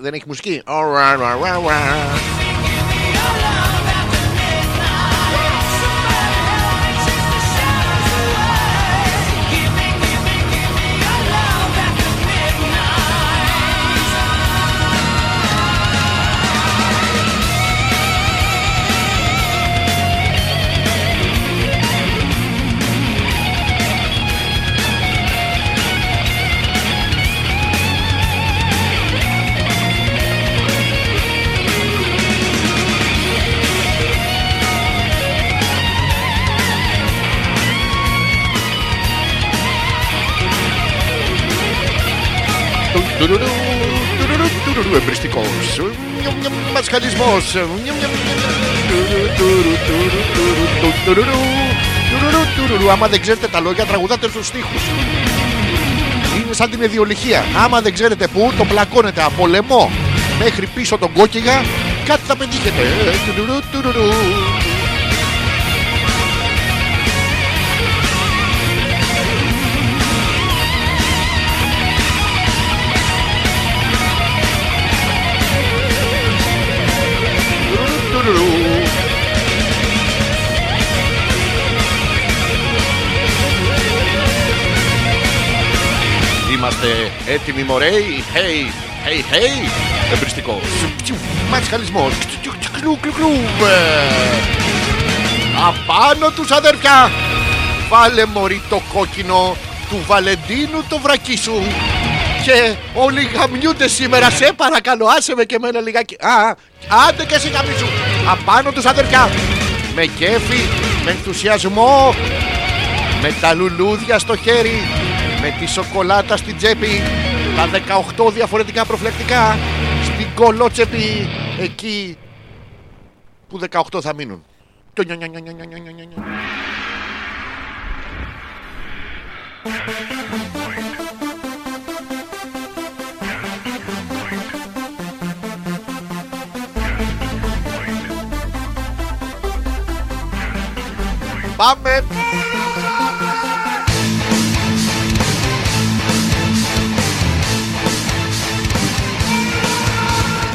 Δεν έχει μουσική. Alright, alright, alright. Τουρουρού, τουρουρού, τουρουρού. Άμα δεν ξέρετε τα λόγια, τραγουδάτε στους στίχους. Είναι σαν την ιδιολυχία. Άμα δεν ξέρετε πού, το πλακώνετε από λαιμό μέχρι πίσω τον κόκκιγα, κάτι θα πετύχετε. Ε, τουρουρού, τουρουρού. Τουρουρού. Είμαστε έτοιμοι μωρέι Hey, hey, hey Εμπριστικός Μασχαλισμός Κλου, κλου, κλου Ε, Απάνω τους αδέρφια Βάλε μωρή το κόκκινο Του Βαλεντίνου το βρακί σου και όλοι γαμιούνται σήμερα. Σε παρακαλώ, άσε με και εμένα λιγάκι. Α, άντε και εσύ γαμίσου. Απάνω τους αδερφιά. Με κέφι, με ενθουσιασμό, με τα λουλούδια στο χέρι, με τη σοκολάτα στην τσέπη, τα 18 διαφορετικά προφλεκτικά, στην κολότσεπη, εκεί που 18 θα μείνουν. Το νιο, Πάμε!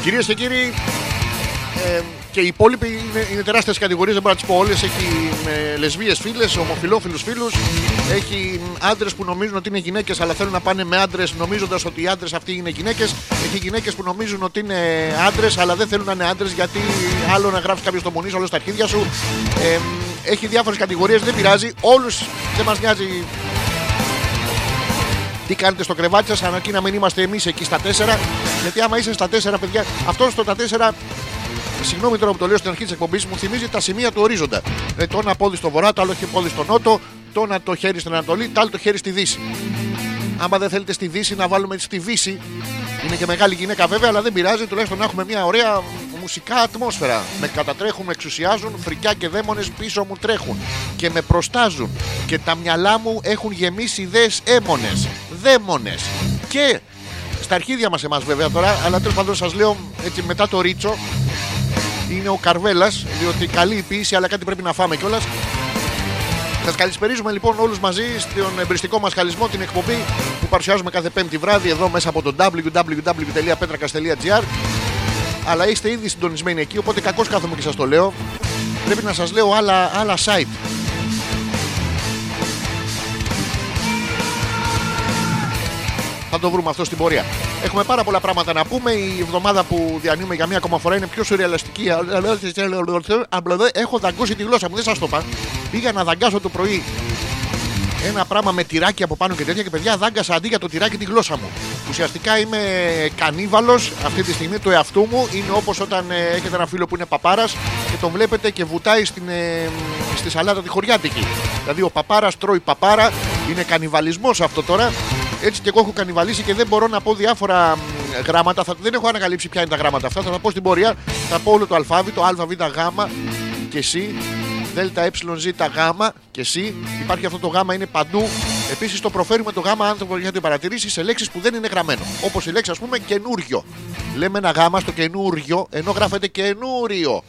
Κυρίες και κύριοι, ε, και οι υπόλοιποι είναι, είναι τεράστιες κατηγορίες, δεν μπορώ να τις πω όλες. Έχει ε, λεσβείε φίλες, ομοφυλόφιλου φίλους. Έχει άντρες που νομίζουν ότι είναι γυναίκες, αλλά θέλουν να πάνε με άντρες νομίζοντας ότι οι άντρες αυτοί είναι γυναίκες. Έχει γυναίκες που νομίζουν ότι είναι άντρες, αλλά δεν θέλουν να είναι άντρες γιατί άλλο να γράψει κάποιος το μονί, όλο στα αρχίδια σου. Ε, έχει διάφορες κατηγορίες, δεν πειράζει. Όλους δεν μας νοιάζει τι κάνετε στο κρεβάτι σας, αρκεί να μην είμαστε εμείς εκεί στα 4. Γιατί άμα είσαι στα 4, παιδιά, αυτό στο τα 4 Συγγνώμη τώρα που το λέω στην αρχή της εκπομπής, μου θυμίζει τα σημεία του ορίζοντα. Ε, το ένα πόδι στο βορρά, το άλλο πόδι στο νότο, το ένα το χέρι στην Ανατολή, το άλλο το χέρι στη Δύση. Άμα δεν θέλετε στη Δύση να βάλουμε στη Δύση, είναι και μεγάλη γυναίκα βέβαια, αλλά δεν πειράζει, τουλάχιστον να έχουμε μια ωραία μουσικά ατμόσφαιρα. Με κατατρέχουν, με εξουσιάζουν, φρικιά και δαίμονες πίσω μου τρέχουν και με προστάζουν. Και τα μυαλά μου έχουν γεμίσει ιδέες έμονες, δαίμονες. Και στα αρχίδια μας εμάς βέβαια τώρα, αλλά τέλος πάντων σας λέω έτσι μετά το ρίτσο, είναι ο Καρβέλας, διότι καλή η ποιήση, αλλά κάτι πρέπει να φάμε κιόλας. Σας καλησπερίζουμε λοιπόν όλους μαζί στον εμπριστικό μας χαλισμό, την εκπομπή που παρουσιάζουμε κάθε Πέμπτη βράδυ εδώ μέσα από το www.petrakas.gr. Αλλά είστε ήδη συντονισμένοι εκεί, οπότε κακώς κάθομαι και σας το λέω. Πρέπει να σας λέω άλλα, άλλα site. Θα το βρούμε αυτό στην πορεία. Έχουμε πάρα πολλά πράγματα να πούμε. Η εβδομάδα που διανύουμε για μία ακόμα φορά είναι πιο σουρεαλιστική. Έχω δαγκώσει τη γλώσσα μου, δεν σας το είπα. Πήγα να δαγκάσω το πρωί ένα πράγμα με τυράκι από πάνω και τέτοια και παιδιά δάγκασα αντί για το τυράκι τη γλώσσα μου. Ουσιαστικά είμαι κανίβαλος αυτή τη στιγμή του εαυτού μου. Είναι όπως όταν ε, έχετε ένα φίλο που είναι παπάρας και τον βλέπετε και βουτάει στην, ε, στη σαλάτα τη χωριάτικη. Δηλαδή ο παπάρας τρώει παπάρα. Είναι κανιβαλισμός αυτό τώρα. Έτσι και εγώ έχω κανιβαλίσει και δεν μπορώ να πω διάφορα μ, γράμματα. Θα, δεν έχω ανακαλύψει ποια είναι τα γράμματα αυτά. Θα τα πω στην πορεία. Θα πω όλο το αλφάβητο. Α, Β, Γ και εσύ. Δέλτα, ε, ζ, γ και εσύ. Υπάρχει αυτό το γ είναι παντού. Επίσης το προφέρουμε το γ, αν το έχετε παρατηρήσεις, σε λέξεις που δεν είναι γραμμένο. Όπως η λέξη, ας πούμε, καινούριο. Λέμε ένα γ στο καινούριο, ενώ γράφεται καινούριος.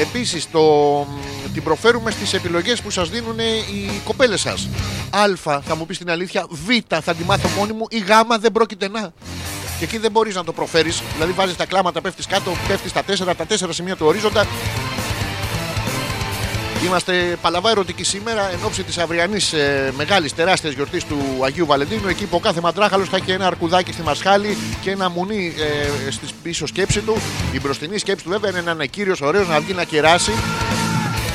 Επίσης το, την προφέρουμε στις επιλογές που σας δίνουν οι κοπέλες σας. Α, θα μου πεις την αλήθεια. Β, θα τη μάθω μόνη μου. Ή Γ, δεν πρόκειται να. Και εκεί δεν μπορείς να το προφέρεις. Δηλαδή βάζεις τα κλάματα, πέφτεις κάτω, πέφτεις στα τέσσερα, τα τέσσερα σημεία του ορίζοντα. Είμαστε παλαβά ερωτικοί σήμερα εν ώψη της αυριανής ε, μεγάλης τεράστιας γιορτής του Αγίου Βαλεντίνου. Εκεί που ο κάθε μαντράχαλος θα έχει ένα αρκουδάκι στη μασχάλη και ένα μουνί ε, στη πίσω σκέψη του. Η μπροστινή σκέψη του βέβαια είναι να είναι κύριος ωραίος να βγει να κεράσει.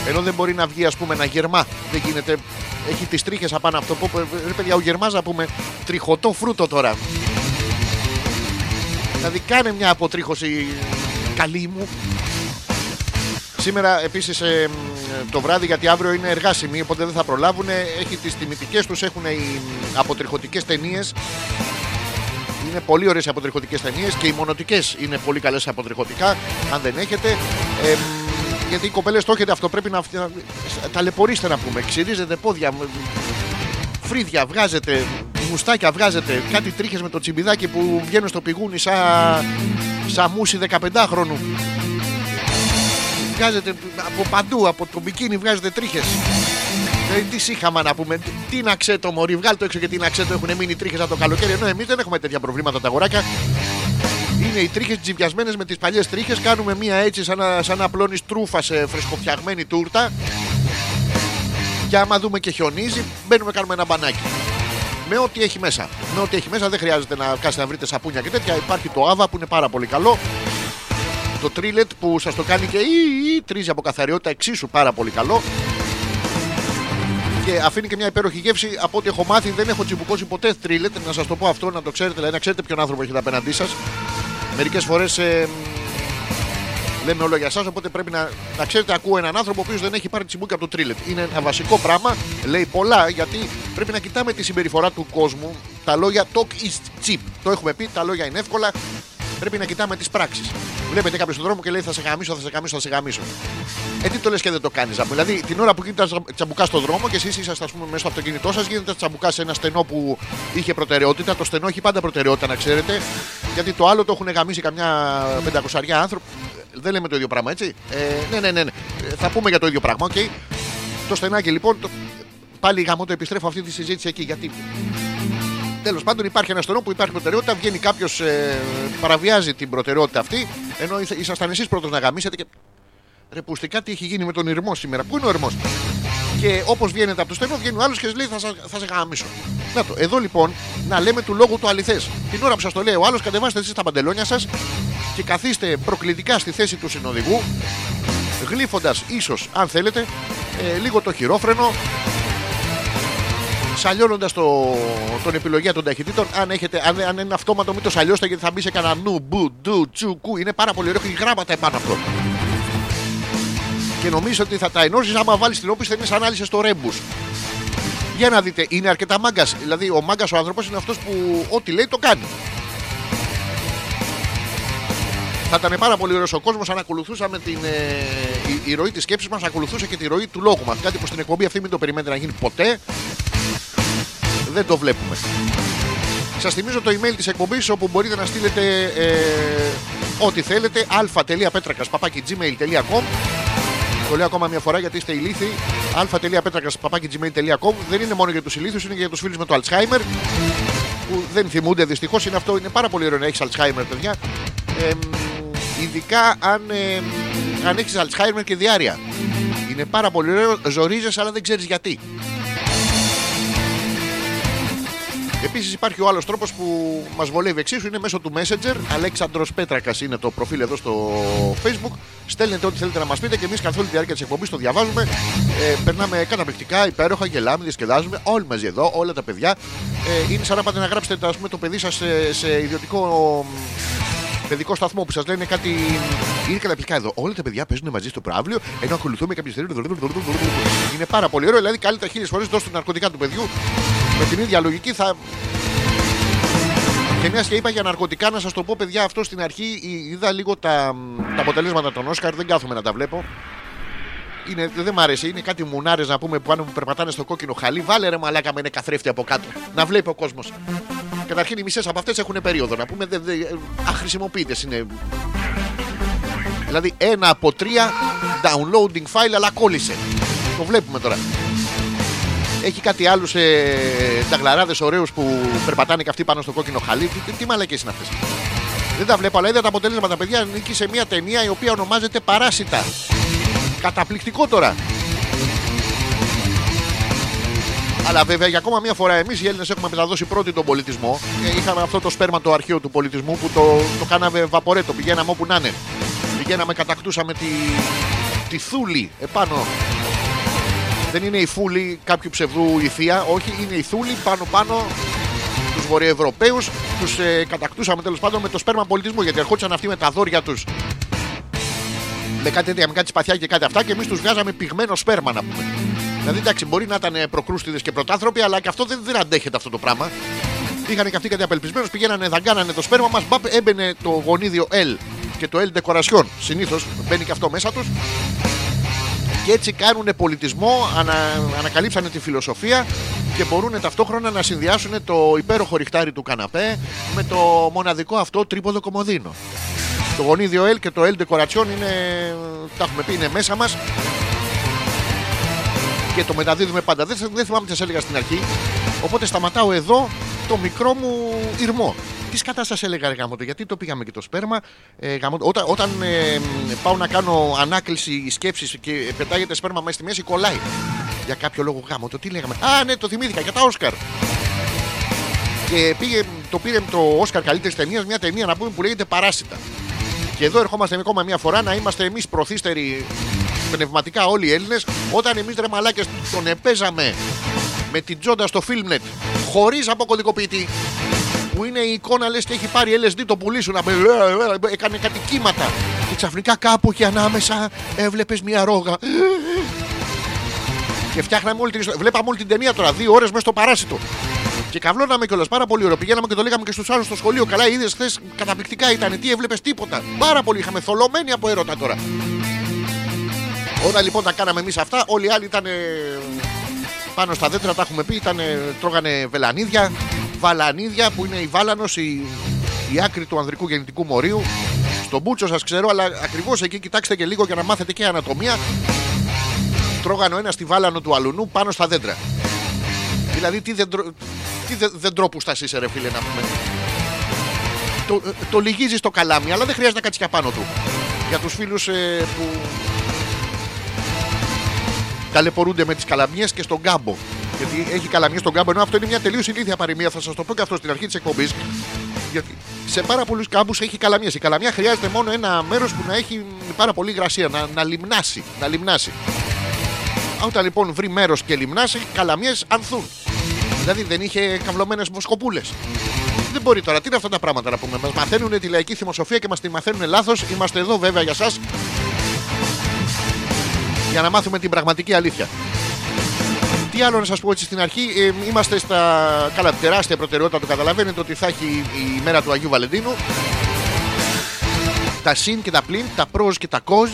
Ενώ δεν μπορεί να βγει, ας πούμε, να γερμά. Δεν γίνεται. Έχει τις τρίχες απάνω αυτό. Πω, ρε παιδιά, ο γερμάς να πούμε τριχωτό φρούτο τώρα. Δηλαδή κάνε μια αποτρίχωση καλή μου. Σήμερα επίσης ε, το βράδυ, γιατί αύριο είναι εργάσιμοι, οπότε δεν θα προλάβουν. Έχει τις τιμητικές τους, έχουν οι αποτριχωτικές ταινίες. Είναι πολύ ωραίες οι αποτριχωτικές ταινίες και οι μονοτικές είναι πολύ καλές αποτριχωτικά. Αν δεν έχετε. Ε, γιατί οι κοπέλες το έχετε αυτό. Πρέπει να ταλαιπωρήστε να πούμε. Ξυρίζετε πόδια, φρύδια, βγάζετε μουστάκια, βγάζετε κάτι τρίχες με το τσιμπιδάκι που βγαίνουν στο πηγούνι σαν σα μουσι 15χρονου. Βγάζετε από παντού, από το μπικίνι βγάζετε τρίχες. Δηλαδή, τι σύχαμα να πούμε, τι να ξέτο μωρή, βγάλει το έξω και τι να ξέτο έχουν μείνει τρίχες από το καλοκαίρι. Ενώ εμείς δεν έχουμε τέτοια προβλήματα τα αγοράκια. Είναι οι τρίχες τζιβιασμένες με τις παλιές τρίχες. Κάνουμε μία έτσι σαν να, σαν να απλώνεις τρούφα σε φρεσκοφτιαγμένη τούρτα. Και άμα δούμε και χιονίζει, μπαίνουμε κάνουμε ένα μπανάκι. Με ό,τι έχει μέσα. Με ό,τι έχει μέσα δεν χρειάζεται να κάσετε να βρείτε σαπούνια και τέτοια. Υπάρχει το Ava που είναι πάρα πολύ καλό. Το Trillet που σας το κάνει και ή, ή, τρίζει από καθαριότητα εξίσου πάρα πολύ καλό. Και αφήνει και μια υπέροχη γεύση. Από ό,τι έχω μάθει, δεν έχω τσιμπουκώσει ποτέ Trillet. Να σας το πω αυτό, να το ξέρετε, δηλαδή να ξέρετε ποιον άνθρωπο έχετε απέναντί σας. Μερικές φορές ε, λέμε όλο για εσάς, οπότε πρέπει να, να ξέρετε, ακούω έναν άνθρωπο ο οποίος δεν έχει πάρει τσιμπούκι από το τρίλετ. Είναι ένα βασικό πράγμα, λέει πολλά, γιατί πρέπει να κοιτάμε τη συμπεριφορά του κόσμου. Τα λόγια talk is cheap. Το έχουμε πει, τα λόγια είναι εύκολα. Πρέπει να κοιτάμε τις πράξεις. Βλέπετε κάποιος στον δρόμο και λέει θα σε γαμίσω, θα σε γαμίσω, θα σε γαμίσω. Ε, τι το λες και δεν το κάνεις. Δηλαδή την ώρα που γίνεται τσαμπουκά στον δρόμο και εσείς είσαστε πούμε, μέσα στο αυτοκίνητό σας, γίνεται τσαμπουκά σε ένα στενό που είχε προτεραιότητα. Το στενό έχει πάντα προτεραιότητα, να ξέρετε. Γιατί το άλλο το έχουν γαμήσει καμιά πεντακοσαριά άνθρωποι. Δεν λέμε το ίδιο πράγμα, έτσι. Ε, ναι, ναι, ναι, ναι. Θα πούμε για το ίδιο πράγμα, OK. Okay. Το στενάκι λοιπόν. Το... Πάλι γαμώ το επιστρέφω αυτή τη συζήτηση εκεί. Γιατί Τέλος πάντων, υπάρχει ένα στενό που υπάρχει προτεραιότητα. Βγαίνει κάποιος, ε, παραβιάζει την προτεραιότητα αυτή, ενώ ήσασταν εσείς πρώτος να γαμήσετε και. Ρε, πουστικά τι έχει γίνει με τον ειρμό σήμερα; Πού είναι ο ειρμός; Και όπως βγαίνετε από το στενό, βγαίνει ο άλλος και λέει θα, θα σε γαμίσω. Να το. Εδώ λοιπόν να λέμε του λόγου του αληθές. Την ώρα που σας το λέει ο άλλος, κατεβάστε εσείς τα παντελόνια σας και καθίστε προκλητικά στη θέση του συνοδηγού, γλύφοντας ίσως αν θέλετε ε, λίγο το χειρόφρενο, σαλιώνοντας το, τον επιλογή των ταχυτήτων. Αν, έχετε, αν, αν είναι αυτόματο, μην το σαλιώσετε γιατί θα μπει σε κανένα νου, μπου, ντου, τσουκού. Είναι πάρα πολύ ωραίο. Έχει γράμματα επάνω αυτό. Και νομίζω ότι θα τα ενώσεις άμα βάλεις την όπισθεν είναι σαν άλυσε στο ρέμπους. Για να δείτε, είναι αρκετά μάγκας. Δηλαδή, ο μάγκας ο άνθρωπος είναι αυτός που ό,τι λέει το κάνει. Θα ήταν πάρα πολύ ωραίος ο κόσμος αν ακολουθούσαμε την, ε, η, η, ροή της σκέψης μας, ακολουθούσε και τη ροή του λόγου μας. Κάτι που στην εκπομπή αυτή μην το περιμένετε να γίνει ποτέ δεν το βλέπουμε. Σας θυμίζω το email της εκπομπής όπου μπορείτε να στείλετε ε, ό,τι θέλετε. αλφα.πέτρακα.gmail.com Το λέω ακόμα μια φορά γιατί είστε ηλίθιοι. αλφα.πέτρακα.gmail.com Δεν είναι μόνο για τους ηλίθιους, είναι και για τους φίλους με το Alzheimer που δεν θυμούνται δυστυχώς. Είναι αυτό, είναι πάρα πολύ ωραίο να έχεις Alzheimer, παιδιά. Ε, ειδικά αν, ε, αν έχεις Alzheimer και διάρκεια. Είναι πάρα πολύ ωραίο, ζορίζεσαι αλλά δεν ξέρεις γιατί. Επίσης υπάρχει ο άλλος τρόπος που μας βολεύει εξίσου είναι μέσω του Messenger. Αλέξανδρος Πέτρακας είναι το προφίλ εδώ στο Facebook. Στέλνετε ό,τι θέλετε να μας πείτε και εμείς καθ' όλη τη διάρκεια της εκπομπής το διαβάζουμε. Ε, περνάμε καταπληκτικά, υπέροχα, γελάμε, διασκεδάζουμε. Όλοι μαζί εδώ, όλα τα παιδιά. Ε, είναι σαν να πάτε να γράψετε πούμε, το παιδί σας σε, σε ιδιωτικό παιδικό σταθμό που σας λένε κάτι. Είναι καταπληκτικά εδώ. Όλα τα παιδιά παίζουν μαζί στο πράβλιο ενώ ακολουθούμε κάποιες θερίε. Είναι πάρα πολύ ωραίο. Δηλαδή, καλύτερα χίλιες φορές δώστε ναρκωτικά του παιδιού με την ίδια λογική θα. Και μιας και είπα για ναρκωτικά, να σας το πω, παιδιά, αυτό στην αρχή είδα λίγο τα, τα αποτελέσματα των Όσκαρ. Δεν κάθομαι να τα βλέπω. Είναι, δεν μ' αρέσει, είναι κάτι μουνάρες να πούμε που αν μου περπατάνε στο κόκκινο χαλί. Βάλε ρε μαλάκα με ένα καθρέφτη από κάτω. Να βλέπει ο κόσμος. Καταρχήν οι μισές από αυτές έχουν περίοδο. Να πούμε, δε, δε, αχρησιμοποιητέ είναι. Δηλαδή ένα από τρία downloading file, αλλά κόλλησε. Το βλέπουμε τώρα. Έχει κάτι άλλου ε, ταγλαράδες ωραίους που περπατάνε και αυτοί πάνω στο κόκκινο χαλί. Τι, τι, τι μαλακές είναι αυτές; Δεν τα βλέπω, αλλά είδα τα αποτέλεσματα, παιδιά. Νίκη σε μια ταινία η οποία ονομάζεται Παράσιτα. Καταπληκτικό τώρα. Αλλά βέβαια για ακόμα μια φορά εμείς οι Έλληνες έχουμε μεταδώσει πρώτοι τον πολιτισμό. Ε, είχαμε αυτό το σπέρμα το αρχαίο του πολιτισμού που το, το κάναμε βαπορέτο. Πηγαίναμε όπου να είναι. Πηγαίναμε, κατακτούσαμε τη, τη θούλη επάνω. Δεν είναι η φούλη κάποιου ψευδού ηθεία, όχι, είναι η θούλη πάνω-πάνω τους Βορειοευρωπαίους. Τους ε, κατακτούσαμε τέλος πάντων με το σπέρμα πολιτισμού γιατί ερχόντουσαν αυτοί με τα δόρια τους με κάτι τέτοια, με κάτι σπαθιά και κάτι αυτά και εμείς τους βγάζαμε πυγμένο σπέρμα να πούμε. Δηλαδή εντάξει, μπορεί να ήταν προκρούστιδες και πρωτάνθρωποι, αλλά και αυτό δεν, δεν αντέχεται αυτό το πράγμα. Είχαν και αυτοί κάτι απελπισμένους, πηγαίνανε, δαγκάνανε το σπέρμα μας, μπαπ, έμπαινε το γονίδιο L και το L decoration. Συνήθως μπαίνει και αυτό μέσα τους. Και έτσι κάνουν πολιτισμό, ανα, ανακαλύψανε τη φιλοσοφία και μπορούν ταυτόχρονα να συνδυάσουν το υπέροχο ριχτάρι του καναπέ με το μοναδικό αυτό τρίποδο κομμωδίνο. Το γονίδιο L και το L decoration είναι, τα έχουμε πει, είναι μέσα μας και το μεταδίδουμε πάντα. Δεν, δεν θυμάμαι τι σας έλεγα στην αρχή. Οπότε σταματάω εδώ το μικρό μου ήρμο. Τι κατά σα έλεγα, ρε γάμο, γιατί το πήγαμε και το σπέρμα. Ε, γάμο, όταν όταν ε, πάω να κάνω ανάκληση σκέψη και πετάγεται σπέρμα μέσα στη μέση, κολλάει. Για κάποιο λόγο γάμο, το τι λέγαμε. Α, ναι, το θυμήθηκα για τα Όσκαρ. Και πήγε, το πήρε το Όσκαρ καλύτερης ταινίας, μια ταινία να πούμε που λέγεται Παράσιτα. Και εδώ ερχόμαστε ακόμα μια φορά να είμαστε εμείς προθύστεροι πνευματικά όλοι οι Έλληνες, όταν εμείς ρε μαλάκες τον επέζαμε με την τζόντα στο Filmnet χωρίς αποκωδικοποιητή. Που είναι η εικόνα λες και έχει πάρει LSD το πουλί σου να πει, «Ε, ε, ε», έκανε κάτι κύματα. Και ξαφνικά κάπου εκεί ανάμεσα έβλεπες μια ρόγα. Και φτιάχναμε όλη την Βλέπαμε όλη την ταινία τώρα, δύο ώρες μέσα στο παράσιτο. Και καβλώναμε κιόλας πάρα πολύ ωραίο. Πηγαίναμε και το λέγαμε και στους άλλους στο σχολείο. Καλά, είδες χθε καταπληκτικά ήταν. Τι έβλεπες τίποτα. Πάρα πολύ είχαμε θολωμένοι από έρωτα τώρα. Όταν λοιπόν τα κάναμε εμείς αυτά, όλοι οι άλλοι ήταν πάνω στα δέντρα, τα έχουμε πει, ήταν, τρώγανε βελανίδια, βαλανίδια που είναι η βάλανος, η, η άκρη του ανδρικού γεννητικού μορίου. Στον μπούτσο σας ξέρω, αλλά ακριβώς εκεί κοιτάξτε και λίγο για να μάθετε και ανατομία. Τρώγανε ο ένας τη βάλανο του αλουνού πάνω στα δέντρα. Δηλαδή, τι, δεντρο... τι δε... δεντρόπουστα είσαι, ρε φίλε, να πούμε. Το, το λυγίζεις στο καλάμι, αλλά δεν χρειάζεται να κάτσεις πάνω του. Για τους φίλους ε, που ταλαιπωρούνται με τις καλαμιές και στον κάμπο. Γιατί έχει καλαμιές στον κάμπο, ενώ αυτό είναι μια τελείως ηλίθια παροιμία. Θα σας το πω και αυτό στην αρχή της εκπομπής. Γιατί σε πάρα πολλούς κάμπους έχει καλαμιές. Η καλαμιά χρειάζεται μόνο ένα μέρος που να έχει πάρα πολύ υγρασία, να, να λιμνάσει. Να λιμνάσει. Όταν λοιπόν βρει μέρος και λιμνάσει, καλαμιές ανθούν. Δηλαδή δεν είχε καυλωμένες μοσκοπούλες. Δεν μπορεί τώρα, τι είναι αυτά τα πράγματα να πούμε; Μας μαθαίνουν τη λαϊκή θυμοσοφία και μας τη μαθαίνουν λάθος. Είμαστε εδώ βέβαια για εσά για να μάθουμε την πραγματική αλήθεια. Τι άλλο να σας πω έτσι στην αρχή, ε, είμαστε στα καλά, τεράστια προτεραιότητα. Το καταλαβαίνετε ότι θα έχει η μέρα του Αγίου Βαλεντίνου. Τα συν και τα πλήν, τα προς και τα κοζ,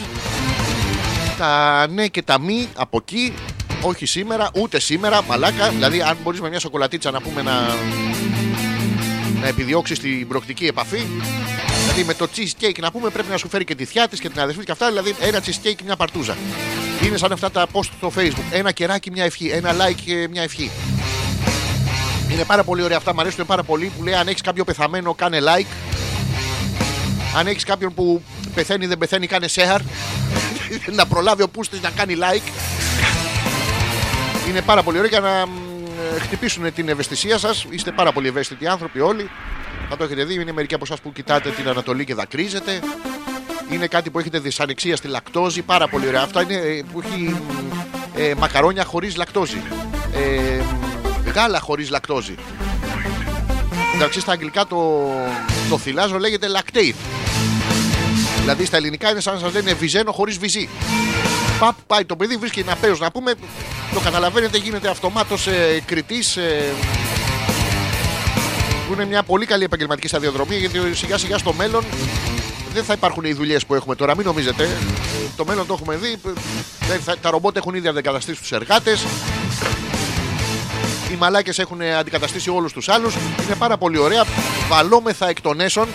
τα ναι και τα μη από εκεί. Όχι σήμερα, ούτε σήμερα, μαλάκα. Δηλαδή, αν μπορείς με μια σοκολατίτσα να πούμε να, να επιδιώξει την προκτική επαφή, Δηλαδή με το cheesecake να πούμε πρέπει να σου φέρει και τη θιά τη και την αδερφή και αυτά. Δηλαδή ένα cheesecake μια παρτούζα. Είναι σαν αυτά τα post στο facebook. Ένα κεράκι μια ευχή. Ένα like και μια ευχή. Είναι πάρα πολύ ωραία αυτά. Μ' αρέσουν πάρα πολύ που λέει αν έχεις κάποιο πεθαμένο κάνε like. Αν έχεις κάποιον που πεθαίνει δεν πεθαίνει κάνε share. να προλάβει ο πούστης να κάνει like. Είναι πάρα πολύ ωραία για να χτυπήσουν την ευαισθησία σας. Είστε πάρα πολύ ευαίσθητοι άνθρωποι όλοι. Θα το έχετε δει, είναι μερικοί από εσάς που κοιτάτε την Ανατολή και δακρύζετε. Είναι κάτι που έχετε δυσανεξία στη λακτόζη, πάρα πολύ ωραία. Αυτά είναι ε, που έχει ε, μακαρόνια χωρίς λακτόζη. Ε, γάλα χωρίς λακτόζη. Εντάξει, στα αγγλικά το, το θυλάζο λέγεται lactate. Δηλαδή στα ελληνικά είναι σαν να σας λένε βυζένο χωρίς βυζί. Παπ, πάει το παιδί, βρίσκει ένα πέος να πούμε. Το καταλαβαίνετε, γίνεται αυτομάτως ε, κριτής. Ε, που είναι μια πολύ καλή επαγγελματική σταδιοδρομία γιατί σιγά σιγά στο μέλλον δεν θα υπάρχουν οι δουλειές που έχουμε τώρα. Μην νομίζετε. Το μέλλον το έχουμε δει. Τα ρομπότ έχουν ήδη αντικαταστήσει τους εργάτες. Οι μαλάκες έχουν αντικαταστήσει όλους τους άλλους. Είναι πάρα πολύ ωραία. Βαλόμεθα εκ των έσων.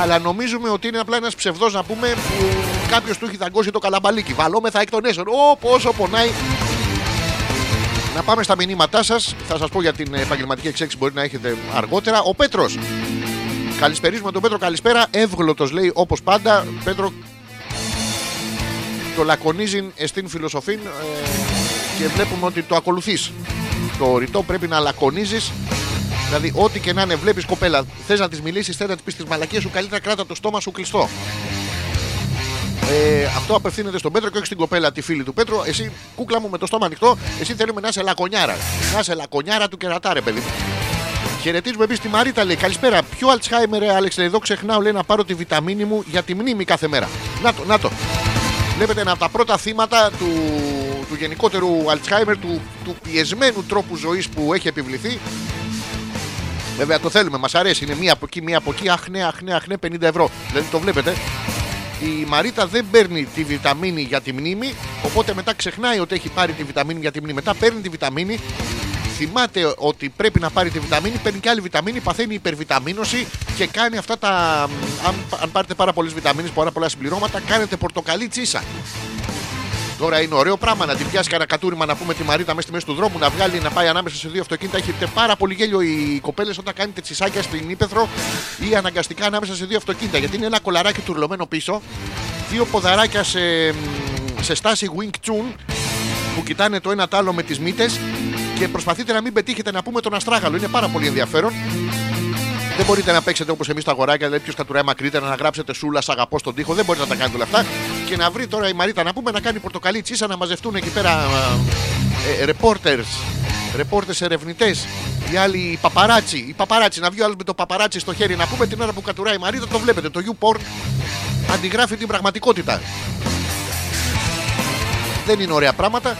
Αλλά νομίζουμε ότι είναι απλά ένας ψευδός να πούμε που κάποιος του έχει δαγκώσει το καλαμπαλίκι. Βαλόμεθα εκ των έσω. Ω, πόσο πονάει. Να πάμε στα μηνύματά σας. Θα σας πω για την επαγγελματική εξέλιξη μπορεί να έχετε αργότερα. Ο Πέτρος. Καλησπερίζουμε τον Πέτρο, καλησπέρα. Εύγλωτος λέει όπως πάντα. Πέτρο, το λακωνίζει στην φιλοσοφή ε, και βλέπουμε ότι το ακολουθείς. Το ρητό πρέπει να λακωνίζεις. Δηλαδή, ό,τι και να είναι, βλέπεις κοπέλα, θες να της μιλήσεις, θες να της πεις τις μαλακίες σου, καλύτερα κράτα το στόμα σου κλειστό. Ε, αυτό απευθύνεται στον Πέτρο και όχι στην κοπέλα, τη φίλη του Πέτρου. Εσύ, κούκλα μου με το στόμα ανοιχτό, εσύ θέλουμε να είσαι λακωνιάρα. Να είσαι λακωνιάρα του κερατάρε, παιδί μου. Χαιρετίζουμε επίση τη Μαρίτα, λέει. Καλησπέρα. Ποιο Αλτσχάιμερ, Άλεξ, εδώ ξεχνάω, λέει να πάρω τη βιταμίνη μου για τη μνήμη κάθε μέρα. Να το, να το. Βλέπετε ένα από τα πρώτα θύματα του, του γενικότερου Αλτσχάιμερ, του, του πιεσμένου τρόπου ζωής που έχει επιβληθεί. Βέβαια το θέλουμε, μας αρέσει. Είναι μία από εκεί, μία από εκεί. Αχ, ναι, αχ, ναι, αχ, ναι, 50 ευρώ. Δηλαδή το βλέπετε. Η Μαρίτα δεν παίρνει τη βιταμίνη για τη μνήμη, οπότε μετά ξεχνάει ότι έχει πάρει τη βιταμίνη για τη μνήμη. Μετά παίρνει τη βιταμίνη, θυμάται ότι πρέπει να πάρει τη βιταμίνη, παίρνει και άλλη βιταμίνη, παθαίνει υπερβιταμίνωση και κάνει αυτά τα. Αν, αν πάρετε πάρα πολλές βιταμίνες, πάρα πολλά συμπληρώματα, κάνετε πορτοκαλί τσίσα. Τώρα είναι ωραίο πράγμα να την πιάσει κανένα κατούριμα να πούμε τη Μαρίτα μέσα στη μέση του δρόμου, να βγάλει να πάει ανάμεσα σε δύο αυτοκίνητα. Έχετε πάρα πολύ γέλιο οι κοπέλες όταν κάνετε τσισάκια στην ύπεθρο ή αναγκαστικά ανάμεσα σε δύο αυτοκίνητα. Γιατί είναι ένα κολαράκι τουρλωμένο πίσω, δύο ποδαράκια σε, σε στάση Wing Chun που κοιτάνε το ένα τ' άλλο με τις μύτες και προσπαθείτε να μην πετύχετε να πούμε τον αστράγαλο. Είναι πάρα πολύ ενδιαφέρον. Δεν μπορείτε να παίξετε όπως εμείς τα αγοράκια, δηλαδή ποιος κατουράει μακρύτερα, να γράψετε σούλα, σ' αγαπώ στον τοίχο. Δεν μπορείτε να τα κάνετε όλα αυτά. Και να βρει τώρα η Μαρίτα να πούμε να κάνει πορτοκαλί τσίσα να μαζευτούν εκεί πέρα ε, reporters, reporters ερευνητές. Οι άλλοι οι παπαράτσι, οι παπαράτσι, να βγει ο άλλος με το παπαράτσι στο χέρι να πούμε την ώρα που κατουράει η Μαρίτα. Το βλέπετε, το YouPorn αντιγράφει την πραγματικότητα. Δεν είναι ωραία πράγματα.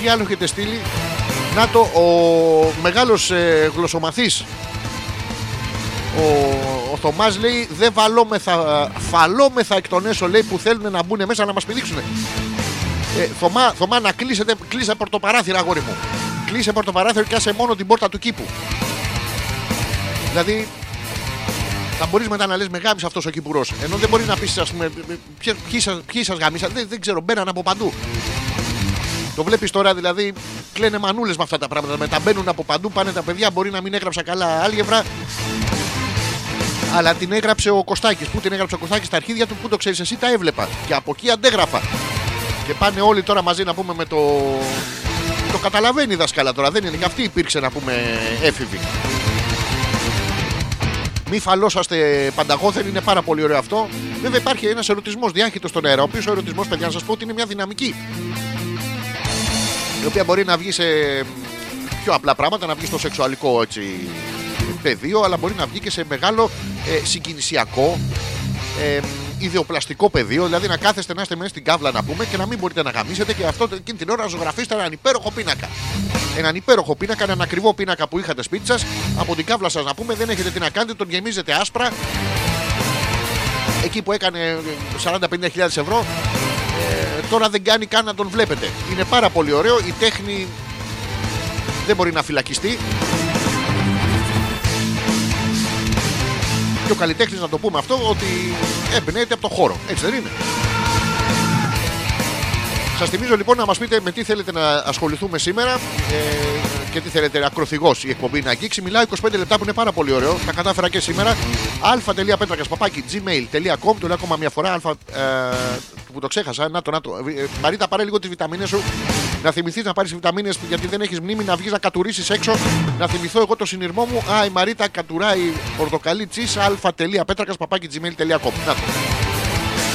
Τι άλλο έχετε στείλει; Να το, ο μεγάλος ε, γλωσσομαθής ο, ο Θωμάς λέει δεν βαλόμεθα, φαλόμεθα εκ των έσω λέει που θέλουν να μπουν μέσα να μας πηδήξουν. Ε, Θωμά, Θωμά να κλείσετε, κλείσε πορτοπαράθυρα αγόρι μου. Κλείσε πορτοπαράθυρο και άσε μόνο την πόρτα του κήπου. Δηλαδή θα μπορείς μετά να λες με γάμισε αυτός ο κυπουρός. Ενώ δεν μπορεί να πεις, ας πούμε, ποιοι σας γάμισαν. Δεν, δεν ξέρω, μπαίναν από παντού. Το βλέπεις τώρα δηλαδή, κλαίνε μανούλες με αυτά τα πράγματα. Μεταμπαίνουν από παντού, πάνε τα παιδιά. Μπορεί να μην έγραψα καλά άλγευρα. Αλλά την έγραψε ο Κωστάκης. Πού την έγραψε ο Κωστάκης; Στα αρχίδια του, πού το ξέρεις εσύ, τα έβλεπα. Και από εκεί αντέγραφα. Και πάνε όλοι τώρα μαζί να πούμε με το. Το καταλαβαίνει η δασκάλα τώρα, δεν είναι. Και αυτή υπήρξε να πούμε έφηβη. Μη φαλόσαστε πανταγόθεν, είναι πάρα πολύ ωραίο αυτό. Βέβαια υπάρχει ένας ερωτισμός διάχυτος στον αέρα, ο οποίος ο ερωτισμός, παιδιά, να σας πω ότι είναι μια δυναμική. Η οποία μπορεί να βγει σε πιο απλά πράγματα, να βγει στο σεξουαλικό έτσι, πεδίο, αλλά μπορεί να βγει και σε μεγάλο ε, συγκινησιακό, ε, ιδεοπλαστικό πεδίο. Δηλαδή να κάθεστε να είστε μέσα στην κάβλα να πούμε και να μην μπορείτε να γαμίσετε και αυτό εκείνη την ώρα να ζωγραφίσετε έναν υπέροχο πίνακα. Έναν υπέροχο πίνακα, έναν ακριβό πίνακα που είχατε σπίτι σας. Από την κάβλα σας να πούμε δεν έχετε τι να κάνετε, τον γεμίζετε άσπρα. Εκεί που έκανε 40-50 ευρώ, ε, τώρα δεν κάνει καν να τον βλέπετε. Είναι πάρα πολύ ωραίο. Η τέχνη δεν μπορεί να φυλακιστεί. Και ο καλλιτέχνης, να το πούμε αυτό, ότι εμπνέεται από το χώρο. Έτσι δεν είναι. Σας θυμίζω λοιπόν να μας πείτε με τι θέλετε να ασχοληθούμε σήμερα ε, και τι θέλετε ακροθυγός η εκπομπή να αγγίξει. Μιλάω 25 λεπτά που είναι πάρα πολύ ωραίο. Τα κατάφερα και σήμερα. αλφα.πέτρακας παπάκι gmail.com. Το λέω ακόμα μια φορά. Αλφα, ε, που το ξέχασα. Να το, να το. Ε, Μαρίτα, πάρε λίγο τις βιταμίνες σου. Να θυμηθείς να πάρεις βιταμίνες γιατί δεν έχεις μνήμη να βγεις να κατουρίσεις έξω. Να θυμηθώ εγώ το συνειρμό μου. Α, η Μαρίτα κατουράει πορτοκαλί τσι αλφα.πέτρακας παπάκι gmail.com. Να το.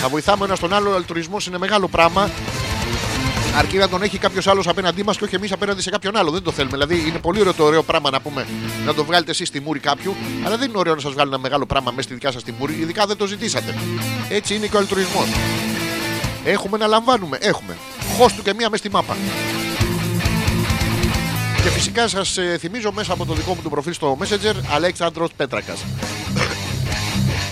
Θα βοηθάμε ένας τον άλλο. Ο αλτουρισμό είναι μεγάλο πράγμα. Αρκεί να τον έχει κάποιος άλλος απέναντί μας και όχι εμείς απέναντι σε κάποιον άλλο. Δεν το θέλουμε. Δηλαδή είναι πολύ ωραίο το ωραίο πράγμα να πούμε να το βγάλετε εσείς στη μούρη κάποιου, αλλά δεν είναι ωραίο να σας βγάλει ένα μεγάλο πράγμα μέσα στη δικιά σας τη μούρη, ειδικά δεν το ζητήσατε. Έτσι είναι και ο αλτουρισμό. Έχουμε να λαμβάνουμε. Έχουμε. Χώστου και μία μέσα στη μάπα. Και φυσικά σας θυμίζω μέσα από το δικό μου το προφίλ στο Messenger Αλέξανδρος Πέτρακας.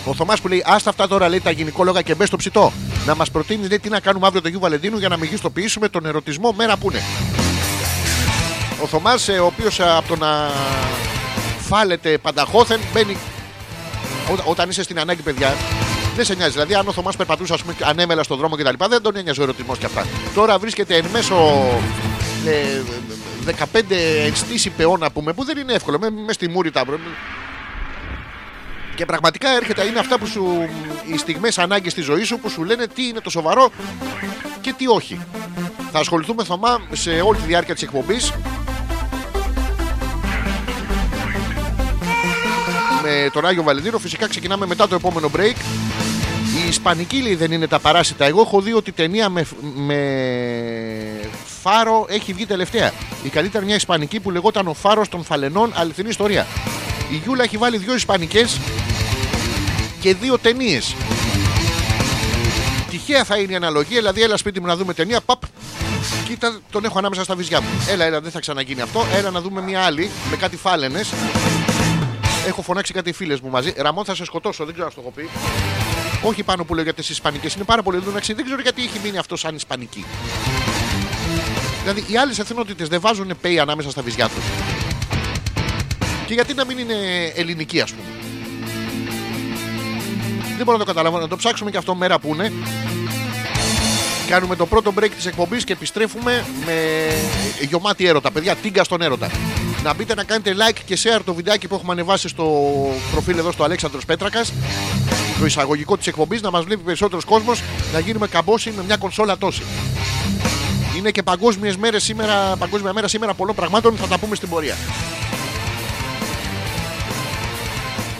Ο Θωμάς που λέει: Άστα αυτά τώρα λέει τα γυναικόλογα και μπες στο ψητό. Να μας προτείνεις λέει, τι να κάνουμε αύριο το Γιου Βαλεντίνου για να μεγιστοποιήσουμε τον ερωτισμό μέρα που είναι. Ο Θωμάς, ο οποίος από το να φάλετε πανταχώθεν μπαίνει. Ό, όταν είσαι στην ανάγκη, παιδιά, Δεν σε νοιάζει. Δηλαδή, αν ο Θωμάς περπατούσε ας πούμε, ανέμελα στον δρόμο κτλ., δεν τον ένοιαζε ο ερωτισμός και αυτά. Τώρα βρίσκεται εν μέσω ε, 15 ενστήσει πεών, να πούμε, που δεν είναι εύκολο. Μες, με στη μούρη τα και πραγματικά έρχεται, είναι αυτά που σου. οι στιγμές ανάγκε στη ζωής σου που σου λένε τι είναι το σοβαρό και τι όχι. Θα ασχοληθούμε Θωμά σε όλη τη διάρκεια της εκπομπής. Με τον Άγιο Βαλεντίνο. Φυσικά ξεκινάμε μετά το επόμενο break. Η Ισπανική λέει δεν είναι τα παράσιτα. Εγώ έχω δει ότι η ταινία με, με φάρο έχει βγει τελευταία. Η καλύτερη μια Ισπανική που λεγόταν Ο Φάρος των Φαλενών. Αληθινή ιστορία. Η Γιούλα έχει βάλει δύο Ισπανικές και δύο ταινίες. Τυχαία θα είναι η αναλογία, δηλαδή έλα σπίτι μου να δούμε ταινία. Παπ, κοίτα, τον έχω ανάμεσα στα βυζιά μου. Έλα, έλα, δεν θα ξαναγίνει αυτό. Έλα να δούμε μια άλλη με κάτι φάλαινες. Έχω φωνάξει κάτι φίλες μου μαζί. Ραμόν, θα σε σκοτώσω, δεν ξέρω αν το έχω πει. Όχι πάνω που λέω για τι Ισπανικές. Είναι πάρα πολύ εντάξει. Δεν ξέρω γιατί έχει μείνει αυτό σαν Ισπανική. Δηλαδή οι άλλες εθνότητες δεν βάζουν pay ανάμεσα στα βυζιά τους. Και γιατί να μην είναι ελληνική, ας πούμε. Δεν μπορώ να το καταλάβω. Να το ψάξουμε και αυτό μέρα που είναι. Κάνουμε το πρώτο break της εκπομπής και επιστρέφουμε με γεμάτη έρωτα. Παιδιά, τίγκα στον έρωτα. Να μπείτε να κάνετε like και share το βιντεάκι που έχουμε ανεβάσει στο προφίλ εδώ στο Αλέξανδρος Πέτρακας το εισαγωγικό της εκπομπής να μας βλέπει περισσότερος κόσμος να γίνουμε καμπόσοι με μια κονσόλα τόση. Είναι και παγκόσμιες μέρες σήμερα, παγκόσμια μέρα σήμερα πολλών πραγμάτων, θα τα πούμε στην πορεία.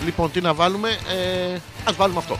Λοιπόν, τι να βάλουμε. Ε, ας βάλουμε αυτό.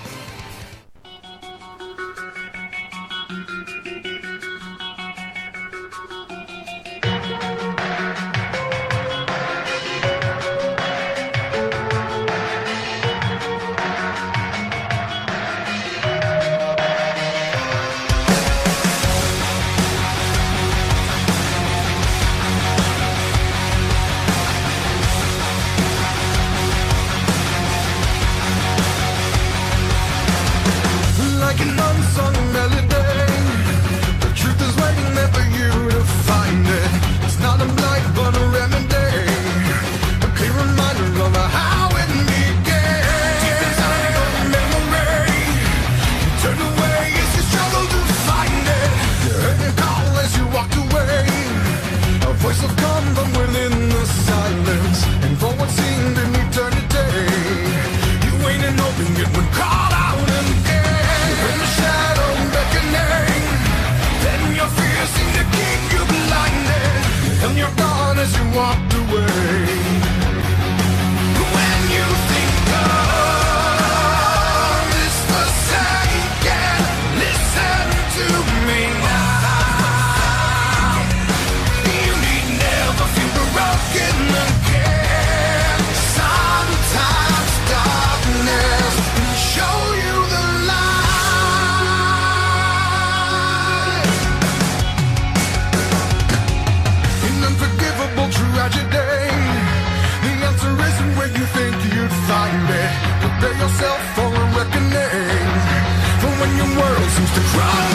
Run!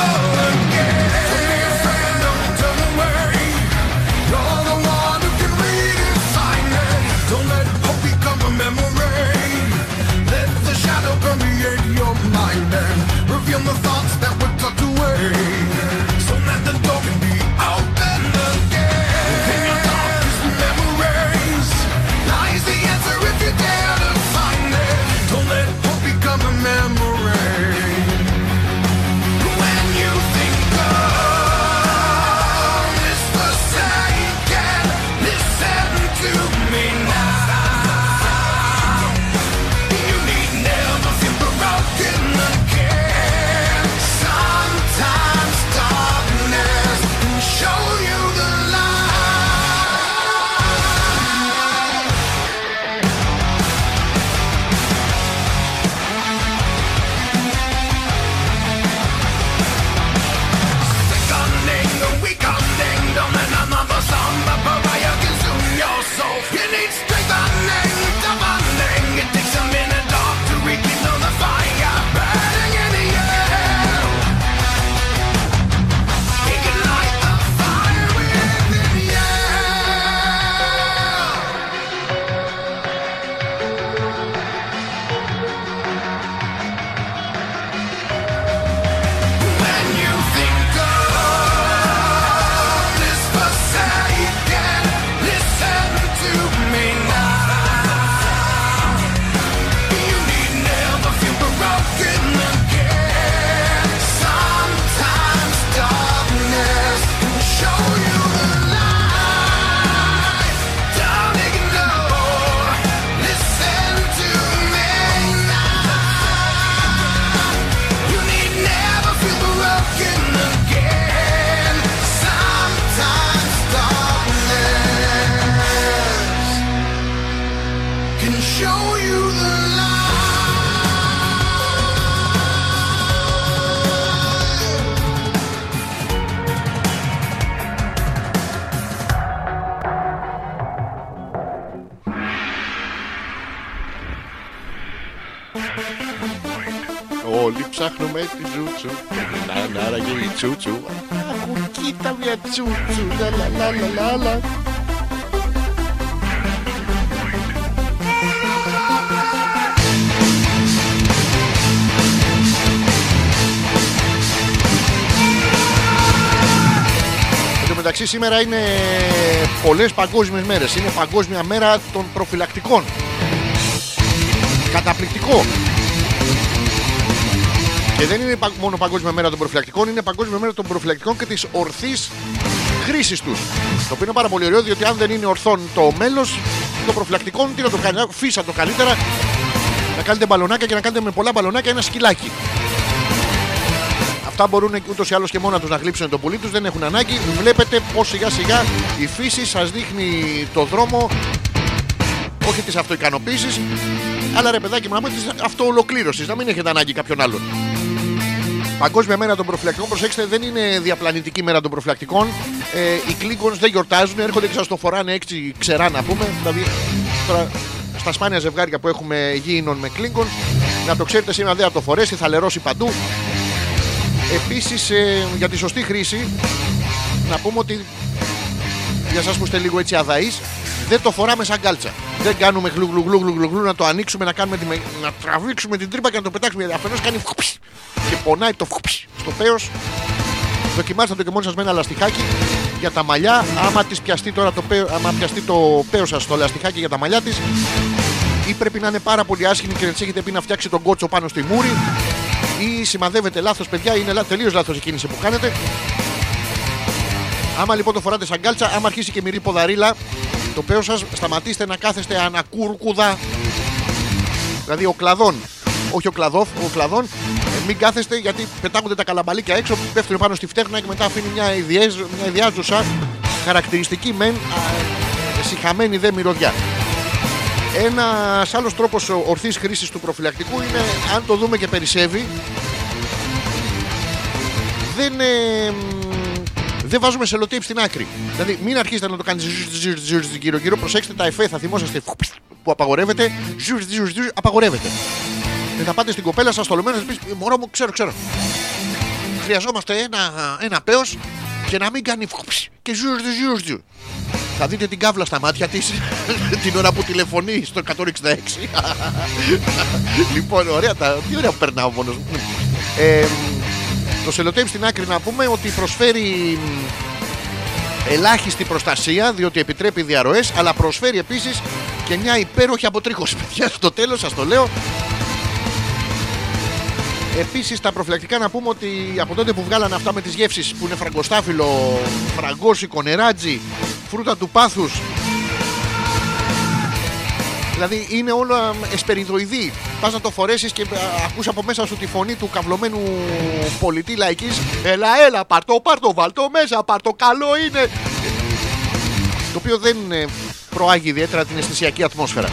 Σήμερα είναι πολλές παγκόσμιες μέρες. Είναι παγκόσμια μέρα των προφυλακτικών. Καταπληκτικό. Και δεν είναι πα- μόνο παγκόσμια μέρα των προφυλακτικών, είναι παγκόσμια μέρα των προφυλακτικών και της ορθής χρήσης τους. Το οποίο είναι πάρα πολύ ωραίο, διότι αν δεν είναι ορθόν το μέλος των προφυλακτικών, τι να το κάνει, φύσα το καλύτερα, να κάνετε μπαλονάκια και να κάνετε με πολλά μπαλονάκια ένα σκυλάκι. Αυτά μπορούν ούτως ή άλλως και μόνα τους να γλύψουν το πουλί τους, δεν έχουν ανάγκη. Βλέπετε πω σιγά σιγά η φύση σας δείχνει το δρόμο όχι τη αυτοικανοποίηση, αλλά ρε παιδάκι μου, να πούμε τη αυτοολοκλήρωσης, να μην έχετε ανάγκη κάποιον άλλον. Παγκόσμια μέρα των προφυλακτικών, προσέξτε, δεν είναι διαπλανητική μέρα των προφυλακτικών. Ε, οι Klingons δεν γιορτάζουν, έρχονται και σας το φοράνε έξι ξερά να πούμε. Δηλαδή, τώρα στα σπάνια ζευγάρια που έχουμε γήινον με Klingons, να το ξέρετε σήμερα δεν θα το φορέσει, θα λερώσει παντού. Επίσης, για τη σωστή χρήση, να πούμε ότι για εσά που είστε λίγο έτσι αδαείς, δεν το φοράμε σαν κάλτσα. Δεν κάνουμε γλου γλου γλου γλου γλου, γλου, να το ανοίξουμε, να, κάνουμε τη, με- να τραβήξουμε την τρύπα και να το πετάξουμε. Αφενός κάνει φουπς και πονάει το φουπς στο πέος. Δοκιμάστε το και μόνοι σας με ένα λαστιχάκι για τα μαλλιά. Άμα της πιαστεί τώρα το πέος, άμα πιαστεί το πέος σας στο λαστιχάκι για τα μαλλιά της, ή πρέπει να είναι πάρα πολύ άσχημη και να τη έχετε πει να φτιάξει τον κότσο πάνω στη μούρη, ή σημαδεύετε λάθος, παιδιά, είναι τελείως λάθος η κίνηση που κάνετε. Άμα λοιπόν το φοράτε σαν κάλτσα, άμα αρχίσει και μυρί ποδαρίλα, το πέος σας σταματήστε να κάθεστε ανακούρκουδα. Δηλαδή ο κλαδόν, όχι ο κλαδόφ, ο κλαδόν, ε, μην κάθεστε γιατί πετάγονται τα καλαμπαλίκια έξω, πέφτουν πάνω στη φτέρνα και μετά αφήνει μια, ιδιαίζ, μια ιδιάζουσα χαρακτηριστική μεν, α, συχαμένη δε μυρωδιά. Ένας άλλος τρόπος ορθής χρήσης του προφυλακτικού είναι αν το δούμε και περισσεύει, δεν, ε, μ, δεν βάζουμε σελοτέιπ στην άκρη. Δηλαδή, μην αρχίσετε να το κάνετε γύρω-γύρω. Προσέξτε τα εφέ, θα θυμόσαστε που απαγορεύεται. ζουρ, ζουρ, ζουρ, Απαγορεύεται. Και θα πάτε στην κοπέλα σας στολωμένο να πεις: Μωρό μου, ξέρω, ξέρω. Χρειαζόμαστε ένα, ένα πέος και να μην κάνει φουπς και ζουρ, ζουρ, ζουρ. Θα δείτε την κάβλα στα μάτια της την ώρα που τηλεφωνεί στο 166. λοιπόν, ωραία, τα, τι ωραία που περνάω μόνος μου. Ε, το σελοτέιπ στην άκρη να πούμε ότι προσφέρει μ, ελάχιστη προστασία διότι επιτρέπει διαρροές αλλά προσφέρει επίσης και μια υπέροχη αποτρίχωση παιδιά στο τέλος σας το λέω Επίσης τα προφυλακτικά να πούμε ότι από τότε που βγάλανε αυτά με τις γεύσεις που είναι φραγκοστάφυλλο, φραγκόσικο, νεράτζι, φρούτα του πάθους Δηλαδή είναι όλα εσπεριδοειδή. Πας να το φορέσεις και α, ακούς από μέσα σου τη φωνή του καυλωμένου πολιτή λαϊκής. Έλα, έλα, πάρ το, πάρ το, βάλ το μέσα, πάρ το, καλό είναι. Το οποίο δεν ε, προάγει ιδιαίτερα την αισθησιακή ατμόσφαιρα.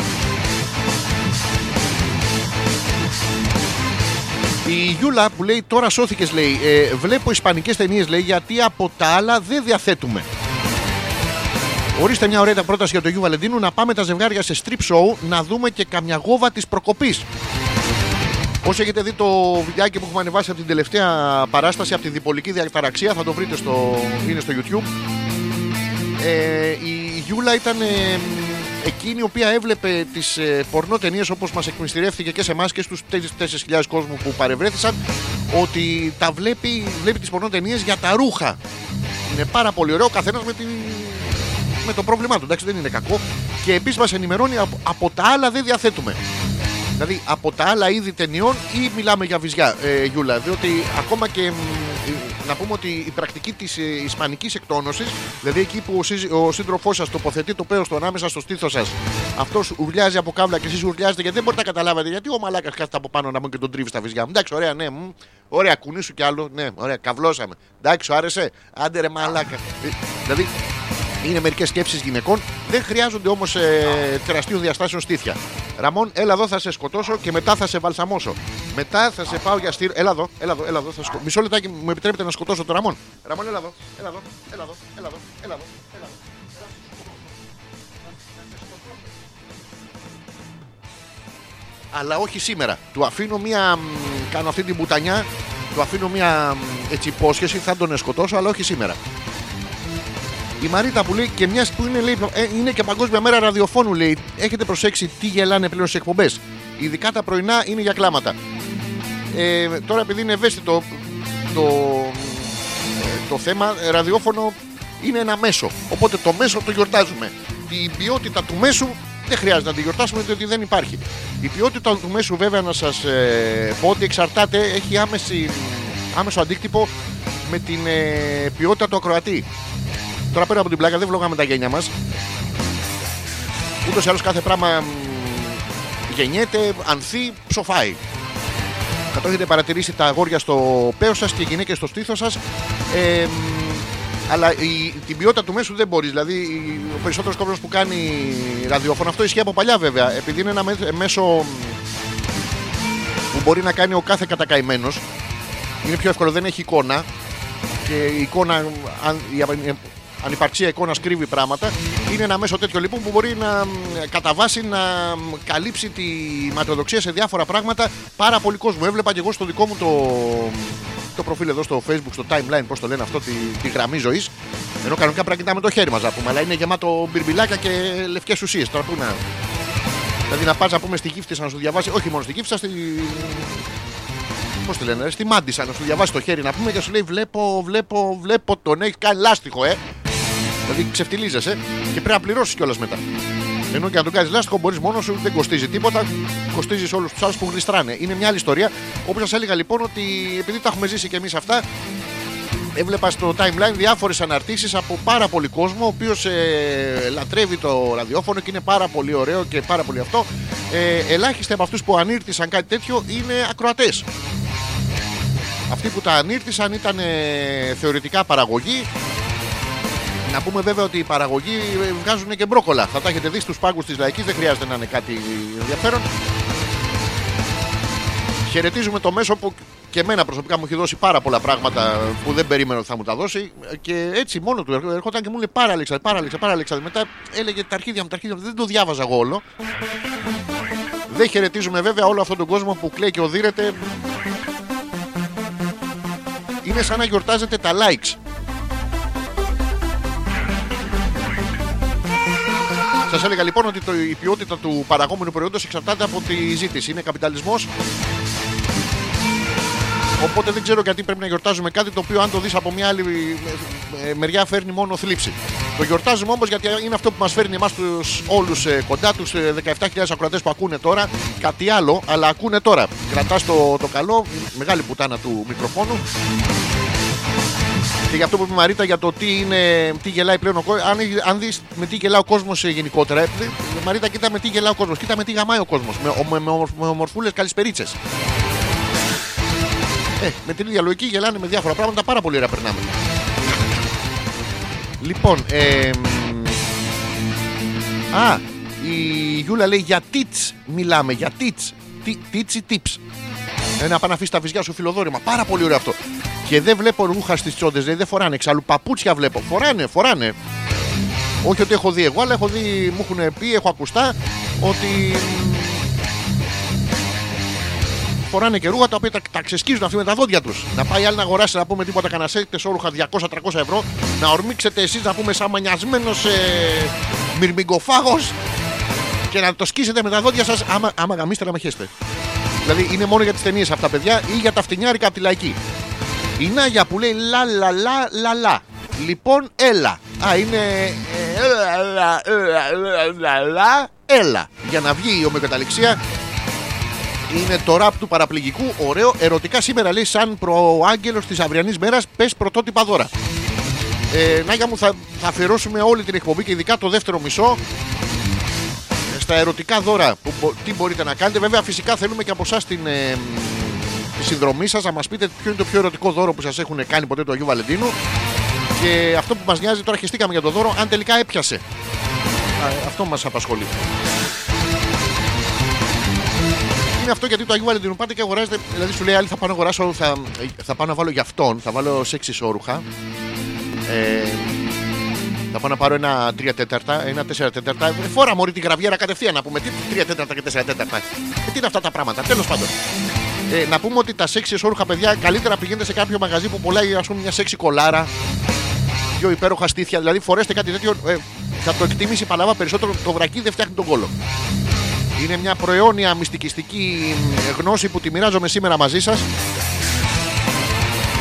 Η Γιούλα που λέει τώρα σώθηκες λέει ε, Βλέπω ισπανικές ταινίες λέει γιατί από τα άλλα δεν διαθέτουμε Ορίστε μια ωραία πρόταση για το Γιου Βαλεντίνου να πάμε τα ζευγάρια σε strip show να δούμε και καμιά γόβα της προκοπής. Όσοι έχετε δει το βιντεάκι που έχουμε ανεβάσει από την τελευταία παράσταση από τη διπολική διαταραξία, θα το βρείτε στο, είναι στο YouTube. Ε, η Γιούλα ήταν ε, εκείνη η οποία έβλεπε τις ε, πορνό ταινίε όπως μας εκμυστηρεύτηκε και σε εμάς και στους 4.000 κόσμου που παρευρέθησαν, ότι τα βλέπει, βλέπει τις πορνό ταινίε για τα ρούχα. Είναι πάρα πολύ ωραίο, ο καθένας με, την- με το πρόβλημά του. Εντάξει, δεν είναι κακό. Και επίσης μας ενημερώνει από, από τα άλλα δεν διαθέτουμε. Δηλαδή από τα άλλα είδη ταινιών ή μιλάμε για βυζιά, ε, Γιούλα. Διότι ακόμα και μ, ε, να πούμε ότι η πρακτική της ε, ισπανικής εκτόνωσης, δηλαδή εκεί που ο, σύζυ- ο σύντροφός σας τοποθετεί το πέος του ανάμεσα στο στήθος σας, αυτός ουρλιάζει από κάβλα και εσείς ουρλιάζετε γιατί δεν μπορείτε να καταλάβετε γιατί ο μαλάκας κάθεται από πάνω να μου και τον τρίβει στα βυζιά μου. Εντάξει, ωραία, ναι, μ, ωραία, κουνήσου κι άλλο, ναι, ωραία, καβλώσαμε. Εντάξει, σου άρεσε, άντε ρε μαλάκα. Ε, δηλαδή είναι μερικές σκέψεις γυναικών. Δεν χρειάζονται όμως ε, τεραστίων διαστάσεων στήθια. Ραμόν, έλα εδώ, θα σε σκοτώσω και μετά θα σε βαλσαμώσω. Μετά θα σε πάω για στήρ. Έλα εδώ, έλα εδώ, έλα εδώ. Θα σκο... Μισό λεπτάκι μου επιτρέπετε να σκοτώσω τον Ραμόν. Ραμόν, έλα εδώ, έλα εδώ, έλα εδώ, έλα εδώ, έλα εδώ. Έλα εδώ. αλλά όχι σήμερα. Του αφήνω μία. μ, Κάνω αυτή την μπουτανιά. Του αφήνω μία μ, έτσι υπόσχεση. Θα τον σκοτώσω, αλλά όχι σήμερα. Η Μαρίτα που λέει και μιας που είναι, λέει, ε, είναι και Παγκόσμια Μέρα Ραδιοφώνου, λέει. Έχετε προσέξει τι γελάνε πλέον στι εκπομπές. Ειδικά τα πρωινά είναι για κλάματα. Ε, τώρα επειδή είναι ευαίσθητο το, ε, το θέμα, ε, ραδιόφωνο είναι ένα μέσο. Οπότε το μέσο το γιορτάζουμε. Η ποιότητα του μέσου δεν χρειάζεται να τη γιορτάσουμε διότι δεν υπάρχει. Η ποιότητα του μέσου βέβαια να σας ε, πω ότι εξαρτάται, έχει άμεση, άμεσο αντίκτυπο με την ε, ποιότητα του ακροατή. Τώρα πέρα από την πλάκα δεν βλόγαμε τα γένια μας. Ούτως ή άλλως κάθε πράγμα μ, γεννιέται, ανθεί, ψοφάει. Θα το έχετε παρατηρήσει τα αγόρια στο παίο σας και οι γυναίκες στο στήθος σας. Ε, μ, αλλά η, την ποιότητα του μέσου δεν μπορείς. Δηλαδή, η- ο περισσότερος κόσμος που κάνει ραδιόφωνο, αυτό ισχύει από παλιά βέβαια. Επειδή είναι ένα μέ- μέσο μ, που μπορεί να κάνει ο κάθε κατακαημένος, είναι πιο εύκολο, δεν έχει εικόνα. Και η εικόνα, αν, η απα- ανυπαρξία εικόνας κρύβει πράγματα. Είναι ένα μέσο τέτοιο λοιπόν που μπορεί να μ, κατά βάση να μ, καλύψει τη ματαιοδοξία σε διάφορα πράγματα πάρα πολύ κόσμο. Έβλεπα και εγώ στο δικό μου το, το προφίλ εδώ στο facebook, στο timeline, πώς το λένε αυτό, τη, τη γραμμή ζωής. Ενώ κανονικά πρέπει να κοιτάμε το χέρι μας, να πούμε, αλλά είναι γεμάτο μπιρμπιλάκια και λευκές ουσίες. Τώρα πού να. Δηλαδή να πας να πούμε στη γύφτη να σου διαβάσει, όχι μόνο στη γύφτη, στη. Πώς τη λένε, ρε, στη μάντισα να σου διαβάσει το χέρι να πούμε και σου λέει Βλέπω, βλέπω, βλέπω τον έχει κάνει λάστιχο, ε. Δηλαδή ξεφτιλίζεσαι και πρέπει να πληρώσεις κιόλας μετά. Ενώ και να τον κάνεις λάστιχο μπορείς μόνος σου, δεν κοστίζει τίποτα, κοστίζεις όλους τους άλλους που γλιστράνε. Είναι μια άλλη ιστορία. Όπως σας έλεγα λοιπόν ότι επειδή τα έχουμε ζήσει κι εμείς αυτά, έβλεπα στο timeline διάφορες αναρτήσεις από πάρα πολύ κόσμο ο οποίος ε, λατρεύει το ραδιόφωνο και είναι πάρα πολύ ωραίο και πάρα πολύ αυτό ε, ελάχιστοι από αυτούς που ανήρτησαν κάτι τέτοιο είναι ακροατές αυτοί που τα ανήρτησαν ήταν ε, θεωρητικά παραγωγή να πούμε βέβαια ότι οι παραγωγοί ε, βγάζουν και μπρόκολα. Θα τα έχετε δει στους πάγκους της Λαϊκής, δεν χρειάζεται να είναι κάτι ενδιαφέρον. Χαιρετίζουμε το μέσο που και εμένα προσωπικά μου έχει δώσει πάρα πολλά πράγματα που δεν περίμενα ότι θα μου τα δώσει. Και έτσι μόνο του ερχό- ερχόταν και μου λέει Πάρα Αλέξανδρε, πάρα Αλέξανδρε, πάρα Αλέξανδρε. Μετά έλεγε τα αρχίδια μου, τα αρχίδια μου. Δεν το διάβαζα εγώ όλο. Δεν χαιρετίζουμε βέβαια όλο αυτόν τον κόσμο που κλαίει και οδύρεται. Είναι σαν να γιορτάζετε τα likes. Σας έλεγα λοιπόν ότι το, η ποιότητα του παραγόμενου προϊόντος εξαρτάται από τη ζήτηση. Είναι καπιταλισμός Οπότε δεν ξέρω γιατί πρέπει να γιορτάζουμε κάτι το οποίο αν το δεις από μια άλλη ε, ε, μεριά φέρνει μόνο θλίψη. Το γιορτάζουμε όμως γιατί είναι αυτό που μας φέρνει εμάς τους όλους ε, κοντά τους ε, 17.000 ακροατές που ακούνε τώρα. Κάτι άλλο, αλλά ακούνε τώρα. Κρατάς το, το καλό, μεγάλη πουτάνα του μικροφόνου. Και για αυτό που είπε η Μαρίτα για το τι, είναι, τι γελάει πλέον ο κόσμο. Αν, αν δεις με τι γελάει ο κόσμος γενικότερα. ε, δε- Μαρίτα, κοίτα με τι γελάει ο κόσμος. Κοίτα με τι γαμάει ο κόσμος. Με, με, με, ομορ- με ομορφούλες καλησπερίτσε. Ε, με την ίδια λογική γελάνε με διάφορα πράγματα. Πάρα πολύ ωραία περνάμε. Λοιπόν, ε, μ, Α, η Γιούλα λέει για τίτς μιλάμε, για τίτς. Τι- Τίτς ή tips; Ε, να πάει να αφήσει τα βυζιά σου φιλοδόρημα. Πάρα πολύ ωραίο αυτό. Και δεν βλέπω ρούχα στις τσόντες, δηλαδή δεν φοράνε εξάλλου. Παπούτσια βλέπω. Φοράνε, φοράνε. Όχι ότι έχω δει εγώ, αλλά έχω δει, μου έχουν πει, έχω ακουστά ότι μ, φοράνε και ρούχα τα οποία τα, τα ξεσκίζουν αυτοί με τα δόντια τους. Να πάει άλλη να αγοράσει να πούμε τίποτα κανασέτε όρουχα 200-300 ευρώ, να ορμήξετε εσείς να πούμε σαν μανιασμένος ε, μυρμηγκοφάγος και να το σκίσετε με τα δόντια σας άμα, άμα γαμίσετε να με χέσετε. Δηλαδή είναι μόνο για τις ταινίες αυτά, παιδιά, ή για τα φτηνιάρικα από τη λαϊκή. Η Νάγια που λέει λα λα λα λα λα. Λοιπόν, έλα. Α, είναι. ε, έλα, έλα, έλα, έλα, έλα, έλα. Για να βγει η ομοιοκαταληξία. Είναι το ραπ του παραπληγικού. Ωραίο. Ερωτικά σήμερα λέει σαν προάγγελος της αυριανής μέρας. Πες πρωτότυπα δώρα. Ε, Νάγια μου, θα, θα αφιερώσουμε όλη την εκπομπή και ειδικά το δεύτερο μισό στα ερωτικά δώρα που, μπο- τι μπορείτε να κάνετε. Βέβαια, φυσικά θέλουμε και από εσάς την, ε, τη συνδρομή σας να μας πείτε ποιο είναι το πιο ερωτικό δώρο που σας έχουν κάνει ποτέ το Αγίου Βαλεντίνου. Και αυτό που μας νοιάζει, τώρα χεστήκαμε για το δώρο, αν τελικά έπιασε. Α, αυτό μας απασχολεί. Είναι αυτό γιατί το Αγίου Βαλεντίνου πάτε και αγοράζετε. Δηλαδή σου λέει άλλη θα πάω να αγοράσω, θα, θα πάω να βάλω για αυτόν, θα βάλω σεξι όρουχα. Ε, Θα πάω να πάρω ένα 3 τέταρτα, ένα 4 τέταρτα. Ε, Φόρα μωρή την γραβιέρα κατευθείαν να πούμε. Τι 3 τέταρτα και 4 τέταρτα. Ε, τι είναι αυτά τα πράγματα. Τέλος πάντων. Ε, να πούμε ότι τα σεξι εσόρουχα παιδιά καλύτερα πηγαίνετε σε κάποιο μαγαζί που πουλάει ας πούμε μια σεξι κολάρα. Δύο υπέροχα στήθια. Δηλαδή φορέστε κάτι τέτοιο. Ε, θα το εκτιμήσει η παλάβα περισσότερο. Το βρακί δεν φτιάχνει τον κόλο. Είναι μια προαιώνια μυστικιστική μ, γνώση που τη μοιράζομαι σήμερα μαζί σας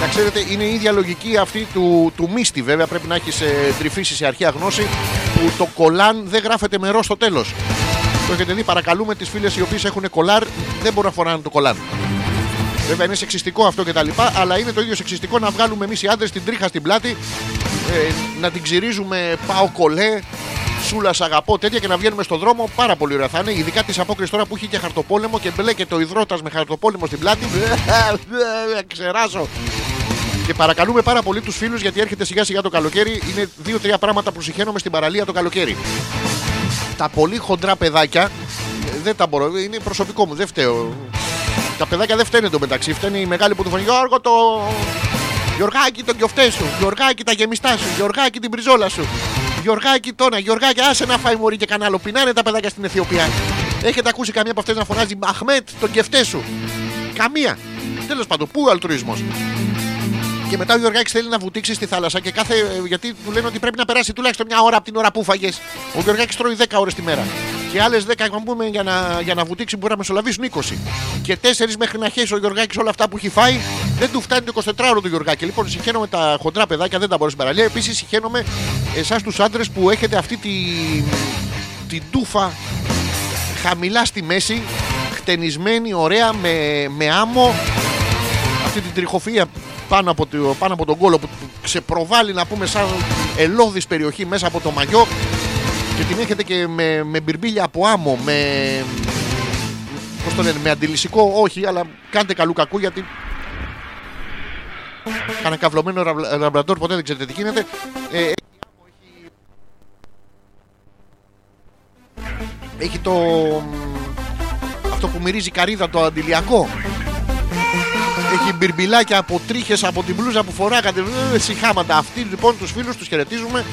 να ξέρετε, είναι η ίδια λογική αυτή του, του μίστη. Βέβαια, πρέπει να έχεις ε, τρυφήσεις σε αρχαία γνώση που το κολάν δεν γράφεται με ρο στο τέλος. Το έχετε δει, παρακαλούμε τις φίλες οι οποίες έχουν κολάρ, δεν μπορούν να φοράνε το κολάν. Βέβαια, είναι σεξιστικό αυτό κτλ. Αλλά είναι το ίδιο σεξιστικό να βγάλουμε εμείς οι άντρες την τρίχα στην πλάτη, ε, να την ξυρίζουμε πάω κολέ, σούλα σ' αγαπώ τέτοια και να βγαίνουμε στον δρόμο. Πάρα πολύ ωραία θα είναι. Ειδικά της απόκρισης τώρα που έχει και χαρτοπόλεμο και μπλέκεται ο υδρότας με χαρτοπόλεμο στην πλάτη. Ξεράσω. Και παρακαλούμε πάρα πολύ τους φίλους γιατί έρχεται σιγά σιγά το καλοκαίρι. Είναι δύο-τρία πράγματα που συχαίνομαι στην παραλία το καλοκαίρι. Τα πολύ χοντρά παιδάκια ε, δεν τα μπορώ. Είναι προσωπικό μου, δεν φταίω. Τα παιδάκια δεν φταίνε εντωμεταξύ. Φταίνει οι μεγάλοι που του φωνούν Γιώργο το. Γιωργάκι το κιοφτέ σου. Γιωργάκι τα γεμιστά σου. Γιωργάκι την πριζόλα σου. Γιωργάκι τόνα. Γιωργάκι άσε να φάει μωρή και κανένα Πεινάνε τα παιδάκια στην Αιθιοπία. Έχετε ακούσει καμία από αυτές να φωνάζει Αχμέτ τον κεφτέ σου. Καμία. Τέλος πάντων, πού ο αλτρουισμός. Και μετά ο Γιωργάκης θέλει να βουτήξει στη θάλασσα και κάθε. ε, Γιατί του λένε ότι πρέπει να περάσει τουλάχιστον μια ώρα από την ώρα που φάγες. Ο Γιωργάκης τρώει 10 ώρες τη μέρα. Και άλλες 10 αν πούμε για να, για να βουτήξει μπορεί να μεσολαβήσουν 20. Και 4 μέχρι να χέσει ο Γιωργάκης όλα αυτά που έχει φάει δεν του φτάνει το 24ωρο του Γιωργάκη. Λοιπόν, συχαίνομαι τα χοντρά παιδάκια, δεν τα μπορώ στην παραλία. Επίσης, συχαίνομαι εσάς τους άντρες που έχετε αυτή τη, την τούφα χαμηλά στη μέση, χτενισμένη, ωραία, με, με άμμο αυτή την τριχοφυΐα πάνω από, το, πάνω από τον κόλο που του ξεπροβάλλει να πούμε σαν ελώδης περιοχή μέσα από το μαγιό και την έχετε και με, με μπυρμπίλια από άμμο, με... Πώς το λένε, με αντιλησικό, όχι, αλλά κάντε καλού κακού γιατί Κάνα καυλωμένο ραμπλ- ραμπλαντόρ, ποτέ δεν ξέρετε τι γίνεται. Ε, έχει- έχει το. Αυτό που μυρίζει καρύδα το αντιλιακό. Έχει μπυρμπιλάκια από τρίχες από την μπλούζα που φοράγατε. Ε, Συχάματα. Αυτοί λοιπόν τους φίλους τους χαιρετίζουμε.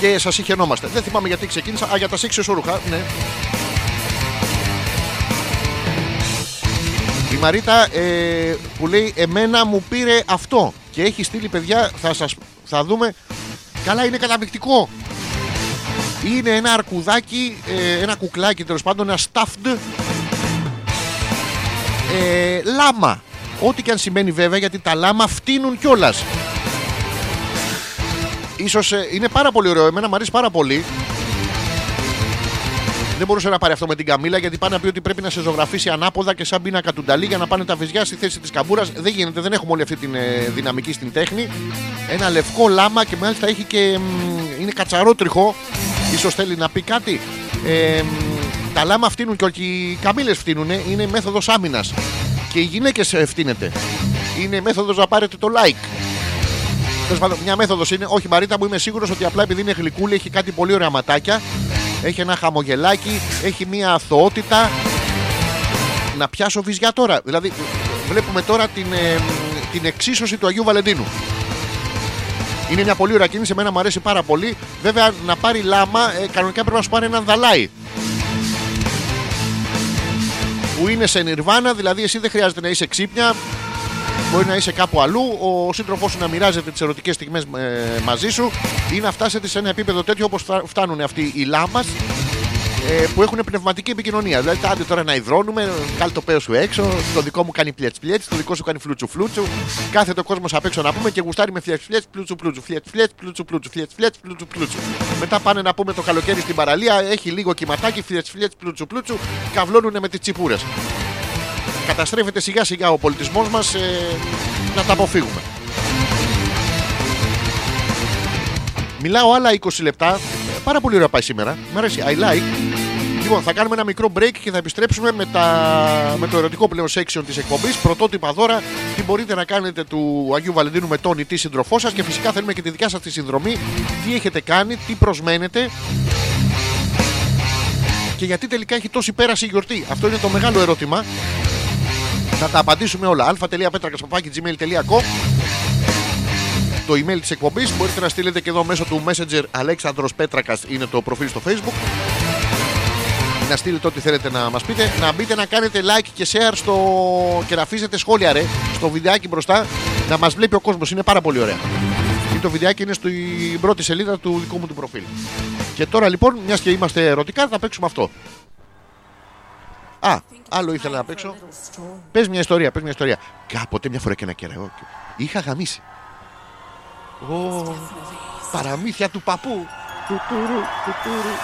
Και σας συχαινόμαστε. Δεν θυμάμαι γιατί ξεκίνησα. Α, για τα σεξ εσώρουχα. Ναι. Η Μαρίτα ε, που λέει εμένα μου πήρε αυτό και έχει στείλει παιδιά θα σας θα δούμε καλά είναι καταπληκτικό είναι ένα αρκουδάκι ε, ένα κουκλάκι τέλος πάντων ένα stuffed ε, λάμα ό,τι και αν σημαίνει βέβαια γιατί τα λάμα φτύνουν κιόλας. Ίσως ε, είναι πάρα πολύ ωραίο εμένα μου αρέσει πάρα πολύ δεν μπορούσε να πάρει αυτό με την Καμίλα γιατί πάνε να πει ότι πρέπει να σε ζωγραφίσει ανάποδα και σαν πίνακα του Νταλή για να πάνε τα βυζιά στη θέση της καμπούρας. Δεν γίνεται, δεν έχουμε όλη αυτή την ε, δυναμική στην τέχνη. Ένα λευκό λάμα και μάλιστα έχει και. μ, είναι κατσαρότριχο. Ίσως θέλει να πει κάτι. Ε, μ, τα λάμα φτύνουν και όχι οι καμίλε φτύνουν. Είναι μέθοδος άμυνας. Και οι γυναίκες φτύνεται. Είναι μέθοδος να πάρετε το like. Τέλος πάντων, μια μέθοδος είναι, όχι Μαρίτα μου, είμαι σίγουρος ότι απλά επειδή είναι γλυκούλη έχει κάτι πολύ ωραία ματάκια. Έχει ένα χαμογελάκι, έχει μια αθωότητα. Να πιάσω βυζιά τώρα. Δηλαδή, βλέπουμε τώρα την, ε, την εξίσωση του Αγίου Βαλεντίνου. Είναι μια πολύ ωραία κίνηση, εμένα μου αρέσει πάρα πολύ. Βέβαια, να πάρει λάμα, ε, κανονικά πρέπει να σου πάρει έναν δαλάι. Που είναι σε νιρβάνα, δηλαδή εσύ δεν χρειάζεται να είσαι ξύπνια, Μπορεί να είσαι κάπου αλλού, ο σύντροφός σου να μοιράζεται τις ερωτικές στιγμές μαζί σου ή να φτάσετε σε ένα επίπεδο τέτοιο όπως φτάνουν αυτοί οι λάμπα ε, που έχουν πνευματική επικοινωνία. Δηλαδή, άντε τώρα να υδρώνουμε, κάλει το παίο σου έξω, το δικό μου κάνει πλέτ πλέτ, το δικό σου κάνει φλούτσου φλούτσου. Κάθεται ο κόσμος απ' έξω να πούμε και γουστάρει με φλέτ φλέτ, πλούτσου πλούτσου, φλέτ φλέτ, πλούτσου πλούτσου, φλέτ φλέτ, πλούτσου πλούτσου. Μετά πάνε να πούμε το καλοκαίρι στην παραλία, έχει λίγο κυματάκι, φλέτ φλέτ, πλούτσου πλούτσου, καυλώνουν με τις τσιπούρες καταστρέφεται σιγά σιγά ο πολιτισμός μας ε, να τα αποφύγουμε. Μιλάω άλλα 20 λεπτά. Ε, Πάρα πολύ ωραία πάει σήμερα. Μ' αρέσει. I like. Λοιπόν, θα κάνουμε ένα μικρό break και θα επιστρέψουμε με, τα... με το ερωτικό πλέον section της εκπομπής. Πρωτότυπα δώρα. Τι μπορείτε να κάνετε του Αγίου Βαλεντίνου με τον ή τη σύντροφό σας. Και φυσικά θέλουμε και τη δικιά σας τη συνδρομή. Τι έχετε κάνει, τι προσμένετε. Και γιατί τελικά έχει τόση πέραση η γιορτή. Αυτό είναι το μεγάλο ερώτημα. Θα τα απαντήσουμε όλα. αλφα.πέτρακα.gmail.com το email της εκπομπής. Μπορείτε να στείλετε και εδώ μέσω του Messenger Αλέξανδρος Πέτρακας είναι το προφίλ στο Facebook. Να στείλετε ό,τι θέλετε να μας πείτε. Να μπείτε να κάνετε like και share στο... και να αφήσετε σχόλια ρε, στο βιντεάκι μπροστά. Να μας βλέπει ο κόσμος. Είναι πάρα πολύ ωραία. Και το βιντεάκι είναι στην πρώτη σελίδα του δικού μου του προφίλ. Και τώρα λοιπόν, μιας και είμαστε ερωτικά, θα παίξουμε αυτό. Α, άλλο ήθελα να παίξω. Πες μια ιστορία, πες μια ιστορία. Κάποτε μια φορά και ένα κεραίο. Είχα γαμίσει. Ω, παραμύθια του παππού. Τουτουρου, τουτουρου.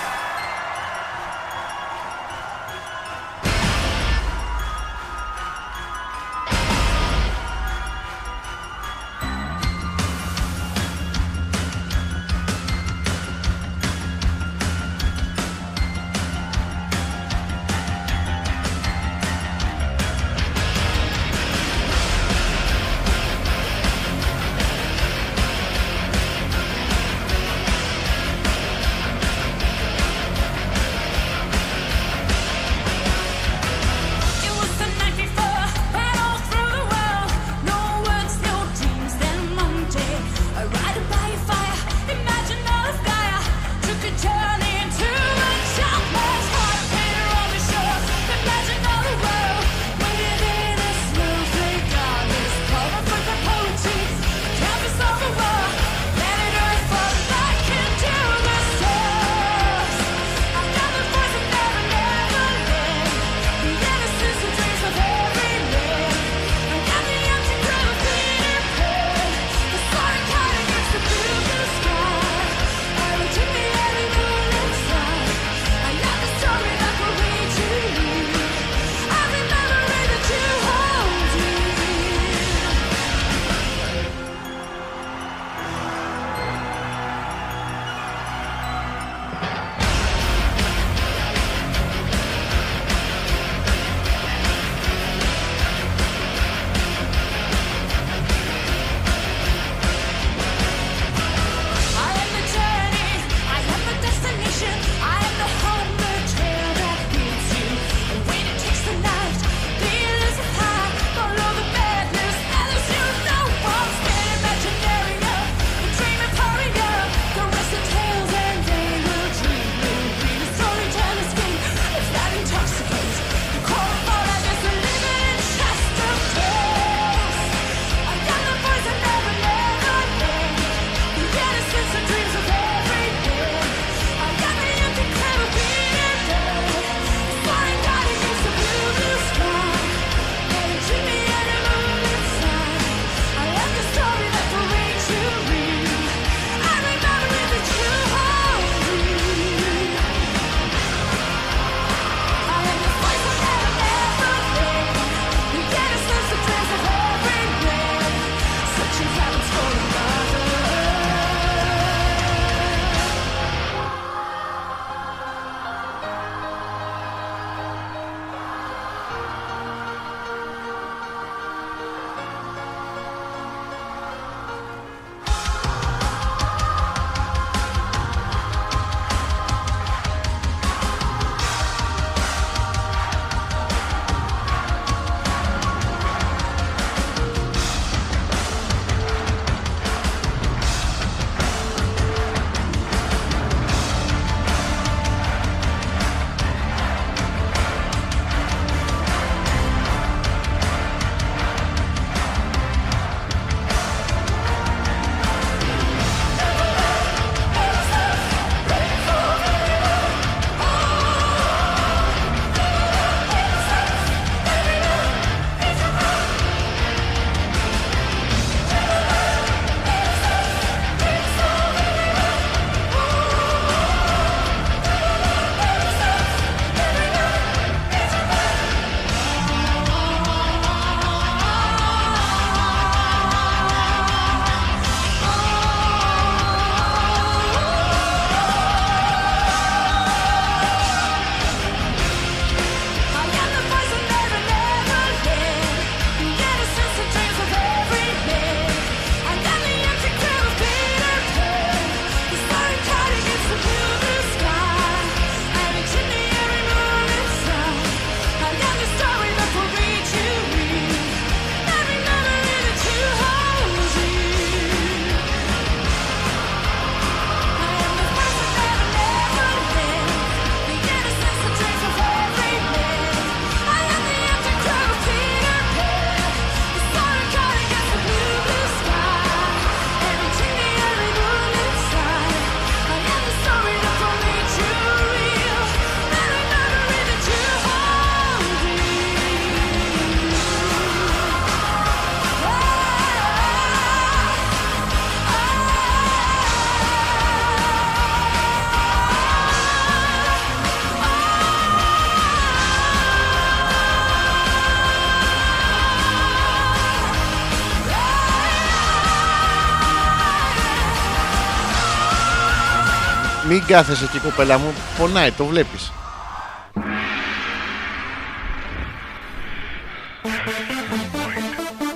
Μην κάθεσαι εκεί κοπέλα μου, πονάει, το βλέπεις.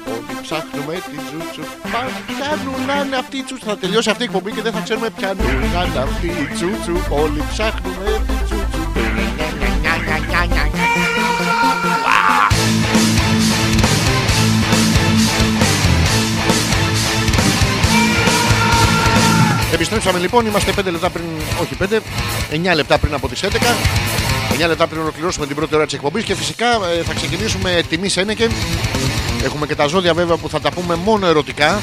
Όλοι ψάχνουμε τη τσούτσου. Μα πιάνουν να είναι αυτή η τσούτσου. Θα τελειώσει αυτή η εκπομπή και δεν θα ξέρουμε πιάνουν να είναι αυτή η τσούτσου. Όλοι ψάχνουμε Επιστρέψαμε λοιπόν, είμαστε 5 λεπτά πριν, όχι 5, 9 λεπτά πριν από τις 11. 9 λεπτά πριν ολοκληρώσουμε την πρώτη ώρα της εκπομπής και φυσικά ε, θα ξεκινήσουμε τιμή Σένεκεν. Έχουμε και τα ζώδια βέβαια που θα τα πούμε μόνο ερωτικά.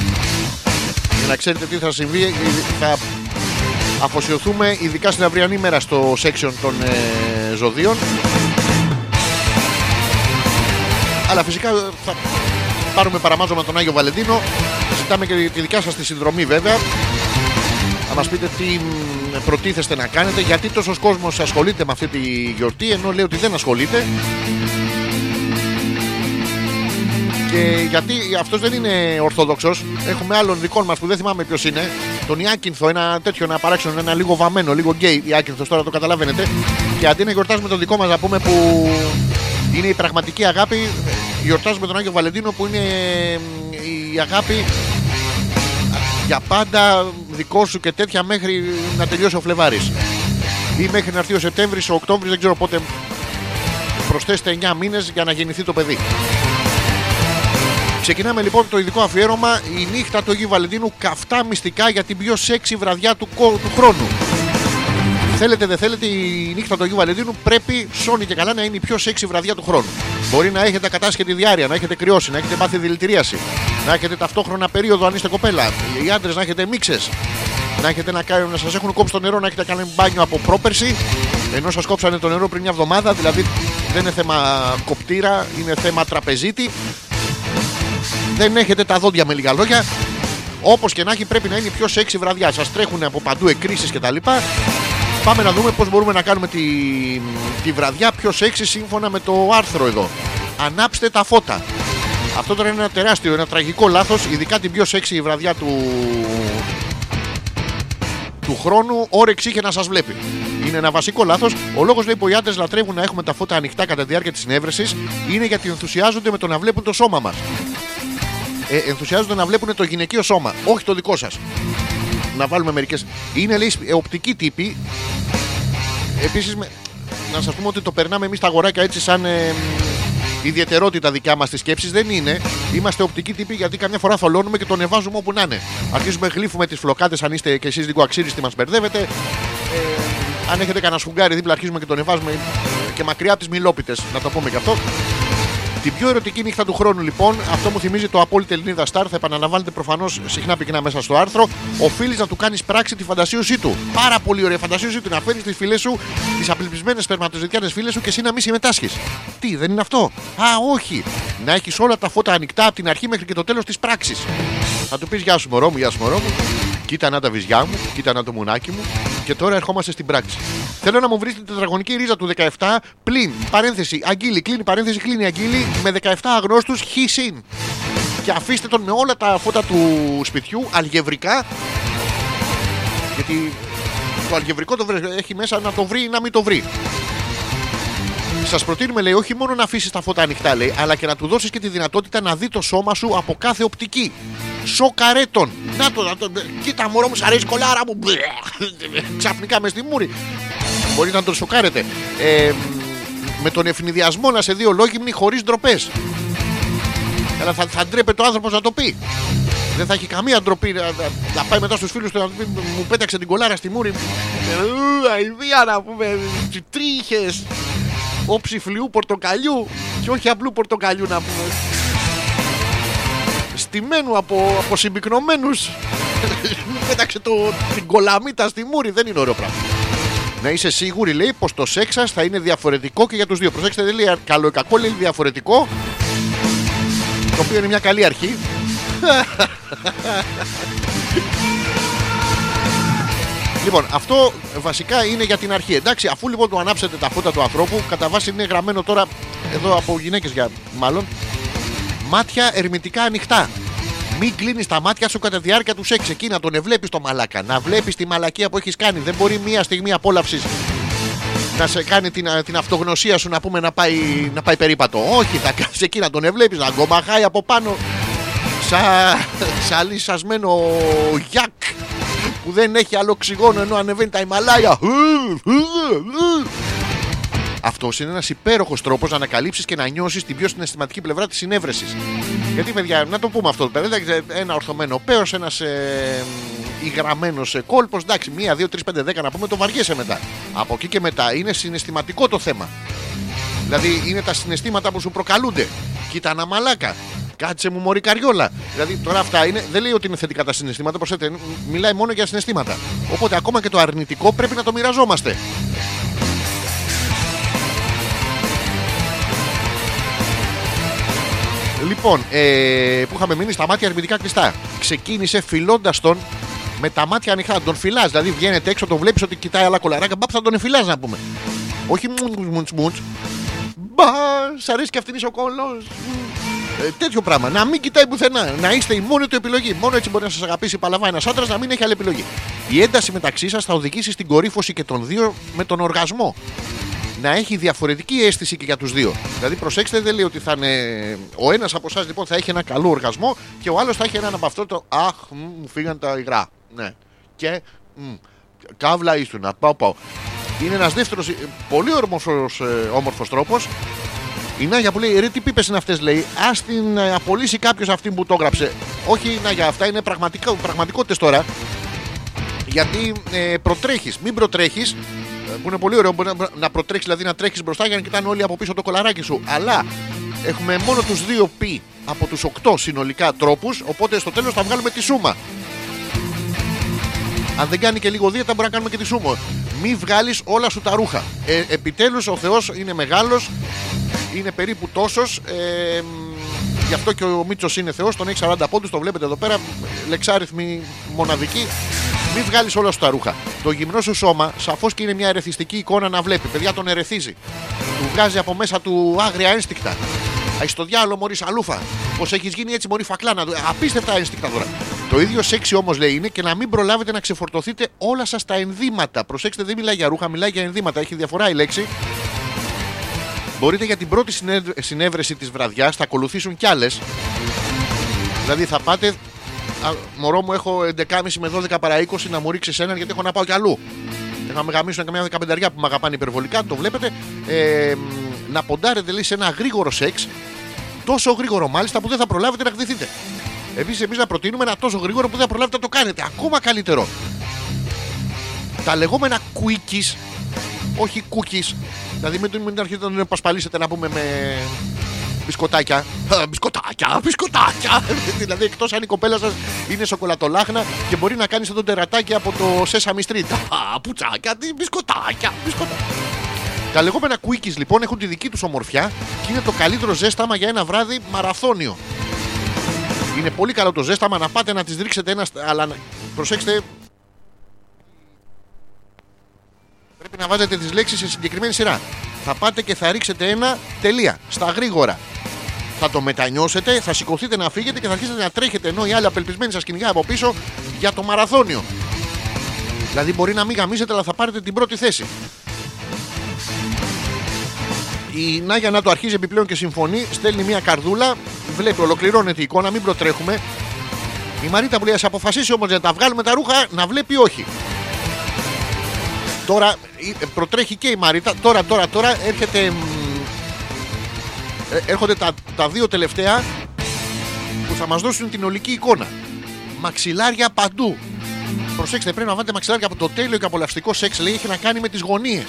Για να ξέρετε τι θα συμβεί, ε, θα αφοσιωθούμε ειδικά στην αυριανή μέρα στο section των ε, ζωδίων. Αλλά φυσικά ε, θα πάρουμε παραμάζωμα τον Άγιο Βαλεντίνο. Ζητάμε και τη δικιά σας τη συνδρομή βέβαια. Να μας πείτε τι μ, προτίθεστε να κάνετε, γιατί τόσος κόσμος ασχολείται με αυτή τη γιορτή, ενώ λέει ότι δεν ασχολείται. Και γιατί αυτός δεν είναι ορθόδοξος, έχουμε άλλον δικών μας που δεν θυμάμαι ποιος είναι, τον Ιάκυνθο, ένα τέτοιο, ένα παράξενο, ένα λίγο βαμμένο, λίγο γκέι Ιάκυνθος, τώρα το καταλαβαίνετε. Και αντί να γιορτάζουμε τον δικό μας να πούμε που είναι η πραγματική αγάπη, γιορτάζουμε τον Άγιο Βαλεντίνο που είναι μ, η αγάπη για πάντα δικό σου και τέτοια μέχρι να τελειώσει ο Φλεβάρης ή μέχρι να έρθει ο Σεπτέμβρης, ο Οκτώβρης, δεν ξέρω πότε προσθέστε 9 μήνες για να γεννηθεί το παιδί. Ξεκινάμε λοιπόν το ειδικό αφιέρωμα η νύχτα του Αγίου Βαλεντίνου καυτά μυστικά για την πιο σεξι βραδιά του, κο- του χρόνου. Θέλετε δεν θέλετε η νύχτα του Αγίου Βαλεντίνου πρέπει σώνει και καλά να είναι η πιο σεξι βραδιά του χρόνου. Μπορεί να έχετε κατάσχετη διάρκεια, να έχετε κρυώσει, να έχετε πάθει δηλητηρίαση, να έχετε ταυτόχρονα περίοδο αν είστε κοπέλα, οι άντρες να έχετε μίξες, να, έχετε να, κάνουν- να σας έχουν κόψει το νερό, να έχετε κάνει μπάνιο από πρόπερση, ενώ σας κόψανε το νερό πριν μια εβδομάδα. Δηλαδή δεν είναι θέμα κοπτήρα, είναι θέμα τραπεζίτη. Δεν έχετε τα δόντια με λίγα λόγια. Όπως και να έχει, πρέπει να είναι η πιο σεξι βραδιά. Σας τρέχουν από παντού εκκρίσεις κτλ. Πάμε να δούμε πώς μπορούμε να κάνουμε τη, τη βραδιά πιο σεξι σύμφωνα με το άρθρο εδώ. Ανάψτε τα φώτα. Αυτό τώρα είναι ένα τεράστιο, ένα τραγικό λάθος, ειδικά την πιο σεξι βραδιά του, του χρόνου όρεξη είχε να σας βλέπει. Είναι ένα βασικό λάθος. Ο λόγος λέει που οι άντρες λατρεύουν να έχουμε τα φώτα ανοιχτά κατά τη διάρκεια της συνέβρεσης είναι γιατί ενθουσιάζονται με το να βλέπουν το σώμα μας. Ε, ενθουσιάζονται να βλέπουν το γυναικείο σώμα, όχι το δικό σας. Να βάλουμε μερικές. Είναι λέει ε, οπτικοί τύποι. Επίσης, να σας πούμε ότι το περνάμε εμείς τα αγοράκια έτσι σαν ε, μ, ιδιαιτερότητα δικιά μας της σκέψης. Δεν είναι. Είμαστε οπτικοί τύποι γιατί καμιά φορά θολώνουμε και το ανεβάζουμε όπου να είναι. Αρχίζουμε γλύφουμε τις φλοκάτες αν είστε και εσείς λίγο αξίριστοι μας μπερδεύετε. Ε, αν έχετε κανένα σφουγγάρι δίπλα, αρχίζουμε και το ανεβάζουμε ε, και μακριά από τις μιλόπιτες. Να το πούμε και αυτό. Την πιο ερωτική νύχτα του χρόνου, λοιπόν, αυτό μου θυμίζει το απόλυτο Ελληνίδα Star. Θα επαναλαμβάνεται προφανώς συχνά πυκνά μέσα στο άρθρο. Οφείλεις να του κάνεις πράξη τη φαντασίωσή του. Πάρα πολύ ωραία φαντασίωσή του να φέρεις τις φίλε σου, τις απελπισμένες σπερματοζητιάνες φίλε σου και εσύ να μην συμμετάσχεις. Τι, δεν είναι αυτό; Α, όχι. Να έχεις όλα τα φώτα ανοιχτά από την αρχή μέχρι και το τέλος της πράξης. Θα του πεις Γεια σου, μωρό μου, γεια σου, μωρό μου. Κοίτα να τα βυζιά μου, κοίτα να το μουνάκι μου. Και τώρα ερχόμαστε στην πράξη. Θέλω να μου βρεις την τετραγωνική ρίζα του 17 πλην παρένθεση αγγίλη, κλείνει παρένθεση, κλείνει αγγίλη με 17 αγνώστους χ συν. Και αφήστε τον με όλα τα φώτα του σπιτιού αλγευρικά. Γιατί το αλγευρικό το βρε- έχει μέσα να το βρει ή να μην το βρει. Σας προτείνουμε, λέει, όχι μόνο να αφήσεις τα φώτα ανοιχτά, λέει, αλλά και να του δώσεις και τη δυνατότητα να δει το σώμα σου από κάθε οπτική. Σοκαρέτον. Να το, να το. Κοίτα, μωρό μου, σ' αρέσει η κολάρα μου. Μπλε. Ξαφνικά μες στη μούρη. Μπορεί να τον σοκάρετε. Ε, με τον ευνηδιασμό να σε δει ολόγυμνη χωρίς ντροπές. Αλλά θα, θα ντρέπεται ο άνθρωπος να το πει. Δεν θα έχει καμία ντροπή να, να- να πάει μετά στους φίλους του να του πει Μου πέταξε την κολάρα στη μούρη. Ου, Αηδία να πούμε. Τρίχε. Όψη φλοιού πορτοκαλιού. Και όχι απλού πορτοκαλιού να πούμε. Στημένου από, από συμπυκνωμένους Μου πέταξε το, την κολαμίτα στη μούρη. Δεν είναι ωραίο πράγμα. Να είσαι σίγουρη, λέει, πως το σεξ σας θα είναι διαφορετικό και για τους δύο. Προσέξτε, δεν λέει καλό ή κακό, λέει διαφορετικό. Το οποίο είναι μια καλή αρχή. Λοιπόν, αυτό βασικά είναι για την αρχή. Εντάξει, αφού λοιπόν του ανάψετε τα φώτα του ανθρώπου, κατά βάση είναι γραμμένο τώρα εδώ από γυναίκες για μάλλον. Μάτια ερμητικά ανοιχτά. Μην κλείνεις τα μάτια σου κατά τη διάρκεια του σεξ. Εκεί να τον ευλέπεις το μαλάκα. Να βλέπεις τη μαλακία που έχεις κάνει. Δεν μπορεί μία στιγμή απόλαυσης να σε κάνει την, την αυτογνωσία σου να πούμε να πάει, να πάει περίπατο. Όχι, θα κάτσει εκεί να τον ευλέπεις, να γκομαχάει από πάνω. Σα, σαν λυσασμένο γιάκ που δεν έχει άλλο οξυγόνο ενώ ανεβαίνει τα Ιμαλάια. Αυτός είναι ένας υπέροχος τρόπος να ανακαλύψεις και να νιώσεις την πιο συναισθηματική πλευρά της συνέβρεσης. Γιατί, παιδιά, να το πούμε αυτό. Παιδιά, ένα ορθωμένο παίο, ένας ε, υγραμμένος ε, κόλπος. Εντάξει, μία, δύο, τρεις, πέντε, δέκα να πούμε, το βαριέσαι μετά. Από εκεί και μετά είναι συναισθηματικό το θέμα. Δηλαδή είναι τα συναισθήματα που σου προκαλούνται. Κοίτα ένα μαλάκα. Κάτσε μου μωρή καριόλα. Δηλαδή τώρα αυτά είναι, δεν λέει ότι είναι θετικά τα συναισθήματα, προσέξτε, μιλάει μόνο για συναισθήματα. Οπότε ακόμα και το αρνητικό πρέπει να το μοιραζόμαστε. Λοιπόν, ε, που είχαμε μείνει στα μάτια αρνητικά κλειστά. Ξεκίνησε φιλώντας τον με τα μάτια ανοιχτά. Τον φυλάς. Δηλαδή βγαίνετε έξω, τον βλέπεις ότι κοιτάει άλλα κολαράκια. Μπαπ θα τον εφυλάς να πούμε. Όχι μουντ μουντ. Μπα, σ' αρέσει και αυτήν είσαι ο κόλλο. Ε, τέτοιο πράγμα. Να μην κοιτάει πουθενά. Να είστε η μόνη του επιλογή. Μόνο έτσι μπορεί να σας αγαπήσει παλαβά ένας άντρας να μην έχει άλλη επιλογή. Η ένταση μεταξύ σας θα οδηγήσει στην κορύφωση και των δύο με τον οργασμό. Να έχει διαφορετική αίσθηση και για τους δύο. Δηλαδή, προσέξτε, δεν λέει ότι θα είναι. Ο ένας από εσάς λοιπόν θα έχει ένα καλό οργασμό και ο άλλος θα έχει έναν από αυτό το Αχ, μ, μου φύγαν τα υγρά. Ναι. Και. μ, Καύλα ήσουν, να πάω, πάω. Είναι ένας δεύτερος πολύ όμορφος, ε, όμορφος τρόπος η Νάγια που λέει: Ρε, τι πίπες είναι αυτές, λέει. Α την ε, απολύσει κάποιος αυτή που το έγραψε. Όχι, Νάγια, αυτά είναι πραγματικότητες τώρα. Γιατί ε, προτρέχεις. Μην προτρέχεις. Που είναι πολύ ωραίο μπορεί να, να προτρέχεις, δηλαδή να τρέχεις μπροστά για να κοιτάνε όλοι από πίσω το κολαράκι σου. Αλλά έχουμε μόνο τους δύο πι από τους οκτώ συνολικά τρόπους. Οπότε στο τέλος θα βγάλουμε τη σούμα. Αν δεν κάνει και λίγο δίαιτα, μπορεί να κάνουμε και τη σούμα. Μη βγάλεις όλα σου τα ρούχα. Ε, Επιτέλους, ο Θεός είναι μεγάλος, είναι περίπου τόσος. Ε, γι' αυτό και ο Μίτσος είναι Θεός. Τον έχει 40 πόντους, το βλέπετε εδώ πέρα. Λεξάριθμη μοναδική. Μην βγάλεις όλα σου τα ρούχα. Το γυμνό σου σώμα σαφώς και είναι μια ερεθιστική εικόνα να βλέπει. Παιδιά τον ερεθίζει. Του βγάζει από μέσα του άγρια ένστικτα. Έχει στο διάλογο μωρή αλούφα. Πώς έχεις γίνει έτσι μωρή φακλάνα. Απίστευτα ένστικτα τώρα. Το ίδιο σεξι όμως λέει είναι και να μην προλάβετε να ξεφορτωθείτε όλα σας τα ενδύματα. Προσέξτε, δεν μιλάει για ρούχα, μιλάει για ενδύματα. Έχει διαφορά η λέξη. Μπορείτε για την πρώτη συνέδ- συνέβρεση της βραδιάς, θα ακολουθήσουν κι άλλες. Δηλαδή θα πάτε. Α, μωρό μου, έχω 11.30 με 12 παρά 20 να μου ρίξεις έναν γιατί έχω να πάω κι αλλού. Θα με γαμίσουν καμιά δεκαπενταριά που με αγαπάνε υπερβολικά, το βλέπετε. Ε, μ, να ποντάρετε λέει, σε ένα γρήγορο σεξ, τόσο γρήγορο μάλιστα που δεν θα προλάβετε να γδυθείτε. Επίση, εμείς να προτείνουμε ένα τόσο γρήγορο που δεν θα προλάβετε να το κάνετε. Ακόμα καλύτερο. Τα λεγόμενα quickies, όχι cookies, δηλαδή μην, μην αρχίσετε να τον πασπαλίσετε να πούμε με μπισκοτάκια. Α, Μπισκοτάκια, μπισκοτάκια. δηλαδή, εκτός αν η κοπέλα σας είναι σοκολατολάχνα και μπορεί να κάνει σαν τον τερατάκι από το Sesame Street. Α, πουτσάκια, τι, μπισκοτάκια, μπισκοτάκια. Τα λεγόμενα quickies λοιπόν έχουν τη δική τους ομορφιά και είναι το καλύτερο ζέσταμα για ένα βράδυ μαραθώνιο. Είναι πολύ καλό το ζέσταμα να πάτε να τις ρίξετε ένα. στα- Αλλά να- προσέξτε. Πρέπει να βάζετε τις λέξεις σε συγκεκριμένη σειρά. Θα πάτε και θα ρίξετε ένα τελεία. Στα γρήγορα. Θα το μετανιώσετε, θα σηκωθείτε να φύγετε και θα αρχίσετε να τρέχετε ενώ οι άλλοι απελπισμένοι σας κυνηγά από πίσω για το μαραθώνιο. Δηλαδή μπορεί να μην γαμίσετε, αλλά θα πάρετε την πρώτη θέση. Η Νάγια να το αρχίζει επιπλέον και συμφωνεί, στέλνει μια καρδούλα, βλέπει, ολοκληρώνεται η εικόνα, μην προτρέχουμε. Η Μαρίτα που λέει: Α αποφασίσει όμως να τα βγάλουμε τα ρούχα, να βλέπει όχι. Τώρα ε, προτρέχει και η Μαρίτα. Τώρα, τώρα, τώρα έρχεται. μ, ε, έρχονται τα, τα δύο τελευταία που θα μας δώσουν την ολική εικόνα. Μαξιλάρια παντού. Προσέξτε, πρέπει να βάλετε μαξιλάρια από το τέλειο και απολαυστικό σεξ. Λέει έχει να κάνει με τις γωνίες.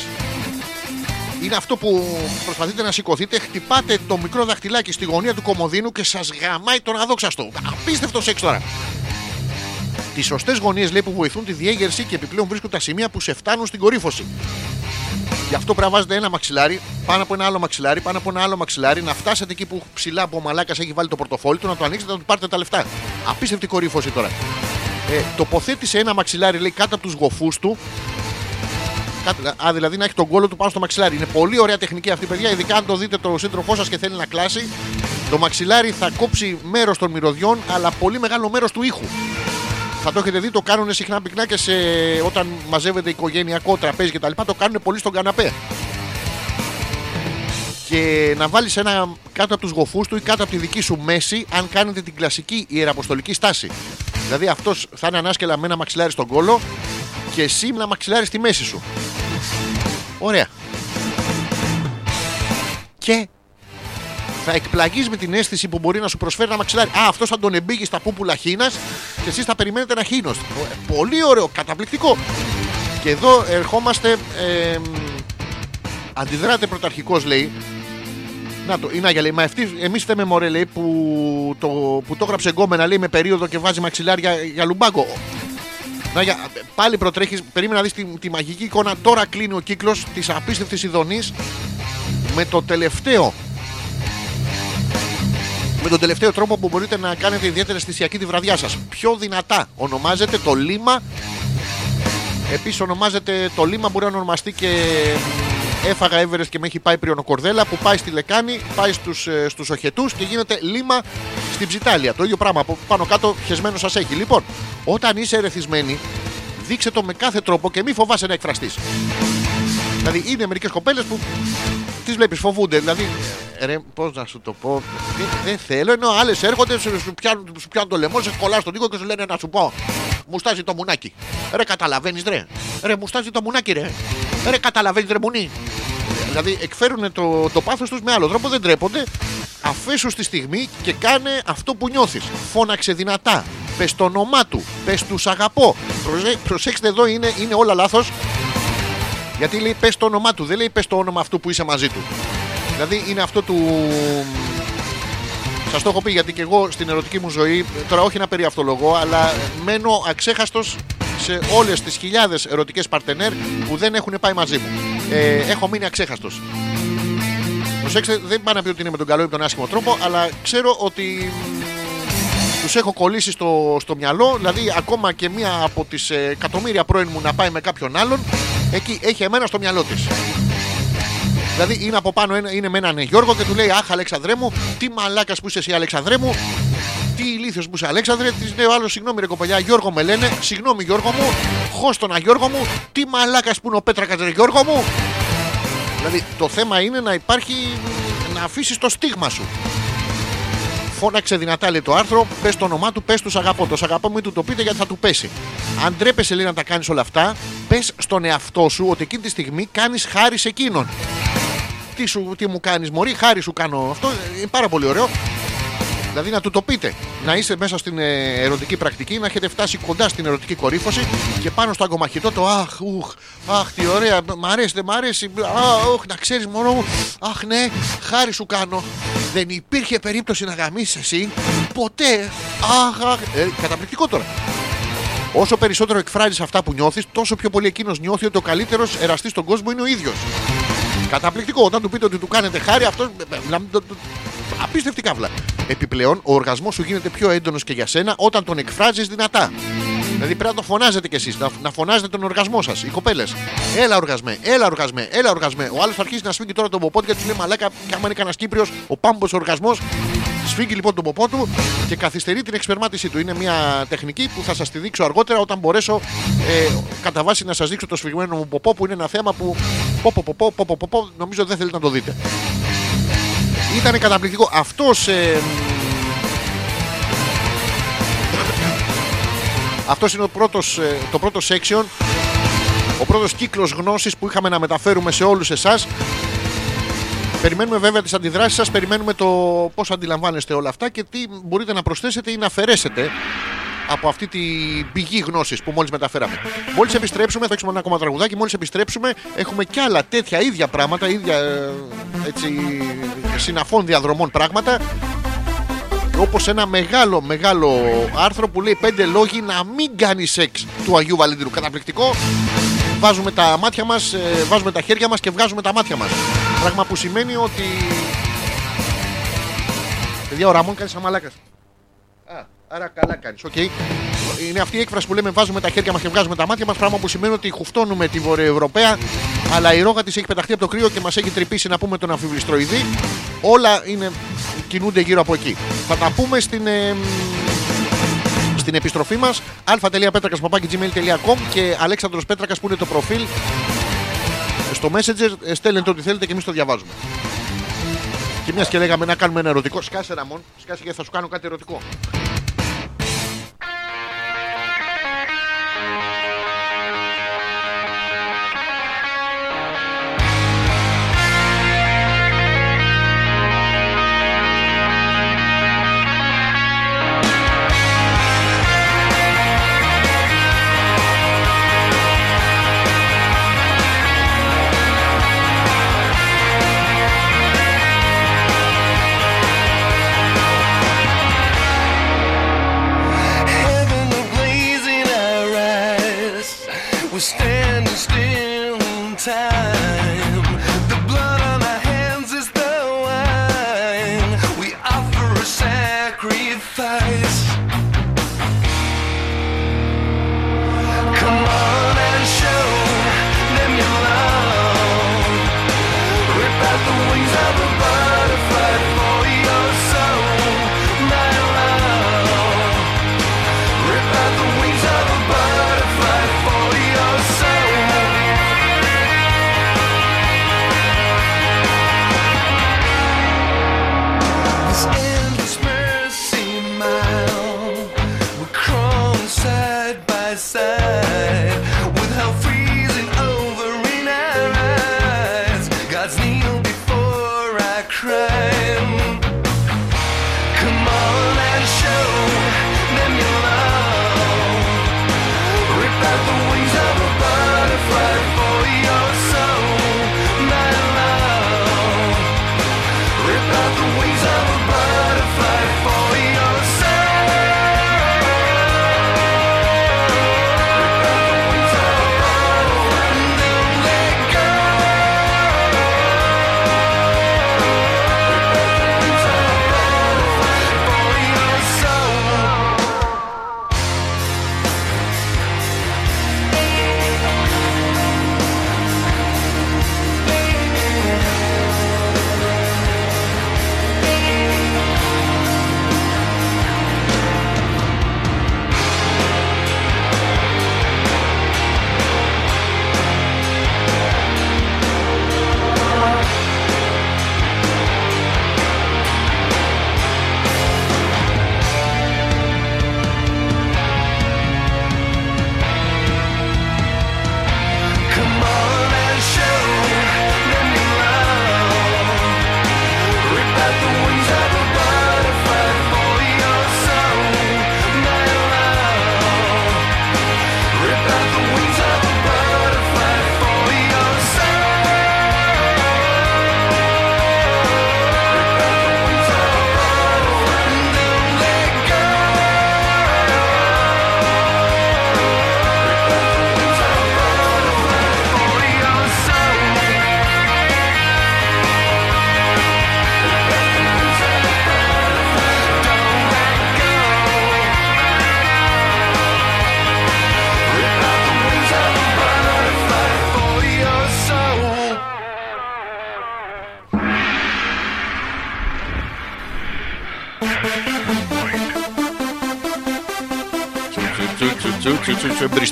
Είναι αυτό που προσπαθείτε να σηκωθείτε, χτυπάτε το μικρό δαχτυλάκι στη γωνία του κομμωδίνου και σας γαμάει τον αδόξαστο. Απίστευτο σεξ τώρα. Τις σωστές γωνίες λέει που βοηθούν τη διέγερση και επιπλέον βρίσκουν τα σημεία που σε φτάνουν στην κορύφωση. Γι' αυτό πρέπει να βάζετε ένα μαξιλάρι πάνω από ένα άλλο μαξιλάρι, πάνω από ένα άλλο μαξιλάρι, να φτάσετε εκεί που ψηλά που ο μαλάκας έχει βάλει το πορτοφόλι του, να το ανοίξετε να του πάρετε τα λεφτά. Απίστευτη κορύφωση τώρα. Ε, τοποθέτησε ένα μαξιλάρι λέει κάτω από τους γοφούς του Κάτω- Α, δηλαδή να έχει τον κόλλο του πάνω στο μαξιλάρι. Είναι πολύ ωραία τεχνική αυτή, παιδιά. Ειδικά αν το δείτε το σύντροφό σας και θέλει να κλάσει. Το μαξιλάρι θα κόψει μέρος των μυρωδιών, αλλά πολύ μεγάλο μέρος του ήχου. Θα το έχετε δει, το κάνουν συχνά πυκνά και σε... όταν μαζεύεται οικογενειακό τραπέζι κτλ. Το κάνουν πολύ στον καναπέ. Και να βάλεις ένα κάτω από τους γοφούς του ή κάτω από τη δική σου μέση, αν κάνετε την κλασική ιεραποστολική στάση. Δηλαδή αυτός θα είναι ανάσκελα με ένα μαξιλάρι στον κόλο και εσύ με ένα μαξιλάρι στη μέση σου. Ωραία. Και θα εκπλαγείς με την αίσθηση που μπορεί να σου προσφέρει ένα μαξιλάρι. Α, αυτός θα τον εμπήγεις στα πούπουλα χίνας και εσείς θα περιμένετε ένα χίνος. Πολύ ωραίο, καταπληκτικό. Και εδώ ερχόμαστε. Ε, αντιδράτε πρωταρχικός, λέει. Να το, η Νάγια λέει, μα εμείς φταίμε μωρέ, λέει, που το, που το έγραψε γκόμενα, λέει, με περίοδο και βάζει μαξιλάρια για λουμπάγκο. Νάγια, πάλι προτρέχεις, περίμενα να δεις τη, τη μαγική εικόνα. Τώρα κλείνει ο κύκλος της απίστευτης ειδονής με το τελευταίο με τον τελευταίο τρόπο που μπορείτε να κάνετε ιδιαίτερα αισθησιακή τη βραδιά σας. Πιο δυνατά ονομάζεται το λίμα. Επίσης ονομάζεται το λίμα μπορεί να ονομαστεί και έφαγα Everest και με έχει πάει πριονοκορδέλα που πάει στη λεκάνη, πάει στους, ε, στους οχετούς και γίνεται λίμα στην ψιτάλια. Το ίδιο πράγμα από πάνω κάτω χεσμένος σας έχει. Λοιπόν, όταν είσαι ερεθισμένη, δείξε το με κάθε τρόπο και μη φοβάσαι να εκφραστείς. Δηλαδή είναι μερικές κοπέλες που τις βλέπεις φοβούνται. Δηλαδή, ε, ρε, πώς να σου το πω, δεν, δεν θέλω. Ενώ άλλες έρχονται, σου, σου, πιάνουν, σου πιάνουν το λαιμό, σε κολλάς στον τοίχο και σου λένε να σου πω. Μου στάζει το μουνάκι. Ρε, καταλαβαίνεις ρε. Ρε, μου στάζει το μουνάκι ρε. Ρε, καταλαβαίνεις ρε μουνί. Δηλαδή εκφέρουν το, το πάθος τους με άλλο τρόπο, δεν τρέπονται. Αφήσου στη στιγμή και κάνε αυτό που νιώθεις. Φώναξε δυνατά. Πες το όνομά του. Πες τους αγαπώ. Προζέ- προσέξτε εδώ είναι, είναι όλα λάθος. Γιατί λέει πες το όνομά του, δεν λέει πες το όνομα αυτού που είσαι μαζί του. Δηλαδή είναι αυτό του. Σας το έχω πει γιατί και εγώ στην ερωτική μου ζωή, τώρα όχι να περιαυτολογώ, αλλά μένω αξέχαστος σε όλες τις χιλιάδες ερωτικές παρτενέρ που δεν έχουν πάει μαζί μου. Ε, έχω μείνει αξέχαστος. Προσέξτε, δεν πάνε να πει ότι είναι με τον καλό ή με τον άσχημο τρόπο, αλλά ξέρω ότι τους έχω κολλήσει στο, στο μυαλό. Δηλαδή, ακόμα και μία από τις εκατομμύρια πρώην μου να πάει με κάποιον άλλον, εκεί έχει εμένα στο μυαλό της. Δηλαδή είναι από πάνω, ένα- είναι με έναν Γιώργο και του λέει Αχ, Αλεξανδρέ μου, τι μαλάκας που είσαι εσύ, Αλεξανδρέ μου, τι ηλίθιος που είσαι, Αλέξανδρε. Της λέει ο άλλο, συγγνώμη ρε κοπελιά, Γιώργο με λένε, συγγνώμη Γιώργο μου, χώστονα Γιώργο μου, τι μαλάκας που είναι ο Πέτρακας ρε Γιώργο μου. Δηλαδή το θέμα είναι να υπάρχει, να αφήσεις το στίγμα σου. Φώναξε δυνατά λέει το άρθρο, πες το όνομά του, πες τους αγαπώ. Το «Σ' αγαπώ μην του το πείτε γιατί θα του πέσει. Αν ντρέπεσαι λέει να τα κάνεις όλα αυτά, πες στον εαυτό σου ότι εκείνη τη στιγμή κάνεις χάρη σε εκείνον. Τι, σου, τι μου κάνεις, Μωρή, χάρη σου κάνω αυτό. Είναι πάρα πολύ ωραίο. Δηλαδή να του το πείτε. Να είστε μέσα στην ε, ερωτική πρακτική, να έχετε φτάσει κοντά στην ερωτική κορύφωση και πάνω στο αγκομαχητό το Αχ, ουχ, αχ, τι ωραία, μ' αρέσει, δεν μ' αρέσει. Αχ, ουχ, να ξέρεις μόνο μου. Αχ, ναι, χάρη σου κάνω. Δεν υπήρχε περίπτωση να γαμίσεις εσύ ποτέ. Αχ, αχ. Ε, καταπληκτικό τώρα. Όσο περισσότερο εκφράζεις αυτά που νιώθεις, τόσο πιο πολύ εκείνος νιώθει ότι ο καλύτερος εραστής στον κόσμο είναι ο ίδιος. Καταπληκτικό. Όταν του πείτε ότι του κάνετε χάρη, αυτό. Απίστευτη καύλα. Επιπλέον, ο οργασμός σου γίνεται πιο έντονος και για σένα όταν τον εκφράζεις δυνατά. Δηλαδή πρέπει να το φωνάζετε κι εσείς, να, να φωνάζετε τον οργασμό σας, οι κοπέλες. Έλα οργασμέ, έλα οργασμέ, έλα οργασμέ. Ο άλλος θα αρχίσει να σφίγγει τώρα τον ποπό του γιατί του λέει Μαλάκα, και άμα είναι κανένας Κύπριος, ο πάμπος οργασμός. Σφίγγει λοιπόν τον ποπό του και καθυστερεί την εξπερμάτισή του. Είναι μια τεχνική που θα σας τη δείξω αργότερα όταν μπορέσω ε, κατά βάση να σας δείξω το σφιγμένο μου ποπό που είναι ένα θέμα που. Πο, πο, πο, πο, πο, πο, πο, πο, νομίζω δεν θέλετε να το δείτε. Ήταν καταπληκτικό. Αυτός ε, Αυτός είναι ο πρώτος, ε, το πρώτο section Ο πρώτος κύκλος γνώσης που είχαμε να μεταφέρουμε σε όλους εσάς Περιμένουμε βέβαια τις αντιδράσεις σας Περιμένουμε το πώς αντιλαμβάνεστε όλα αυτά Και τι μπορείτε να προσθέσετε ή να αφαιρέσετε από αυτή την πηγή γνώσης που μόλις μεταφέραμε. Μόλις επιστρέψουμε, θα έχουμε ένα ακόμα τραγουδάκι. Μόλις επιστρέψουμε, έχουμε κι άλλα τέτοια ίδια πράγματα, ίδια ε, έτσι, συναφών διαδρομών πράγματα. Όπως ένα μεγάλο μεγάλο άρθρο που λέει πέντε λόγοι να μην κάνεις σεξ του Αγίου Βαλεντίνου. Καταπληκτικό. Βάζουμε τα μάτια μας, βάζουμε τα χέρια μας και βγάζουμε τα μάτια μας. Πράγμα που σημαίνει ότι. Παιδιά, ο Ραμόν κάνει σαν μαλάκας. Α, άρα καλά κάνεις. Οκ. Είναι αυτή η έκφραση που λέμε βάζουμε τα χέρια μας και βγάζουμε τα μάτια μας. Πράγμα που σημαίνει ότι χουφτώνουμε τη Βορειοευρωπαία, αλλά η ρόγα της έχει πεταχτεί από το κρύο και μας έχει τρυπήσει να πούμε τον αμφιβληστροειδή. Όλα είναι κινούνται γύρω από εκεί. Θα τα πούμε στην, ε, μ, στην επιστροφή μας. αλφα.πέτρακα.gmail.com και Αλέξανδρος Πέτρακας που είναι το προφίλ. Στο Messenger ε, στέλνετε ό,τι θέλετε και εμείς το διαβάζουμε. Και μιας και λέγαμε να κάνουμε ένα ερωτικό. Σκάσε Ραμόν, σκάσε και θα σου κάνω κάτι ερωτικό. was staying.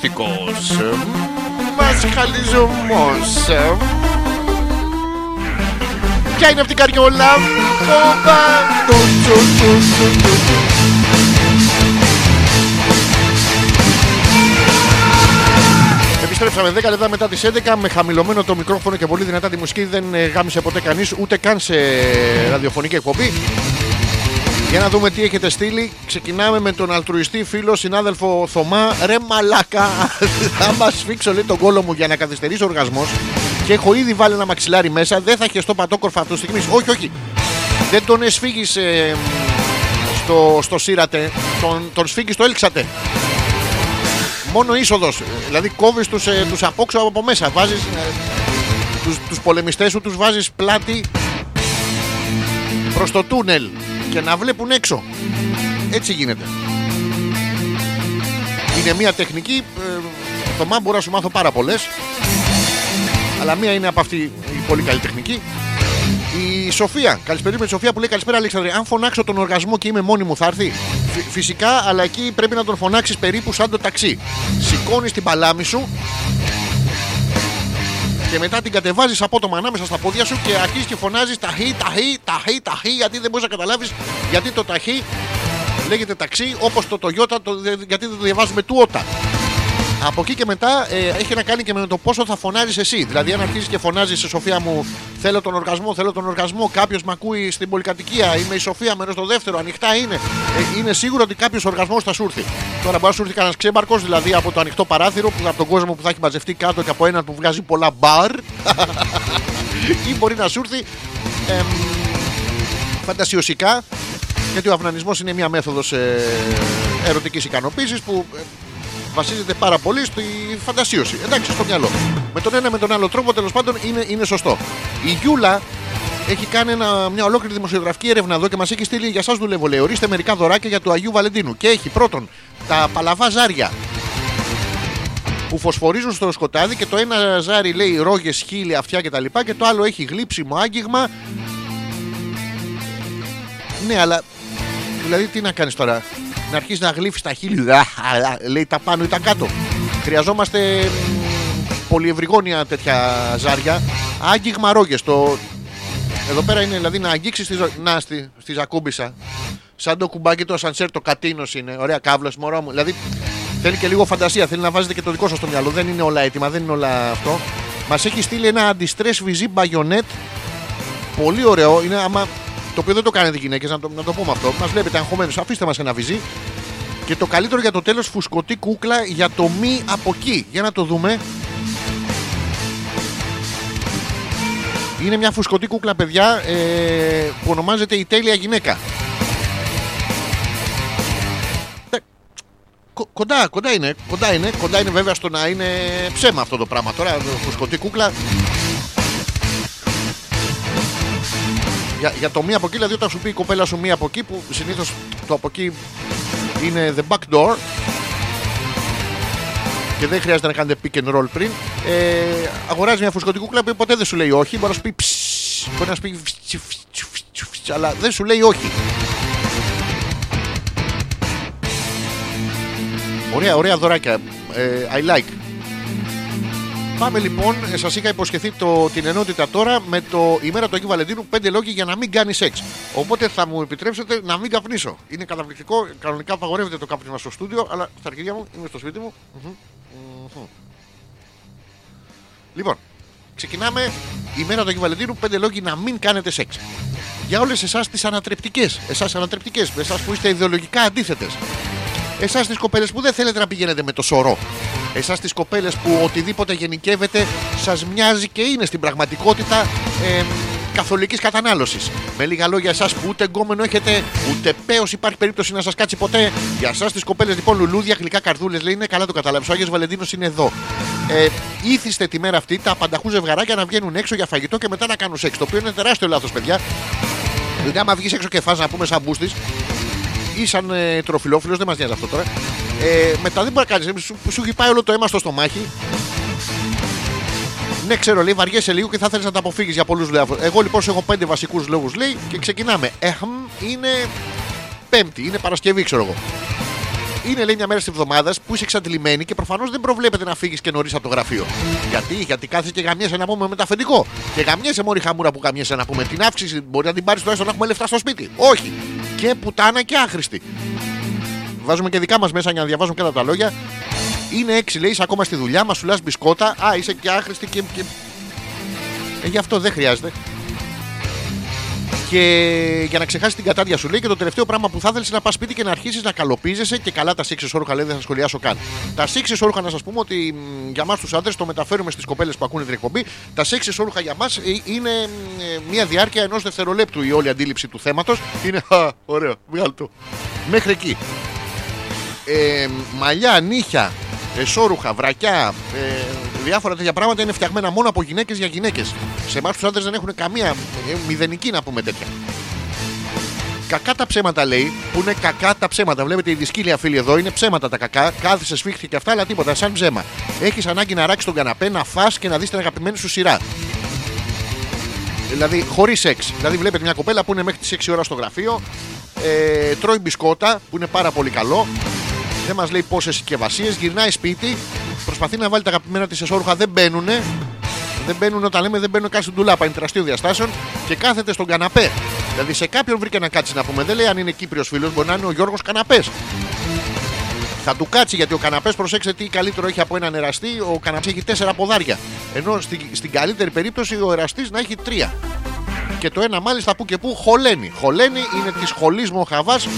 Εμπριστικός Μασχαλιζωμός Ποια είναι αυτή η καριόλα Όπα. Του, του, του, του, του, του. Επιστρέψαμε 10 λεπτά μετά τις 11 με χαμηλωμένο το μικρόφωνο και πολύ δυνατά τη μουσική. Δεν ε, γάμισε ποτέ κανείς ούτε καν σε ραδιοφωνική εκπομπή. Για να δούμε τι έχετε στείλει. Ξεκινάμε με τον αλτρουιστή φίλο συνάδελφο Θωμά. Ρε μαλάκα, θα μας σφίξω λέει τον κόλο μου για να καθυστερήσει ο οργασμός. Και έχω ήδη βάλει ένα μαξιλάρι μέσα. Δεν θα χεστώ πατόκορφα αυτό στιγμή. Όχι, όχι. Δεν τον εσφίγει στο, στο σύρατε. Τον, τον σφίγγει στο έλξατε. Μόνο είσοδος. Δηλαδή κόβεις τους ε, τους απόξω από μέσα. Βάζεις ε, τους, τους πολεμιστές σου τους βάζεις πλάτη προς το τούνελ και να βλέπουν έξω. Έτσι γίνεται. Είναι μια τεχνική, ε, το μά μπορώ να σου μάθω πάρα πολλές, αλλά μία είναι από αυτή η πολύ καλή τεχνική. Η Σοφία, καλησπέρα με τη Σοφία που λέει καλησπέρα Αλέξανδρε. Αν φωνάξω τον οργασμό και είμαι μόνη μου, θα έρθει. Φυ- φυσικά, αλλά εκεί πρέπει να τον φωνάξεις περίπου σαν το ταξί. Σηκώνεις την παλάμη σου και μετά την κατεβάζεις απότομα ανάμεσα στα πόδια σου και αρχίζεις και φωνάζεις ταχύ, ταχύ, ταχύ, ταχύ, γιατί δεν μπορείς να καταλάβεις γιατί το ταχύ λέγεται ταξί όπως το Toyota, το, γιατί δεν το διαβάζουμε του ότα. Από εκεί και μετά ε, έχει να κάνει και με το πόσο θα φωνάζεις εσύ. Δηλαδή, αν αρχίζεις και φωνάζεις σε Σοφία μου, θέλω τον οργασμό, θέλω τον οργασμό, κάποιος με ακούει στην πολυκατοικία, είμαι η Σοφία, μένω στο δεύτερο, ανοιχτά είναι. Ε, είναι σίγουρο ότι κάποιος οργασμός θα σου έρθει. Τώρα, μπορεί να σου έρθει κανένας ξέμπαρκος, δηλαδή από το ανοιχτό παράθυρο, που, από τον κόσμο που θα έχει μαζευτεί κάτω και από έναν που βγάζει πολλά μπαρ. ή μπορεί να σου έρθει εμ, φαντασιωσικά, γιατί ο αυνανισμός είναι μια μέθοδος ε, ερωτικής ικανοποίησης που ε, βασίζεται πάρα πολύ στη φαντασίωση. Εντάξει, στο μυαλό. Με τον ένα με τον άλλο τρόπο τέλος πάντων είναι, είναι σωστό. Η Γιούλα έχει κάνει ένα, μια ολόκληρη δημοσιογραφική έρευνα εδώ και μας έχει στείλει για εσά δουλεύω. Λέει, ορίστε μερικά δωράκια για το Αγίου Βαλεντίνου. Και έχει πρώτον τα παλαβά ζάρια που φωσφορίζουν στο σκοτάδι και το ένα ζάρι λέει ρόγες, χείλη, αυτιά κτλ. Και, και το άλλο έχει γλύψιμο άγγιγμα. Ναι, αλλά δηλαδή τι να κάνεις τώρα; Να αρχίσει να γλύφει τα χείλη. Α, α, α, Λέει τα πάνω ή τα κάτω. Χρειαζόμαστε μ, πολυευρυγόνια τέτοια ζάρια. Άγγιγμα ρόγες. Το... Εδώ πέρα είναι δηλαδή να αγγίξεις τη, ζω... να, στη, στη ζακούμπισα. Σαν το κουμπάκι του ασανσέρ, το κατίνος είναι. Ωραία, κάβλο, μωρό μου. Δηλαδή θέλει και λίγο φαντασία. Θέλει να βάζετε και το δικό σας στο μυαλό. Δεν είναι όλα έτοιμα, δεν είναι όλα αυτό. Μας έχει στείλει ένα αντιστρess βυζί μπαγιονέτ. Πολύ ωραίο. Είναι άμα. Το οποίο δεν το κάνετε γυναίκες, να το, να το πούμε αυτό. Μας βλέπετε αγχωμένους. Αφήστε μας ένα βυζί. Και το καλύτερο για το τέλος φουσκωτή κούκλα για το μη από εκεί. Για να το δούμε. Είναι μια φουσκωτή κούκλα, παιδιά, ε, που ονομάζεται η τέλεια γυναίκα. Ε, κο- Κοντά, κοντά είναι, κοντά είναι, κοντά είναι βέβαια στο να είναι ψέμα αυτό το πράγμα. Τώρα φουσκωτή κούκλα. Για, για το μία από εκεί, δηλαδή όταν σου πει η κοπέλα σου μία από εκεί, που συνήθως το από εκεί είναι the back door, και δεν χρειάζεται να κάνετε pick and roll πριν. Ε, αγοράζεις μια φουσκωτή κούκλα που ποτέ δεν σου λέει όχι. Μπορεί να σου πει ψ, μπορεί να σου πει φσ, φσ, φσ, φσ, φσ, αλλά δεν σου λέει όχι. Ωραία, ωραία δωράκια. Ε, I like. Πάμε λοιπόν, σας είχα υποσχεθεί το, την ενότητα τώρα με το ημέρα του Αγίου Βαλεντίνου. Πέντε λόγοι για να μην κάνεις σεξ. Οπότε θα μου επιτρέψετε να μην καπνίσω. Είναι καταπληκτικό. Κανονικά απαγορεύεται το κάπνισμα στο στούντιο, αλλά στα αρχίδια μου είμαι στο σπίτι μου. Μμμ, μμμ. Λοιπόν, ξεκινάμε ημέρα του Αγίου Βαλεντίνου. Πέντε λόγοι να μην κάνετε σεξ. Για όλες εσάς τις ανατρεπτικές, εσάς ανατρεπτικές, εσάς που είστε ιδεολογικά αντίθετες. Εσάς τις κοπέλες που δεν θέλετε να πηγαίνετε με το σωρό. Εσάς τις κοπέλες που οτιδήποτε γενικεύεται σας μοιάζει και είναι στην πραγματικότητα ε, καθολικής κατανάλωσης. Με λίγα λόγια, εσάς που ούτε γκόμενο έχετε, ούτε πέος υπάρχει περίπτωση να σας κάτσει ποτέ. Για εσάς τις κοπέλες λοιπόν, λουλούδια, γλυκά καρδούλες, λέει είναι καλά το κατάλαβε. Ο Άγιος Βαλεντίνος είναι εδώ. Ε, ήθιστε τη μέρα αυτή τα απανταχού ζευγαράκια να βγαίνουν έξω για φαγητό και μετά να κάνουν σεξ. Το οποίο είναι τεράστιο λάθος, παιδιά. Δηλαδή, άμα βγεις έξω και φας να πούμε σαν μπούστης, ή σαν ε, τροφιλόφιλος, δεν μας νοιάζει αυτό τώρα. Ε, μετά δεν μπορεί να κάνεις. Σου, σου έχει πάει όλο το αίμα στο στομάχι. Ναι, ξέρω, λέει, βαριέσαι λίγο και θα θέλεις να τα αποφύγεις για πολλούς λόγου. Εγώ λοιπόν σου έχω πέντε βασικούς λόγους, λέει, και ξεκινάμε. Έχμ, είναι Πέμπτη, είναι Παρασκευή, ξέρω εγώ. Είναι λέει μια μέρα της εβδομάδας που είσαι εξαντλημένη και προφανώς δεν προβλέπεται να φύγεις και νωρίς από το γραφείο. Γιατί, γιατί κάθεσαι και γαμιέσαι να πούμε με το αφεντικό. Και γαμιέσαι μόλι χαμούρα που γαμιέσαι να πούμε την αύξηση. Μπορεί να την πάρεις τουλάχιστον να έχουμε λεφτά στο σπίτι. Όχι. Και πουτάνα και άχρηστη. Βάζουμε και δικά μας μέσα για να διαβάζουμε κατά τα λόγια. Είναι έξι, λέει, είσαι ακόμα στη δουλειά μας, σου λα μπισκότα. Α, είσαι και άχρηστη και. και... Ε, γι' αυτό δεν χρειάζεται. Και για να ξεχάσει την κατάδια σου λέει και το τελευταίο πράγμα που θα ήθελε να πας σπίτι και να αρχίσεις να καλοπίζεσαι και καλά τα σίξε όρουχα λέει δεν θα σχολιάσω καν. Τα σίξε όρουχα να σας πούμε ότι μ, για εμά τους άντρες το μεταφέρουμε στις κοπέλες που ακούνε την εκπομπή. Τα σίξε όρουχα για μας είναι μ, ε, μια διάρκεια ενός δευτερολέπτου η όλη αντίληψη του θέματος. Είναι α, ωραίο, βγάλ το. Μέχρι εκεί. Ε, μαλλιά, νύχια, εσόρουχα, βρακιά, ε, διάφορα τέτοια πράγματα είναι φτιαγμένα μόνο από γυναίκες για γυναίκες. Σε εμάς τους άντρες δεν έχουν καμία ε, μηδενική να πούμε τέτοια. Κακά τα ψέματα λέει, που είναι κακά τα ψέματα. Βλέπετε η δυσκύλια φίλη εδώ είναι ψέματα τα κακά. Κάθισε, σφίχθηκε και αυτά, αλλά τίποτα, σαν ψέμα. Έχεις ανάγκη να ράξεις τον καναπέ, να φά και να δεις την αγαπημένη σου σειρά. Δηλαδή χωρίς σεξ. Δηλαδή βλέπετε μια κοπέλα που είναι μέχρι τις 6 ώρα στο γραφείο, ε, τρώει μπισκότα που είναι πάρα πολύ καλό, δεν μας λέει πόσες συσκευασίες, γυρνάει σπίτι, προσπαθεί να βάλει τα αγαπημένα της εσόρουχα, δεν μπαίνουν. Δεν μπαίνουν όταν λέμε δεν μπαίνουν καν στην τουλάπα, είναι τεραστίων διαστάσεων και κάθεται στον καναπέ. Δηλαδή σε κάποιον βρήκε να κάτσει να πούμε. Δεν λέει αν είναι Κύπριος φίλος, μπορεί να είναι ο Γιώργος Καναπές. Θα του κάτσει γιατί ο καναπές, προσέξτε τι καλύτερο έχει από έναν εραστή. Ο καναπές έχει τέσσερα ποδάρια. Ενώ στην, στην καλύτερη περίπτωση ο εραστής να έχει τρία. Και το ένα μάλιστα που και που χωλαίνει. Χωλαίνει είναι της σχολή Μοχαβάς.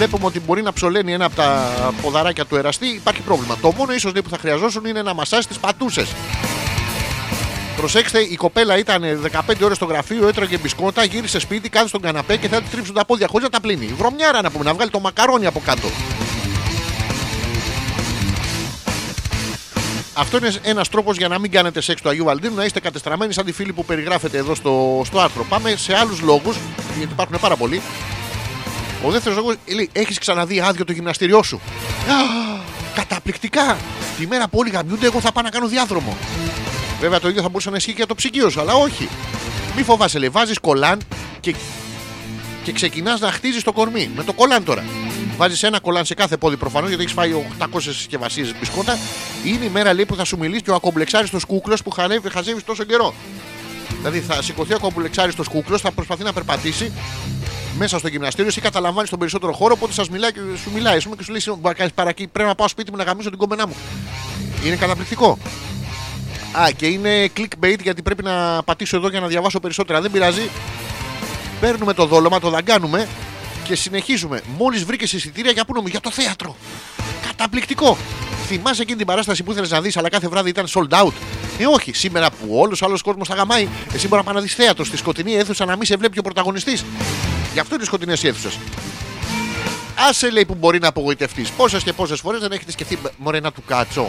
Βλέπουμε ότι μπορεί να ψολένει ένα από τα ποδαράκια του εραστή. Υπάρχει πρόβλημα. Το μόνο ίσως που θα χρειαζόσουν είναι να μασάσει τις πατούσες. Προσέξτε, η κοπέλα ήταν 15 ώρες στο γραφείο, έτρωγε μπισκότα, γύρισε σπίτι, κάθεται στον καναπέ και θα τη τρίψουν τα πόδια χωρίς να τα πλύνει. Βρωμιάρα να πούμε, να βγάλει το μακαρόνι από κάτω. Αυτό είναι ένας τρόπος για να μην κάνετε σεξ του Αγίου Βαλντίνου, να είστε κατεστραμμένοι σαν τη φίλη που περιγράφεται εδώ στο, στο άρθρο. Πάμε σε άλλους λόγους, γιατί υπάρχουν πάρα πολλοί. Ο δεύτερος λόγος λέει: Έχεις ξαναδεί άδειο το γυμναστήριό σου. Α, καταπληκτικά! Τη μέρα που όλοι γαμιούνται, εγώ θα πάω να κάνω διάδρομο. Βέβαια το ίδιο θα μπορούσε να ισχύει και για το ψυγείο σου, αλλά όχι. Μη φοβάσαι, λέει, βάζεις κολάν και, και ξεκινάς να χτίζεις το κορμί. Με το κολάν τώρα. Βάζεις ένα κολάν σε κάθε πόδι προφανώς γιατί έχεις φάει 800 συσκευασίε μπισκότα. Είναι η μέρα λέει που θα σου μιλήσει και ο ακομπλεξάριστος κούκλος που χαλεύει, χαζεύεις τόσο καιρό. Δηλαδή θα σηκωθεί ο ακομπλεξάριστος κούκλος, θα προσπαθεί να περπατήσει μέσα στο γυμναστήριο. Εσύ καταλαμβάνεις τον περισσότερο χώρο, οπότε σας μιλάει και σου μιλάει. Ας πούμε, και σου λέει: «Μπορεί να κάνεις παρακεί, Πρέπει να πάω σπίτι μου να γαμίσω την κομμενά μου. Είναι καταπληκτικό. Α, και είναι clickbait γιατί πρέπει να πατήσω εδώ για να διαβάσω περισσότερα. Δεν πειράζει. Παίρνουμε το δόλωμα, το δαγκάνουμε και συνεχίζουμε. Μόλις βρήκες εισιτήρια για πού νομίζεις, για το θέατρο. Καταπληκτικό. Θυμάσαι εκείνη την παράσταση που ήθελες να δεις, αλλά κάθε βράδυ ήταν sold out; Ε, όχι. Σήμερα που όλος ο άλλος κόσμος θα γαμάει, εσύ μπορεί να πάει να δεις θέατρο στη σκοτεινή αίθουσα να μην σε βλέπει ο πρωταγωνιστής. Γι' αυτό είναι σκοτεινέ οι αίθουσε. Άσε λέει που μπορεί να απογοητευτείς. Πόσες και πόσες φορές δεν έχετε σκεφτεί, Μωρέ να του κάτσω.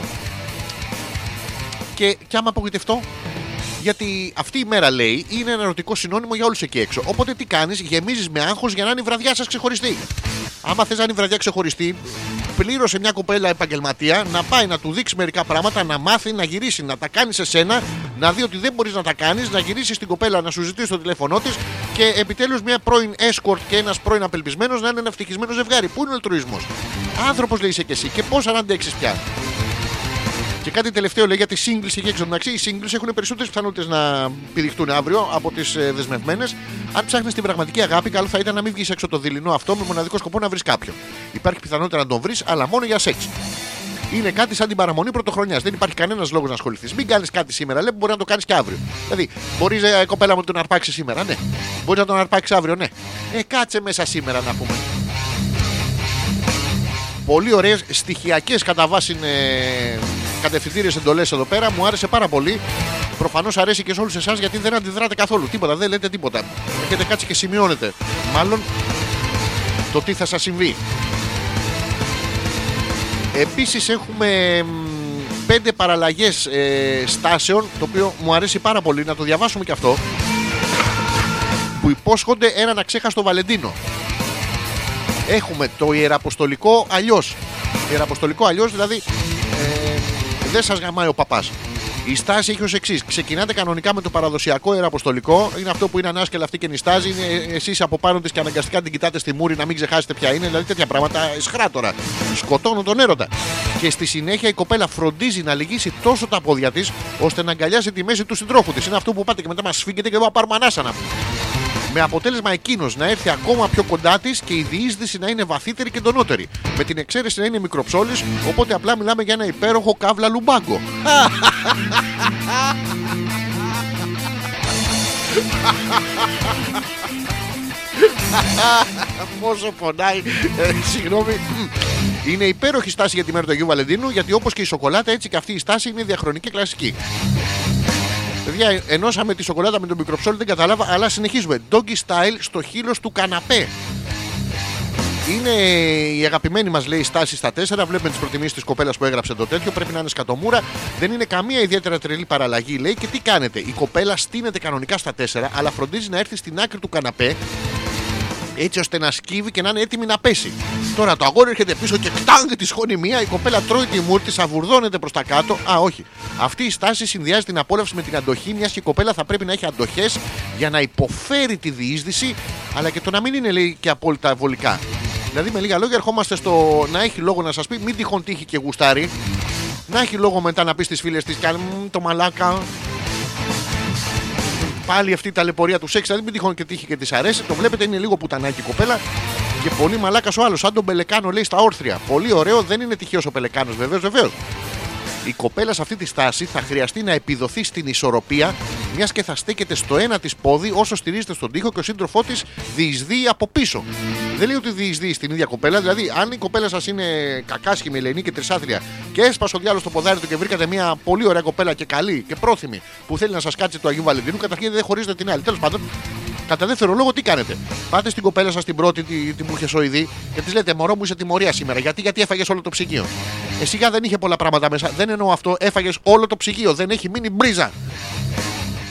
Και, και άμα απογοητευτώ, γιατί αυτή η μέρα λέει είναι ένα ερωτικό συνώνυμο για όλους εκεί έξω. Οπότε τι κάνεις, γεμίζεις με άγχος για να είναι η βραδιά σας ξεχωριστή. Άμα θες να είναι η βραδιά ξεχωριστή, πλήρωσε μια κοπέλα επαγγελματία να πάει να του δείξει μερικά πράγματα, να μάθει, να γυρίσει, να τα κάνει σε σένα, να δει ότι δεν μπορείς να τα κάνεις, να γυρίσεις στην κοπέλα να σου ζητήσει το τηλέφωνό της και επιτέλους μια πρώην escort και ένας πρώην απελπισμένος να είναι ένα ευτυχισμένο ζευγάρι. Πού είναι ο αλτρουισμός; Άνθρωπος λέει είσαι και εσύ και πώς αν αντέξει πια. Και κάτι τελευταίο λέει για τι singles εκεί έξω. Εντάξει, οι singles έχουν περισσότερες πιθανότητες να πηδηχτούν αύριο από τις ε, δεσμευμένες. Αν ψάχνεις την πραγματική αγάπη, καλό θα ήταν να μην βγεις έξω το δειλινό αυτό με μοναδικό σκοπό να βρεις κάποιον. Υπάρχει πιθανότητα να τον βρεις, αλλά μόνο για σεξ. Είναι κάτι σαν την παραμονή πρωτοχρονιάς. Δεν υπάρχει κανένας λόγος να ασχοληθείς. Μην κάνεις κάτι σήμερα, λέει, μπορεί να το κάνεις και αύριο. Δηλαδή, μπορείς ε, κοπέλα μου να τον αρπάξεις σήμερα, ναι. Μπορείς να τον αρπάξεις αύριο, ναι. Ε, κάτσε μέσα σήμερα να πούμε. Πολύ ωραίες στοιχειακές κατά βάση ε, κατευθυντήριες εντολές εδώ πέρα. Μου άρεσε πάρα πολύ. Προφανώς αρέσει και σε όλους εσάς γιατί δεν αντιδράτε καθόλου. Τίποτα, δεν λέτε τίποτα. Έχετε κάτσει και σημειώνετε. Μάλλον το τι θα σας συμβεί. Επίσης έχουμε μ, πέντε παραλλαγές ε, στάσεων το οποίο μου αρέσει πάρα πολύ να το διαβάσουμε και αυτό που υπόσχονται έναν αξέχαστο Βαλεντίνο. Έχουμε το ιεραποστολικό αλλιώς. Ιεραποστολικό αλλιώς δηλαδή ε, δεν σας γαμάει ο παπάς. Η στάση έχει ως εξής. Ξεκινάτε κανονικά με το παραδοσιακό ιεραποστολικό. Είναι αυτό που είναι ανάσκελα αυτή και νιστάζει. Είναι εσείς από πάνω της και αναγκαστικά την κοιτάτε στη μούρη να μην ξεχάσετε ποια είναι. Δηλαδή τέτοια πράγματα εσχρά τώρα. Σκοτώνουν τον έρωτα. Και στη συνέχεια η κοπέλα φροντίζει να λυγίσει τόσο τα πόδια της ώστε να αγκαλιάσει τη μέση του συντρόφου της. Είναι αυτό που πάτε και μετά μας σφίγγεται και εδώ να πάρουμε ανάσανα. Με αποτέλεσμα εκείνος να έρθει ακόμα πιο κοντά της και η διείσδυση να είναι βαθύτερη και εντονότερη. Με την εξαίρεση να είναι μικροψόλης, οπότε απλά μιλάμε για ένα υπέροχο καύλα λουμπάγκο. Πόσο πονάει. Ε, συγγνώμη. Είναι υπέροχη στάση για τη μέρα του Αγίου Βαλεντίνου, γιατί όπως και η σοκολάτα, έτσι και αυτή η στάση είναι διαχρονική και κλασική. Παιδιά, ενώσαμε τη σοκολάτα με τον μικροψόλι, δεν κατάλαβα, αλλά συνεχίζουμε. Doggy style στο χείλος του καναπέ. Είναι η αγαπημένη μας λέει στάση στα 4. Βλέπουμε τις προτιμήσεις της κοπέλας που έγραψε το τέτοιο. Πρέπει να είναι σκατομούρα. Δεν είναι καμία ιδιαίτερα τρελή παραλλαγή, λέει. Και τι κάνετε; Η κοπέλα στείνεται κανονικά στα 4, αλλά φροντίζει να έρθει στην άκρη του καναπέ Έτσι ώστε να σκύβει και να είναι έτοιμη να πέσει. Τώρα το αγόρι έρχεται πίσω και κτάγκ τη σχώνει μία, η κοπέλα τρώει τη μούρτη, αβουρδώνεται προς τα κάτω. Α, όχι. Αυτή η στάση συνδυάζει την απόλαυση με την αντοχή, μιας και η κοπέλα θα πρέπει να έχει αντοχές για να υποφέρει τη διείσδυση, αλλά και το να μην είναι λέει, και απόλυτα βολικά. Δηλαδή, με λίγα λόγια, ερχόμαστε στο να έχει λόγο να σας πει, μην τυχόν τύχει και γουστάρει. Να έχει λόγο μετά να πει στις φίλες της, κάνει «Μμ, το μαλάκα. Πάλι αυτή η ταλαιπωρία του σεξ, δηλαδή μην τυχόν και τύχει και της αρέσει. Το βλέπετε, είναι λίγο πουτανάκι η κοπέλα και πολύ μαλάκας ο άλλος. Σαν τον Πελεκάνο λέει στα όρθρια. Πολύ ωραίο, δεν είναι τυχαίος ο Πελεκάνος, βεβαίως, βεβαίως. Η κοπέλα σε αυτή τη στάση θα χρειαστεί να επιδοθεί στην ισορροπία, μιας και θα στέκεται στο ένα της πόδι όσο στηρίζεται στον τοίχο και ο σύντροφός της διεισδύει από πίσω. Δεν λέει ότι διεισδύει στην ίδια κοπέλα, δηλαδή αν η κοπέλα σας είναι κακάσχημη, ελεηνή και τρισάθλια και έσπασε ο διάλογο στο ποδάρι του και βρήκατε μια πολύ ωραία κοπέλα και καλή και πρόθυμη που θέλει να σας κάτσει το Αγίου Βαλεντίνου, καταρχήν δεν χωρίζετε την άλλη. Τέλος πάντων, Κατά δεύτερο λόγο, τι κάνετε; Πάτε στην κοπέλα σας την πρώτη, τη- την που είχε σοηδεί και της λέτε: Μωρό μου είσαι τιμωρία σήμερα. Γιατί, γιατί έφαγες όλο το ψυγείο; Ε, σιγά δεν είχε πολλά πράγματα μέσα. Δεν εννοώ αυτό. Έφαγες όλο το ψυγείο. Δεν έχει μείνει μπρίζα.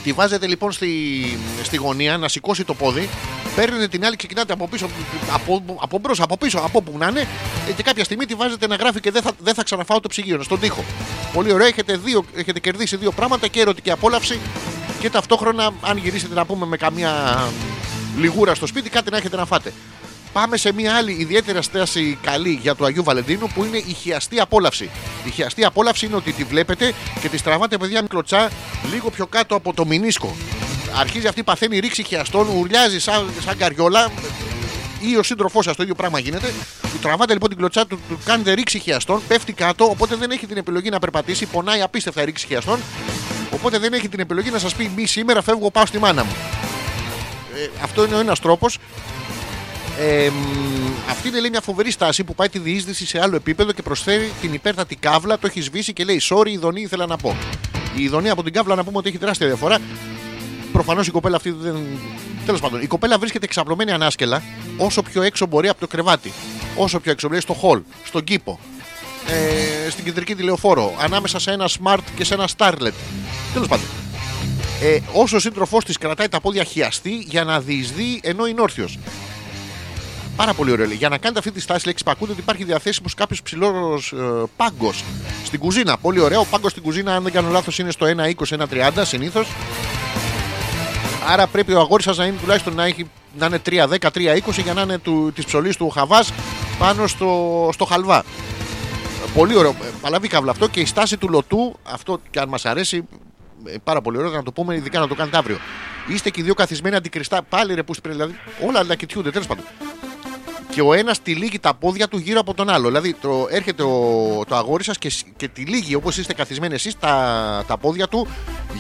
Τη βάζετε λοιπόν στη, στη γωνία να σηκώσει το πόδι. Παίρνετε την άλλη, ξεκινάτε από πίσω, από, από μπρος, από πίσω, από όπου να είναι. ε, Και κάποια στιγμή τη βάζετε να γράφει και δεν θα, δεν θα ξαναφάω το ψυγείο, είναι στον τοίχο. Πολύ ωραία, έχετε, δύο, έχετε κερδίσει δύο πράγματα και ερωτική απόλαυση και ταυτόχρονα, αν γυρίσετε να πούμε με καμία λιγούρα στο σπίτι, κάτι να έχετε να φάτε. Πάμε σε μια άλλη ιδιαίτερη στάση καλή για το Αγίου Βαλεντίνου που είναι η χιαστή απόλαυση. Η χιαστή απόλαυση είναι ότι τη βλέπετε και τη τραβάτε παιδιά με κλωτσά λίγο πιο κάτω από το μηνίσκο. Αρχίζει αυτή παθαίνει ρήξη χιαστών, ουρλιάζει σαν, σαν καριόλα ή ο σύντροφός σας το ίδιο πράγμα γίνεται. Του τραβάτε λοιπόν την κλωτσά, του, του κάνετε ρήξη χιαστών, πέφτει κάτω, οπότε δεν έχει την επιλογή να περπατήσει, πονάει απίστευτα η ρήξη χιαστών. Οπότε δεν έχει την επιλογή να σας πει: Μη σήμερα φεύγω, πάω στη μάνα μου. Ε, αυτό είναι ο ένας τρόπος. Ε, μ, αυτή είναι λέει, μια φοβερή στάση που πάει τη διείσδυση σε άλλο επίπεδο και προσφέρει την υπέρτατη καύλα. Το έχει σβήσει και λέει: Sorry, ειδονή ήθελα να πω. Η ειδονή από την καύλα να πούμε ότι έχει τεράστια διαφορά. Προφανώς η κοπέλα αυτή δεν. Τέλος πάντων, η κοπέλα βρίσκεται εξαπλωμένη ανάσκελα όσο πιο έξω μπορεί από το κρεβάτι. Όσο πιο έξω, δηλαδή στο hall, στον κήπο, ε, στην κεντρική τηλεοφόρο, ανάμεσα σε ένα smart και σε ένα starlet. Τέλος πάντων. Ε, όσο ο σύντροφός της κρατάει τα πόδια χιαστή για να διεισδύει ενώ είναι όρθιος. Πάρα πολύ ωραίο. λέει. Για να κάνετε αυτή τη στάση, λέει, εξυπακούτε ότι υπάρχει διαθέσιμος κάποιος ψηλός ε, πάγκος στην κουζίνα. Πολύ ωραίο. Ο πάγκος στην κουζίνα, αν δεν κάνω λάθος, είναι στο 1,20-1,30 συνήθως. Άρα πρέπει ο αγόρι σας να είναι τουλάχιστον να, έχει, να είναι 3,10-3,20 για να είναι της ψωλής του χαβάς πάνω στο, στο χαλβά. Πολύ ωραίο. Ε, Παλαβή καύλα αυτό και η στάση του λωτού, αυτό και αν μας αρέσει, ε, πάρα πολύ ωραίο να το πούμε, ειδικά να το κάνετε αύριο. Είστε και οι δύο καθισμένοι αντικριστά. Πάλι ρε που σπρε- δηλαδή όλα να κοιτιούνται τέλος πάντων. Και ο ένας τυλίγει τα πόδια του γύρω από τον άλλο. Δηλαδή το, έρχεται ο, το αγόρι σας και, σ- και τυλίγει όπως είστε καθισμένοι εσείς τα, τα πόδια του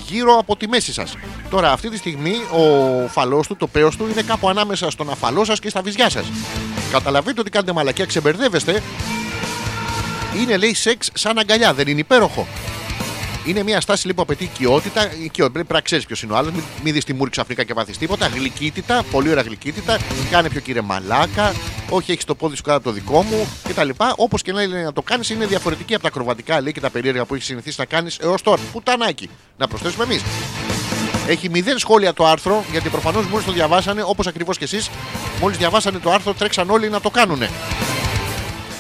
γύρω από τη μέση σας. Τώρα αυτή τη στιγμή ο φαλός του, το πέος του είναι κάπου ανάμεσα στον αφαλό σας και στα βυζιά σας. Καταλαβαίνετε ότι κάνετε μαλακία, ξεμπερδεύεστε. Είναι λέει σεξ σαν αγκαλιά, δεν είναι υπέροχο. Είναι μια στάση λοιπόν που απαιτεί οικειότητα. Οικειότητα. Πρέπει να ξέρεις ποιος είναι ο άλλος. Μην, μην δεις τη μούρη ξαφνικά και πάθει τίποτα. Γλυκύτητα, πολύ ωραία γλυκύτητα. Κάνε πιο κύριε μαλάκα. Όχι, έχεις το πόδι σου κάτω από το δικό μου κτλ. Όπως και να, είναι να το κάνεις, είναι διαφορετική από τα ακροβατικά λέει και τα περίεργα που έχεις συνηθίσει να κάνεις έως τώρα. Πουτανάκι. Να προσθέσουμε εμείς. Έχει μηδέν σχόλια το άρθρο, γιατί προφανώς μόλις το διαβάσανε, όπως ακριβώς και εσείς, μόλις διαβάσανε το άρθρο, τρέξαν όλοι να το κάνουνε.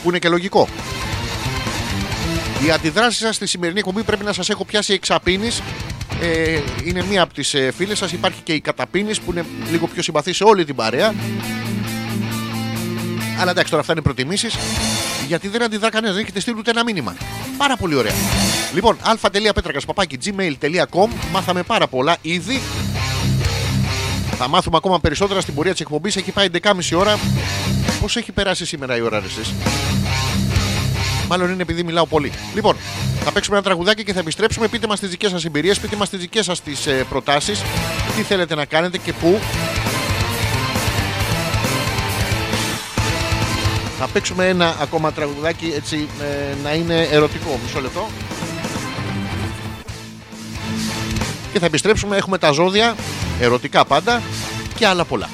Που είναι και λογικό. Οι αντιδράσει σας στη σημερινή εκπομπή πρέπει να σας έχω πιάσει εξαπίνης. Ε, είναι μία από τις ε, φίλες σας. Υπάρχει και η καταπίνης που είναι λίγο πιο συμπαθή σε όλη την παρέα. Αλλά εντάξει, τώρα αυτά είναι προτιμήσεις. Γιατί δεν αντιδρά κανένας, δεν έχετε στείλει ούτε ένα μήνυμα. Πάρα πολύ ωραία. Λοιπόν, αλφα.πέτρακα παπάκι gmail.com μάθαμε πάρα πολλά ήδη. Θα μάθουμε ακόμα περισσότερα στην πορεία της εκπομπής. Έχει πάει 11.30 ώρα. Πώς έχει περάσει σήμερα η ώρα, ρε, εσείς; Μάλλον είναι επειδή μιλάω πολύ. Λοιπόν, θα παίξουμε ένα τραγουδάκι και θα επιστρέψουμε. Πείτε μας τις δικές σας εμπειρίες, πείτε μας τις δικές σας τις, ε, προτάσεις, τι θέλετε να κάνετε και πού. Θα παίξουμε ένα ακόμα τραγουδάκι έτσι ε, να είναι ερωτικό. Μισό λεπτό. Και θα επιστρέψουμε. Έχουμε τα ζώδια, ερωτικά πάντα και άλλα πολλά.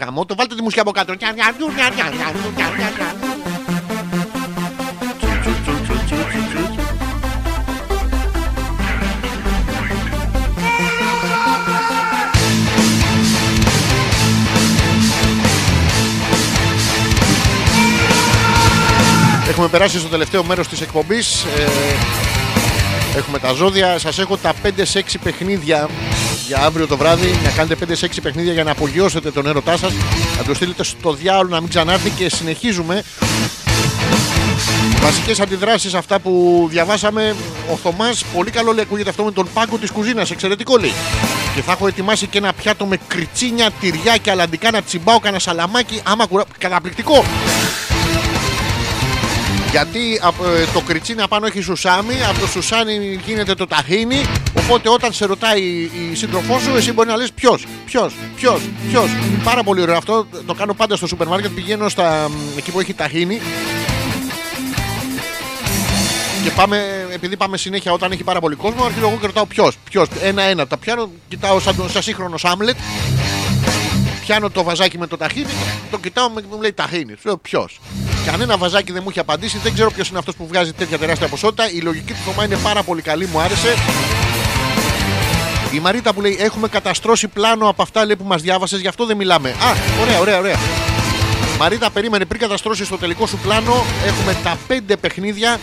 Γαμώ το, βάλτε τη μουσική από κάτω. Έχουμε περάσει στο τελευταίο μέρος της εκπομπής. Ε, έχουμε τα ζώδια. Σας έχω τα 5-6 παιχνίδια για αύριο το βράδυ. Να κάνετε 5-6 παιχνίδια για να απογειώσετε τον έρωτά σας. Να το στείλετε στο διάολο να μην ξανάρθει και συνεχίζουμε. Βασικές αντιδράσεις αυτά που διαβάσαμε. Ο Θωμάς, πολύ καλό λέει, ακούγεται αυτό με τον πάγκο της κουζίνας. Εξαιρετικό λέει. Και θα έχω ετοιμάσει και ένα πιάτο με κριτσίνια, τυριά και αλαντικά να τσιμπάω κανένα σαλαμάκι. Άμα κουρα... Καταπληκτικό. Γιατί από, ε, το κριτσίνι απάνω έχει σουσάμι, από το σουσάνι γίνεται το ταχίνι. Οπότε όταν σε ρωτάει η σύντροφός σου, εσύ μπορεί να λες ποιος, ποιος, ποιος, ποιος. Πάρα πολύ ωραίο αυτό. Το κάνω πάντα στο σούπερ μάρκετ. Πηγαίνω στα, εκεί που έχει ταχίνι και πάμε, επειδή πάμε συνέχεια όταν έχει πάρα πολύ κόσμο, αρχίζω εγώ και ρωτάω ποιος. Ποιος, ένα-ένα. Τα πιάνω, κοιτάω σαν, τον- σαν σύγχρονος Σάμλετ. Πιάνω το βαζάκι με το ταχύνι, το κοιτάω με μου λέει ταχύνι. Σου λέω ποιος. Κανένα βαζάκι δεν μου έχει απαντήσει, δεν ξέρω ποιος είναι αυτός που βγάζει τέτοια τεράστια ποσότητα. Η λογική του Θωμά είναι πάρα πολύ καλή, μου άρεσε. Η Μαρίτα που λέει: Έχουμε καταστρώσει πλάνο από αυτά λέει, που μας διάβασες, γι' αυτό δεν μιλάμε. Α, ωραία, ωραία, ωραία. Μαρίτα, περίμενε πριν καταστρώσεις το τελικό σου πλάνο. Έχουμε τα πέντε παιχνίδια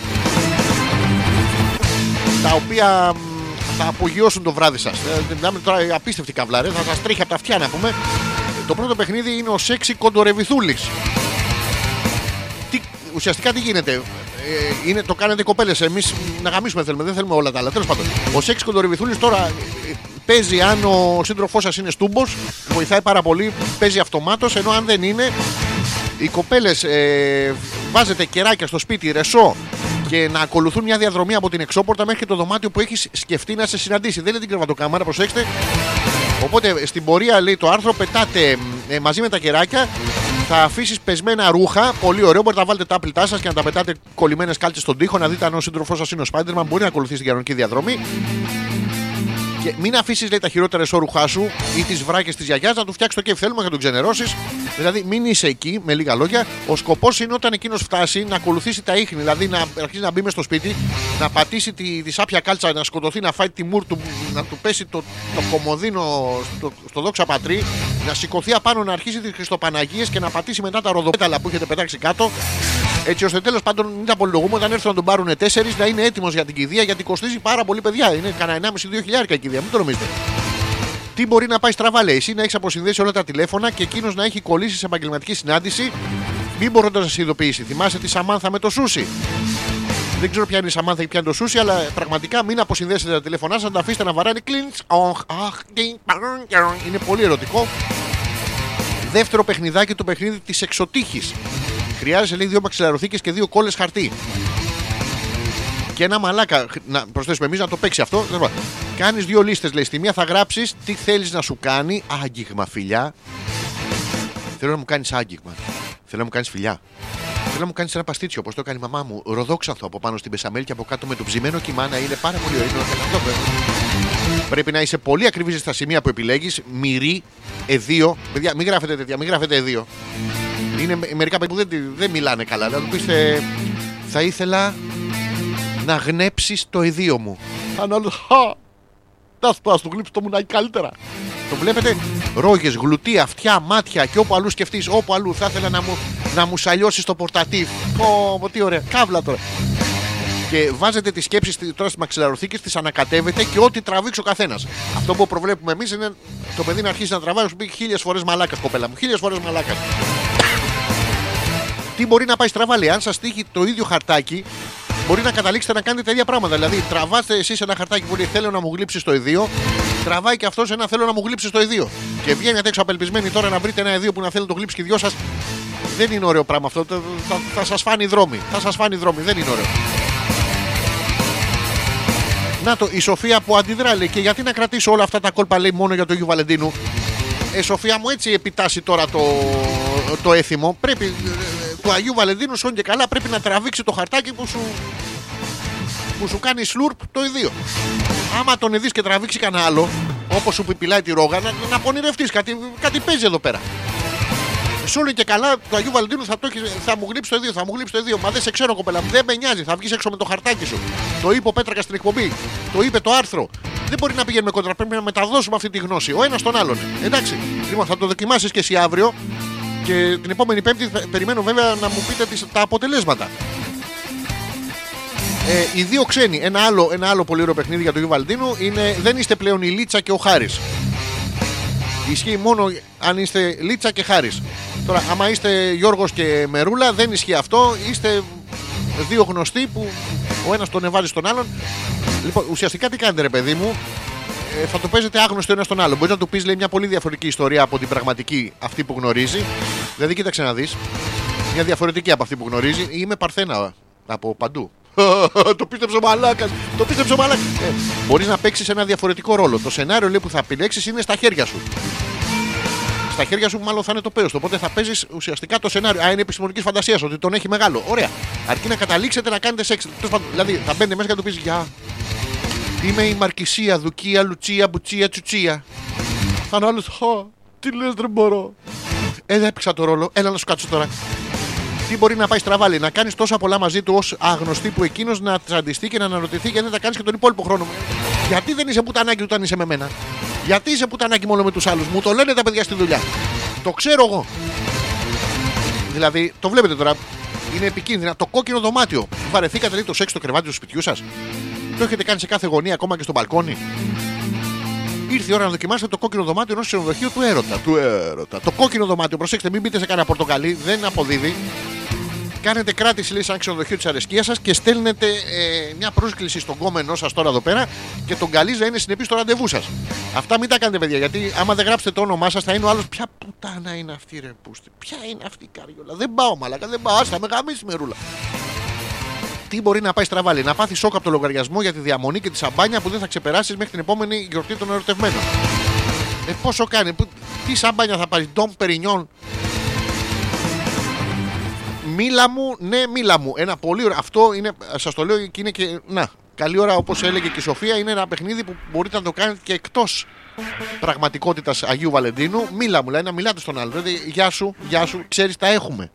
τα οποία μ, θα απογειώσουν το βράδυ σας. Μιλάμε τώρα οι απίστευτοι καβλάρε, θα σας τρέχει από τα αυτιά να πούμε. Το πρώτο παιχνίδι είναι ο Σέξι Κοντορεβιθούλης. Τι, ουσιαστικά τι γίνεται; Ε, είναι, το κάνετε κοπέλες. Εμείς να γαμίσουμε θέλουμε, δεν θέλουμε όλα τα άλλα. Τέλος πάντων, ο Σέξι Κοντορεβιθούλη τώρα ε, παίζει αν ο σύντροφός σας είναι στούμπος, βοηθάει πάρα πολύ, παίζει αυτομάτως, ενώ αν δεν είναι, οι κοπέλες ε, βάζετε κεράκια στο σπίτι, ρεσό και να ακολουθούν μια διαδρομή από την εξώπορτα μέχρι και το δωμάτιο που έχεις σκεφτεί να σε συναντήσει. Δεν είναι την κρεβατοκάμαρα, προσέξτε. Οπότε στην πορεία λέει το άρθρο πετάτε ε, μαζί με τα κεράκια. Θα αφήσεις πεσμένα ρούχα. Πολύ ωραίο. Μπορείτε να βάλετε τα άπλητά σας και να τα πετάτε κολλημένες κάλτσες στον τοίχο. Να δείτε αν ο σύντροφός σας είναι ο Spider-Man. Μπορεί να ακολουθήσει την κανονική διαδρομή. Και μην αφήσεις τα χειρότερα όρουχά σου ή τις βράκες της γιαγιάς να του φτιάξεις το κέφι. Θέλουμε να τον ξενερώσεις. Δηλαδή, μην είσαι εκεί, με λίγα λόγια. Ο σκοπός είναι όταν εκείνος φτάσει να ακολουθήσει τα ίχνη. Δηλαδή, να αρχίσει να μπει μες στο σπίτι, να πατήσει τη, τη σάπια κάλτσα, να σκοτωθεί, να φάει τη μουρ του, να του πέσει το, το κομμωδίνο στο, στο δόξα πατρί, να σηκωθεί απάνω, να αρχίσει τις Χριστοπαναγίες και να πατήσει μετά τα ροδοπέταλα που έχετε πετάξει κάτω. Έτσι ώστε τέλος πάντων μην τα απολογούμε όταν έρθουν να τον πάρουν τέσσερις να είναι έτοιμος για την κηδεία γιατί κοστίζει πάρα πολύ παιδιά. Είναι κανένα 1,5-2 χιλιάρικα η κηδεία, μην το νομίζετε. Τι μπορεί να πάει στραβά, λέει. Εσύ να έχεις αποσυνδέσει όλα τα τηλέφωνα και εκείνος να έχει κολλήσει σε επαγγελματική συνάντηση, μην μπορώντα να σε ειδοποιήσει. Θυμάσαι τη Σαμάνθα με το Σούσι. Δεν ξέρω ποια είναι η Σαμάνθα και ποια είναι το Σούσι, αλλά πραγματικά μην αποσυνδέσετε τα τηλέφωνά σας, να τα αφήσετε να βαράνε κλίντς. Είναι πολύ ερωτικό. Δεύτερο παιχνιδάκι, το παιχνίδι της εξωτήχης. Χρειάζεσαι λέει δύο μαξιλαροθήκες και δύο κόλλες χαρτί. Και ένα μαλάκα. Να προσθέσουμε εμείς να το παίξει αυτό. Κάνεις δύο λίστες, λέει. Στη μία θα γράψεις τι θέλεις να σου κάνει. Άγγιγμα, φιλιά. Θέλω να μου κάνεις άγγιγμα. Θέλω να μου κάνεις φιλιά. Θέλω να μου κάνεις ένα παστίτσιο όπως το έκανε η μαμά μου. Ροδόξανθο από πάνω στην πεσαμέλ και από κάτω με το ψημένο κοιμά να είναι πάρα πολύ ωραίο. Είναι αυτό, βέβαια. Πρέπει να είσαι πολύ ακριβή στα σημεία που επιλέγεις. Μυρί, εδίο. Παιδιά, μην γράφετε τέτοια, μην γράφετε εδίο. Είναι με- μερικά παιδιά που δεν, δεν μιλάνε καλά. Να του πει, ε, θα ήθελα να γνέψεις το εδίο μου. Αν άλλο, χα, να σου πω, ας το γλύψει το μουνάκι καλύτερα. Το βλέπετε, ρόγες, γλουτί, αυτιά, μάτια και όπου αλλού σκεφτείς, όπου αλλού θα ήθελα να μου, να μου σαλιώσεις το πορτατίφ. Πω, πω, τι ωραία, κάβλα τώρα. Και βάζετε τις σκέψεις τώρα στις μαξιλαροθήκες, τις ανακατεύετε και ό,τι τραβήξει ο καθένας. Αυτό που προβλέπουμε εμείς είναι το παιδί να αρχίσει να τραβάει, να σου πει χίλιες φορές μαλάκας, κοπέλα μου. Χίλιες φορές μαλάκας. Τι μπορεί να πάει στραβά, λέει. Αν σας τύχει το ίδιο χαρτάκι, μπορεί να καταλήξετε να κάνετε τα ίδια πράγματα. Δηλαδή, τραβάτε εσείς ένα χαρτάκι που λέει Θέλω να μου γλύψεις το ιδίο, τραβάει και αυτός ένα Θέλω να μου γλύψεις το ιδίο. Και βγαίνετε έξω απελπισμένοι τώρα να βρείτε ένα ιδίο που να θέλει να το γλύψει και οι δυο σας. Δεν είναι ωραίο πράγμα αυτό. Θα, θα, θα σας φάνει δρόμοι. Θα σας φάνει δρόμοι. Δεν είναι ωραίο. Να το, η Σοφία που αντιδρά λέει και γιατί να κρατήσω όλα αυτά τα κόλπα λέει μόνο για το Αγίου Βαλεντίνου. Ε, Σοφία μου έτσι επιτάσσει τώρα το, το έθιμο. Πρέπει ε, του Αγίου Βαλεντίνου σου και καλά πρέπει να τραβήξει το χαρτάκι που σου, που σου κάνει σλουρπ το ιδίο. Άμα τον ειδείς και τραβήξει κανένα άλλο, Όπως σου πιπιλάει τη ρόγα, να, να πονηρευτείς. Κάτι, κάτι παίζει εδώ πέρα. Σου λέει και καλά του Αγίου Βαλεντίνου θα, το έχεις- θα μου γλύψει το ίδιο, θα μου γλύψει το ίδιο. Μα δεν σε ξέρω, κοπέλα μου, δεν με νοιάζει. Θα βγεις έξω με το χαρτάκι σου. Το είπε ο Πέτρακα στην εκπομπή. Το είπε το άρθρο. Δεν μπορεί να πηγαίνουμε κόντρα. Πρέπει να μεταδώσουμε αυτή τη γνώση. Ο ένας τον άλλον. Εντάξει. Λοιπόν, θα το δοκιμάσεις και εσύ αύριο. Και την επόμενη Πέμπτη θα- περιμένω βέβαια να μου πείτε τις, τα αποτελέσματα. Ε, οι δύο ξένοι. Ένα άλλο, ένα άλλο πολύ ωραίο παιχνίδι για το Αγίου Βαλεντίνου είναι δεν είστε πλέον η Λίτσα και ο Χάρης. Ισχύει μόνο αν είστε Λίτσα και Χάρης. Τώρα, άμα είστε Γιώργος και Μερούλα, δεν ισχύει αυτό. Είστε δύο γνωστοί που ο ένας τον εβάζει στον άλλον. Λοιπόν, ουσιαστικά τι κάνετε, ρε παιδί μου; Ε, θα το παίζετε άγνωστο ένας στον άλλο. Μπορείς να του πεις λέει, μια πολύ διαφορετική ιστορία από την πραγματική αυτή που γνωρίζει. Δηλαδή, κοίταξε να δεις. Μια διαφορετική από αυτή που γνωρίζει. Είμαι παρθένα από παντού. το πίστεψε ο μαλάκας. Το πίστεψε ο μαλάκας. Ε, Μπορείς να παίξεις ένα διαφορετικό ρόλο. Το σενάριο λέει, που θα επιλέξεις είναι στα χέρια σου. Στα χέρια σου μάλλον θα είναι το πέος του. Οπότε θα παίζεις ουσιαστικά το σενάριο. Α, είναι επιστημονικής φαντασίας ότι τον έχει μεγάλο. Ωραία. Αρκεί να καταλήξετε να κάνετε σεξ. Τέλος πάντων, Δηλαδή θα μπαίνετε μέσα και θα του πεις Γεια. Είμαι η Μαρκισία, Δουκία, Λουτσία, Μπουτσία, Τσουτσία. Θα είναι άλλο. Τι λες, δεν μπορώ. Ε, δεν έπαιξα το ρόλο. Έλα να σου κάτσω τώρα. Τι μπορεί να πάει στραβά, λέει, να κάνεις τόσα πολλά μαζί του ως άγνωστη που εκείνος να τσαντιστεί και να αναρωτηθεί γιατί δεν τα κάνεις και τον υπόλοιπο χρόνο. Γιατί δεν είσαι πουτανάκι όταν είσαι με μένα; Γιατί είσαι πουτανάκι μόνο με τους άλλους; Μου το λένε τα παιδιά στη δουλειά. Το ξέρω εγώ. Δηλαδή, το βλέπετε τώρα. Είναι επικίνδυνα. Το κόκκινο δωμάτιο. Βαρεθήκατε λέει το σεξ στο κρεβάτι του σπιτιού σας; Το έχετε κάνει σε κάθε γωνία, ακόμα και στο μπαλκόνι. Ήρθε η ώρα να δοκιμάσετε το κόκκινο δωμάτιο ενός ξενοδοχείου του έρωτα. Του έρωτα. Το κόκκινο δωμάτιο, προσέξτε, μην μπείτε σε κανένα πορτοκαλί, δεν αποδίδει. Κάνετε κράτηση λέει, σαν ξενοδοχείο της αρεσκίας σας και στέλνετε ε, μια πρόσκληση στον κόμενό σας τώρα εδώ πέρα και τον καλεί να είναι συνεπής στο ραντεβού σας. Αυτά μην τα κάνετε, παιδιά, γιατί άμα δεν γράψετε το όνομά σας, θα είναι ο άλλος. Ποια πουτάνα είναι αυτή, ρε πούστη. Ποια είναι αυτή η καριόλα. Δεν πάω, μαλάκα, δεν πάω. Άστα με γαμίσει μερούλα. Τι μπορεί να πάει στραβά, λέει, να πάθεις σοκ από το λογαριασμό για τη διαμονή και τη σαμπάνια που δεν θα ξεπεράσεις μέχρι την επόμενη γιορτή των ερωτευμένων. Ε, πόσο κάνει, που, τι σαμπάνια θα πάρεις, Ντόμ Περινιόν; Μίλα μου, ναι, μίλα μου. Ένα πολύ ωραίο. Αυτό είναι, σας το λέω και είναι και. Να, καλή ώρα όπως έλεγε και η Σοφία, είναι ένα παιχνίδι που μπορείτε να το κάνετε και εκτός πραγματικότητας Αγίου Βαλεντίνου. Μίλα μου, λέει, να μιλάτε στον άλλο. Δηλαδή, γεια σου, γεια σου, ξέρεις, τα έχουμε.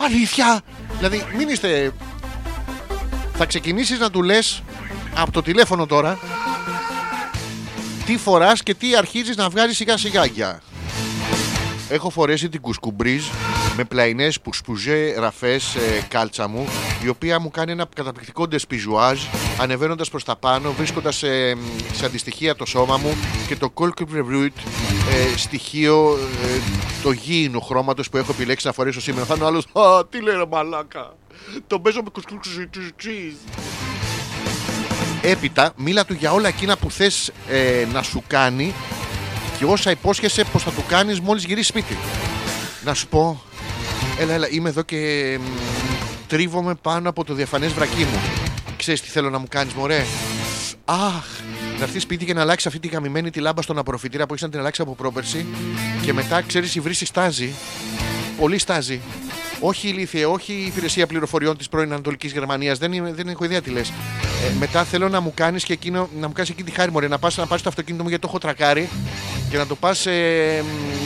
Α, αλήθεια! Δηλαδή, μην είστε. Θα ξεκινήσεις να του λες από το τηλέφωνο τώρα τι φοράς και τι αρχίζεις να βγάζεις σιγά σιγά. Γεια. Έχω φορέσει την κουσκουμπρίζ με πλαϊνές που σπουζέ ραφές ε, κάλτσα μου, η οποία μου κάνει ένα καταπληκτικό ντεσπιζουάζ, ανεβαίνοντας προς τα πάνω, βρίσκοντας ε, σε αντιστοιχεία το σώμα μου και το Colquebreut ε, στοιχείο ε, το γήινο χρώματος που έχω επιλέξει να φορέσω σήμερα. Θα είναι ο άλλος, Α, τι λέει ρε μαλάκα. Το παίζω με κουσκουμπρίζ. Έπειτα, μίλα του για όλα εκείνα που θες ε, να σου κάνει και όσα υπόσχεσαι πως θα του κάνεις μόλις γυρίσεις σπίτι. Να σου πω, έλα, έλα, είμαι εδώ και μ, τρίβομαι πάνω από το διαφανές βρακί μου. Ξέρεις τι θέλω να μου κάνεις, μωρέ; Αχ, να έρθεις σπίτι και να αλλάξεις αυτή τη γαμημένη τη λάμπα στον απορροφητήρα που έχεις να την αλλάξει από πρόπερση και μετά ξέρεις η βρύση στάζει. Πολύ στάζει. Όχι ηλίθιε, όχι η υπηρεσία πληροφοριών της πρώην Ανατολικής Γερμανίας. Δεν, είμαι- δεν έχω ιδέα τι λες. Ε, μετά θέλω να μου κάνεις και εκείνο, να μου κάνεις εκείνη τη χάρη μωρέ, να πα να πάρεις το αυτοκίνητο μου γιατί το έχω τρακάρει και να το πας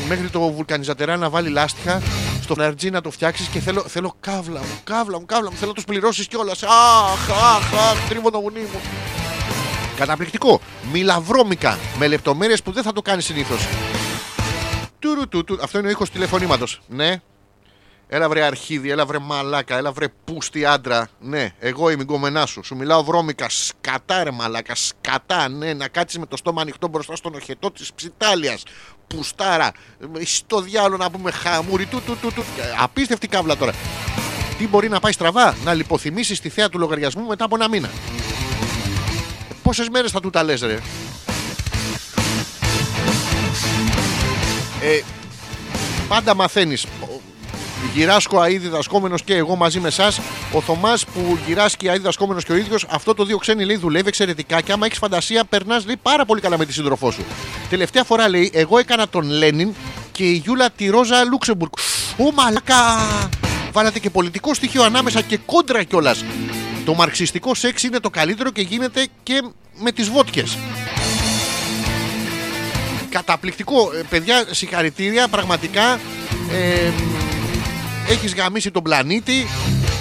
μέχρι το βουλκανιζατερά να βάλει λάστιχα στο φλαρτζί να το φτιάξεις και θέλω, θέλω καύλα μου, καύλα μου, καύλα μου. Θέλω να τους πληρώσεις κιόλας. Αχ, αχ, αχ, τρίβω το βουνί μου. Καταπληκτικό. Μιλαβρώμικα με λεπτομέρειες που δεν θα το κάνεις συνήθως. Αυτό είναι ο ήχος τηλεφωνήματος. Ναι. Έλα βρε αρχίδι, έλα βρε μαλάκα, έλα βρε πούστη άντρα. Ναι, εγώ είμαι η γκομενά σου. Σου μιλάω βρώμικα, σκατά ρε μαλάκα, σκατά. Ναι, να κάτσεις με το στόμα ανοιχτό μπροστά στον οχετό της ψιτάλια. Πουστάρα. Στο διάλογο να πούμε χαμούρι. Του, του, του, του. Απίστευτη κάβλα τώρα. Τι μπορεί να πάει στραβά, να λιποθυμήσεις τη θέα του λογαριασμού μετά από ένα μήνα. Πόσες μέρες θα του τα λες ρε; Ε, πάντα μαθαίνεις. Γυράσκω αή διδασκόμενο και εγώ μαζί με εσάς. Ο Θωμάς που γυράσκει αή διδασκόμενο και ο ίδιος. Αυτό το δύο ξένοι λέει δουλεύει εξαιρετικά και άμα έχεις φαντασία περνάς πάρα πολύ καλά με τη σύντροφό σου. Τελευταία φορά λέει εγώ έκανα τον Λένιν και η Γιούλα τη Ρόζα Λούξεμπουργκ. Ω μαλάκα! Βάλατε και πολιτικό στοιχείο ανάμεσα και κόντρα κιόλας. Το μαρξιστικό σεξ είναι το καλύτερο και γίνεται και με τις βότκες. Καταπληκτικό. Ε, παιδιά, συγχαρητήρια. Πραγματικά ε, έχεις γαμίσει τον πλανήτη.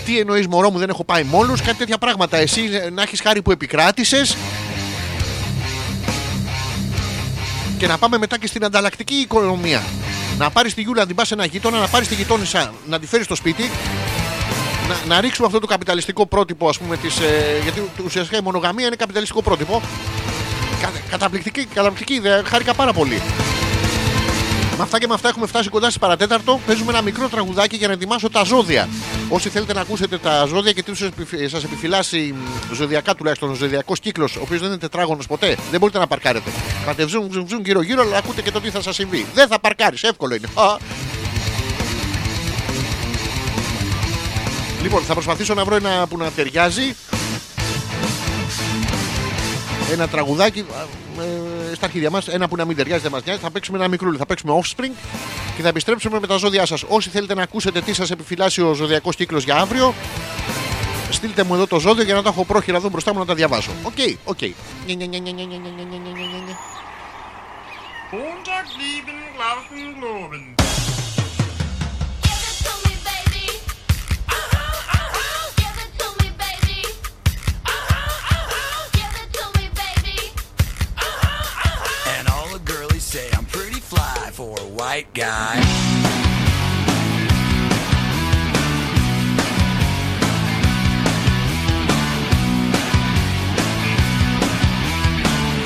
Τι εννοείς, Μωρό μου, δεν έχω πάει με όλους. Κάτι τέτοια πράγματα. Εσύ ε, να έχεις χάρη που επικράτησες. Και να πάμε μετά και στην ανταλλακτική οικονομία. Να πάρεις τη Γιούλα να την πας σε ένα γείτονα, να πάρεις τη γειτόνισσα να τη φέρεις στο σπίτι. Να, να ρίξουμε αυτό το καπιταλιστικό πρότυπο, ας πούμε, της, ε, γιατί ουσιαστικά η μονογαμία είναι καπιταλιστικό πρότυπο. Κα, καταπληκτική, καταπληκτική ιδέα. Χάρηκα πάρα πολύ. Με αυτά και με αυτά έχουμε φτάσει κοντά στις παρατέταρτο. Παίζουμε ένα μικρό τραγουδάκι για να ετοιμάσω τα ζώδια. Όσοι θέλετε να ακούσετε τα ζώδια και τι σας επιφυλάσσει μ, ζωδιακά τουλάχιστον ο ζωδιακός κύκλος, ο οποίος δεν είναι τετράγωνος ποτέ, δεν μπορείτε να παρκάρετε. Κατεβζούν βζουν, βζουν, γύρω-γύρω, αλλά ακούτε και το τι θα σας συμβεί. Δεν θα παρκάρεις, εύκολο είναι. Α. Λοιπόν, θα προσπαθήσω να βρω ένα που να ταιριάζει. Ένα τραγουδάκι α, ε, στα αρχίδια μας. Ένα που να μην ταιριάζει δεν μας νοιάζει. Θα παίξουμε ένα μικρούλι. Θα παίξουμε Offspring και θα επιστρέψουμε με τα ζώδιά σας. Όσοι θέλετε να ακούσετε τι σας επιφυλάσσει ο ζωδιακός κύκλος για αύριο, στείλτε μου εδώ το ζώδιο για να τα έχω πρόχειρα εδώ μπροστά μου να τα διαβάσω. Οκ, οκ. Fly for a white guy.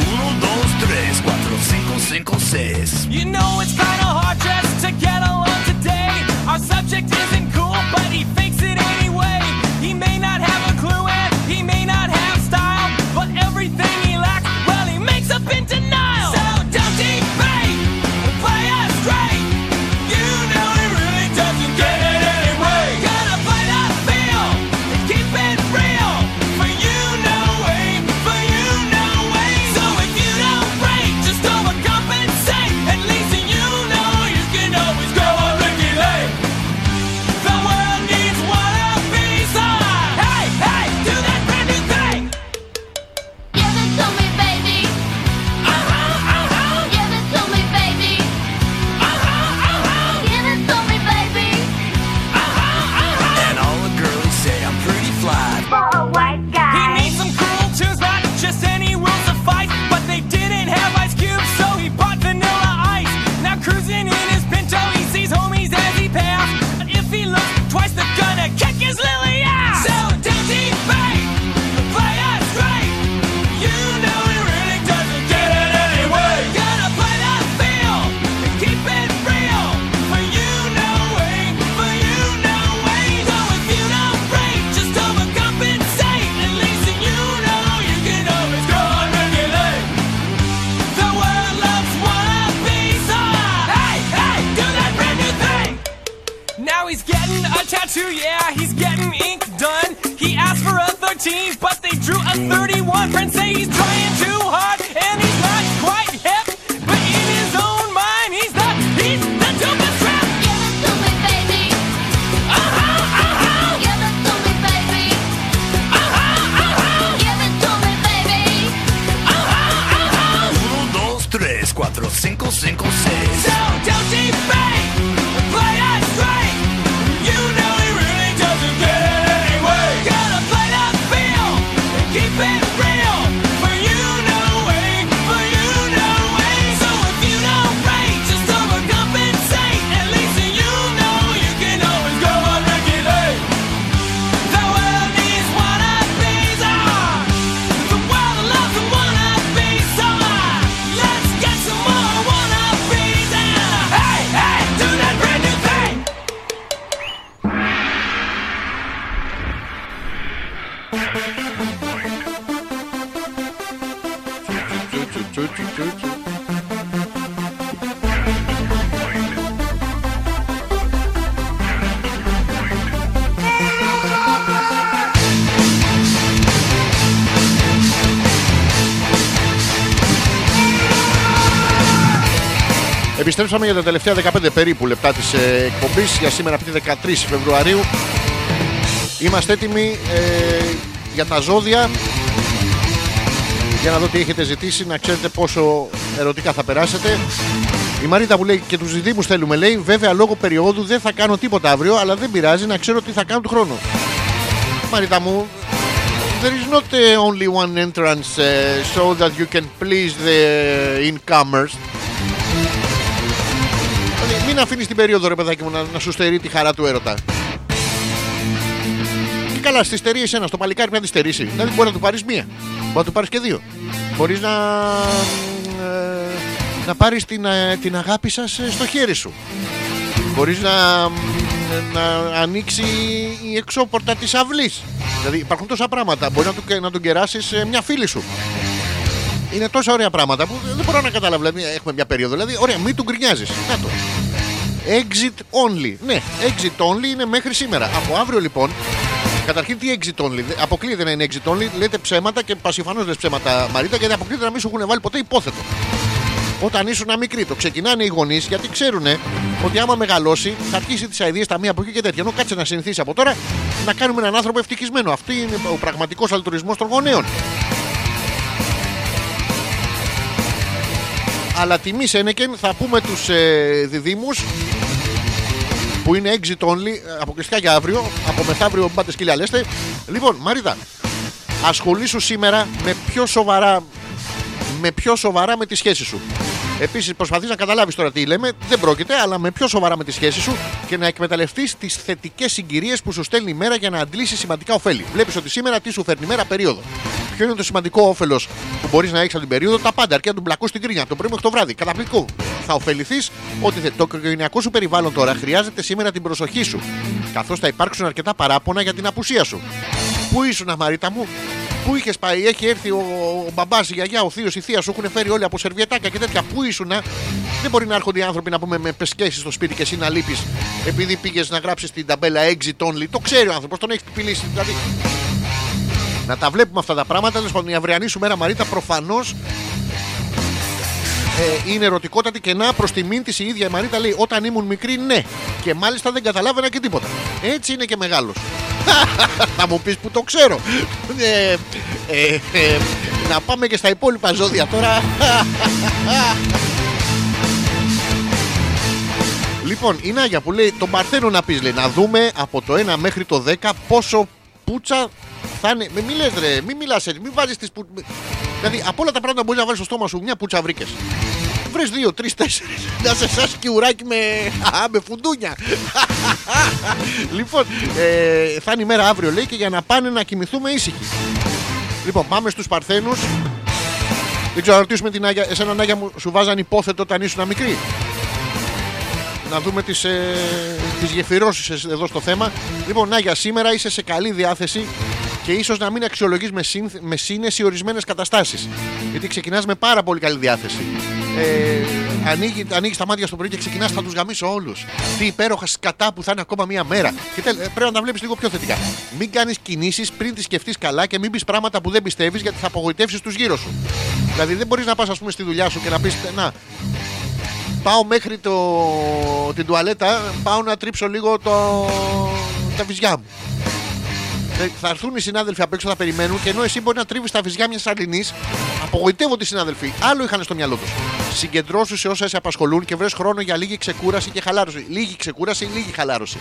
Uno, dos, tres, cuatro, cinco, cinco, seis. You know it's kinda hard just to get along today. Our subject isn't but they drew a 31. Friends say he's trying too Επιστρέψαμε για τα τελευταία 15 περίπου λεπτά της ε, εκπομπής για σήμερα αυτή 13 Φεβρουαρίου. Είμαστε έτοιμοι ε, για τα ζώδια. Για να δω τι έχετε ζητήσει, να ξέρετε πόσο ερωτικά θα περάσετε. Η Μαρίτα μου λέει και τους διδήμου θέλουμε, λέει. Βέβαια, λόγω περίοδου δεν θα κάνω τίποτα αύριο, αλλά δεν πειράζει να ξέρω τι θα κάνω του χρόνου. Μαρίτα μου, there is not uh, only one entrance uh, so that you can please the incomers. Δηλαδή, μην αφήνεις την περίοδο, ρε παιδάκι μου, να, να σου στερεί τη χαρά του έρωτα. Και καλά, στη στερεί εσένα, στο παλικάρι πρέπει να τη στερήσει. Δηλαδή, μπορεί να του πάρεις μία, μπορεί να του πάρεις και δύο. Μπορείς να. ε, να πάρεις την, ε, την αγάπη σας στο χέρι σου. Μπορείς να, να ανοίξει η εξώπορτα της αυλής. Δηλαδή, υπάρχουν τόσα πράγματα. Μπορείς να, του, να τον κεράσεις μια φίλη σου. Είναι τόσα ωραία πράγματα που δεν μπορώ να καταλάβω. Δηλαδή, έχουμε μια περίοδο. Δηλαδή, ωραία, μην του γκρινιάζεις. Να το. Exit only. Ναι, exit only είναι μέχρι σήμερα. Από αύριο λοιπόν. Καταρχήν τι exit only; Δε- Αποκλείεται να είναι exit only. Λέτε ψέματα και πασιφανώς λες ψέματα, Μαρίτα, γιατί αποκλείεται να μην σου έχουν βάλει ποτέ υπόθετο. Όταν ήσουν μικρή, το ξεκινάνε οι γονείς γιατί ξέρουν ότι άμα μεγαλώσει θα αρχίσει τις αειδίε τα μία από εκεί και τέτοια. Ενώ κάτσε να συνηθίσει από τώρα να κάνουμε έναν άνθρωπο ευτυχισμένο. Αυτή είναι ο πραγματικός αλτουρισμό των γονέων. Αλλά τιμή Σένεκεν θα πούμε τους ε, διδήμους που είναι exit only ε, αποκλειστικά για αύριο. Από μεθαύριο μπάτες σκύλια λέστε. Λοιπόν, Μαρίτα, ασχολήσου σήμερα με πιο σοβαρά με πιο σοβαρά με τη σχέση σου. Επίσης, προσπαθείς να καταλάβεις τώρα τι λέμε. Δεν πρόκειται, αλλά με πιο σοβαρά με τη σχέση σου και να εκμεταλλευτείς τις θετικές συγκυρίες που σου στέλνει η μέρα για να αντλήσεις σημαντικά ωφέλη. Βλέπεις ότι σήμερα τι σου φέρνει η μέρα; Περίοδο. Ποιο είναι το σημαντικό όφελος που μπορείς να έχεις από την περίοδο, τα πάντα. Αρκεί να του μπλακού στην κρίνια, από το πρωί μέχρι το βράδυ. Καταπληκτικό. Θα ωφεληθείς ότι θε- το οικογενειακό σου περιβάλλον τώρα χρειάζεται σήμερα την προσοχή σου. Καθώς θα υπάρξουν αρκετά παράπονα για την απουσία σου. Πού ήσουν, Μαρίτα μου, Πού είχες πάει, έχει έρθει ο, ο μπαμπάς, η γιαγιά, ο θείος, η θεία, σου έχουν φέρει όλοι από σερβιετάκια και τέτοια. Πού ήσουν, δεν μπορεί να έρχονται οι άνθρωποι να πούμε με πεσκέσεις στο σπίτι και εσύ να λείπεις επειδή πήγες να γράψεις την ταμπέλα exit only. Το ξέρει ο άνθρωπος, τον έχεις πηλήσει. Δηλαδή, να τα βλέπουμε αυτά τα πράγματα. Τέλος πάντων, η αυριανή σου μέρα Μαρίτα προφανώς ε, είναι ερωτικότατη και να προς τιμήν της η ίδια η Μαρίτα λέει: Όταν ήμουν μικρή, ναι. Και μάλιστα δεν καταλάβαινα και τίποτα. Έτσι είναι και μεγάλος. Θα μου πεις που το ξέρω. Ε, ε, ε, να πάμε και στα υπόλοιπα ζώδια τώρα. Λοιπόν, η Νάγια που λέει τον Παρθένο να πεις, λέει, να δούμε από το 1 μέχρι το 10 πόσο πουτσα θα είναι. Με μιλέ, ρε, μην μιλάς έτσι, μην βάζεις τις που. Δηλαδή, από όλα τα πράγματα που μπορείς να βάλεις στο στόμα σου, μια πουτσα βρήκες. Βρε δύο, τρεις, τέσσερις. Να σε σαν σκιουράκι με, α, με φουντούνια. λοιπόν, ε, θα είναι η μέρα αύριο, λέει, και για να πάνε να κοιμηθούμε ήσυχοι. Λοιπόν, πάμε στους Παρθένους. Δεν ξέρω να ρωτήσουμε την Άγια. Εσένα, Νάγια μου, σου βάζαν υπόθετο όταν ήσουν μικρή; Να δούμε τις, ε, τις γεφυρώσεις εδώ στο θέμα. Λοιπόν, Νάγια, σήμερα είσαι σε καλή διάθεση και ίσως να μην αξιολογείς με, σύνθ- με σύνεση ορισμένες καταστάσεις. Γιατί ξεκινάς με πάρα πολύ καλή διάθεση. Ε, ανοίγει, ανοίγεις τα μάτια στο πρωί και ξεκινάς θα τους γαμίσω όλους. Τι υπέροχα σκατά που θα είναι ακόμα μία μέρα. Και τέλ, ε, πρέπει να τα βλέπεις λίγο πιο θετικά. Μην κάνεις κινήσεις πριν τις σκεφτείς καλά και μην πεις πράγματα που δεν πιστεύεις γιατί θα απογοητεύσεις τους γύρω σου. Δηλαδή δεν μπορείς να πας ας πούμε στη δουλειά σου και να πεις να πάω μέχρι το, την τουαλέτα, πάω να τρίψω λίγο το, τα βυζιά μου. Ε, Θα έρθουν οι συνάδελφοι απ' έξω, θα περιμένουν και ενώ εσύ μπορεί να τρίβεις τα βυζιά μιας αλληνή, απογοητεύονται οι συνάδελφοι. Άλλο είχαν στο μυαλό τους. Συγκεντρώσου σε όσα σε απασχολούν και βρες χρόνο για λίγη ξεκούραση και χαλάρωση. Λίγη ξεκούραση, λίγη χαλάρωση.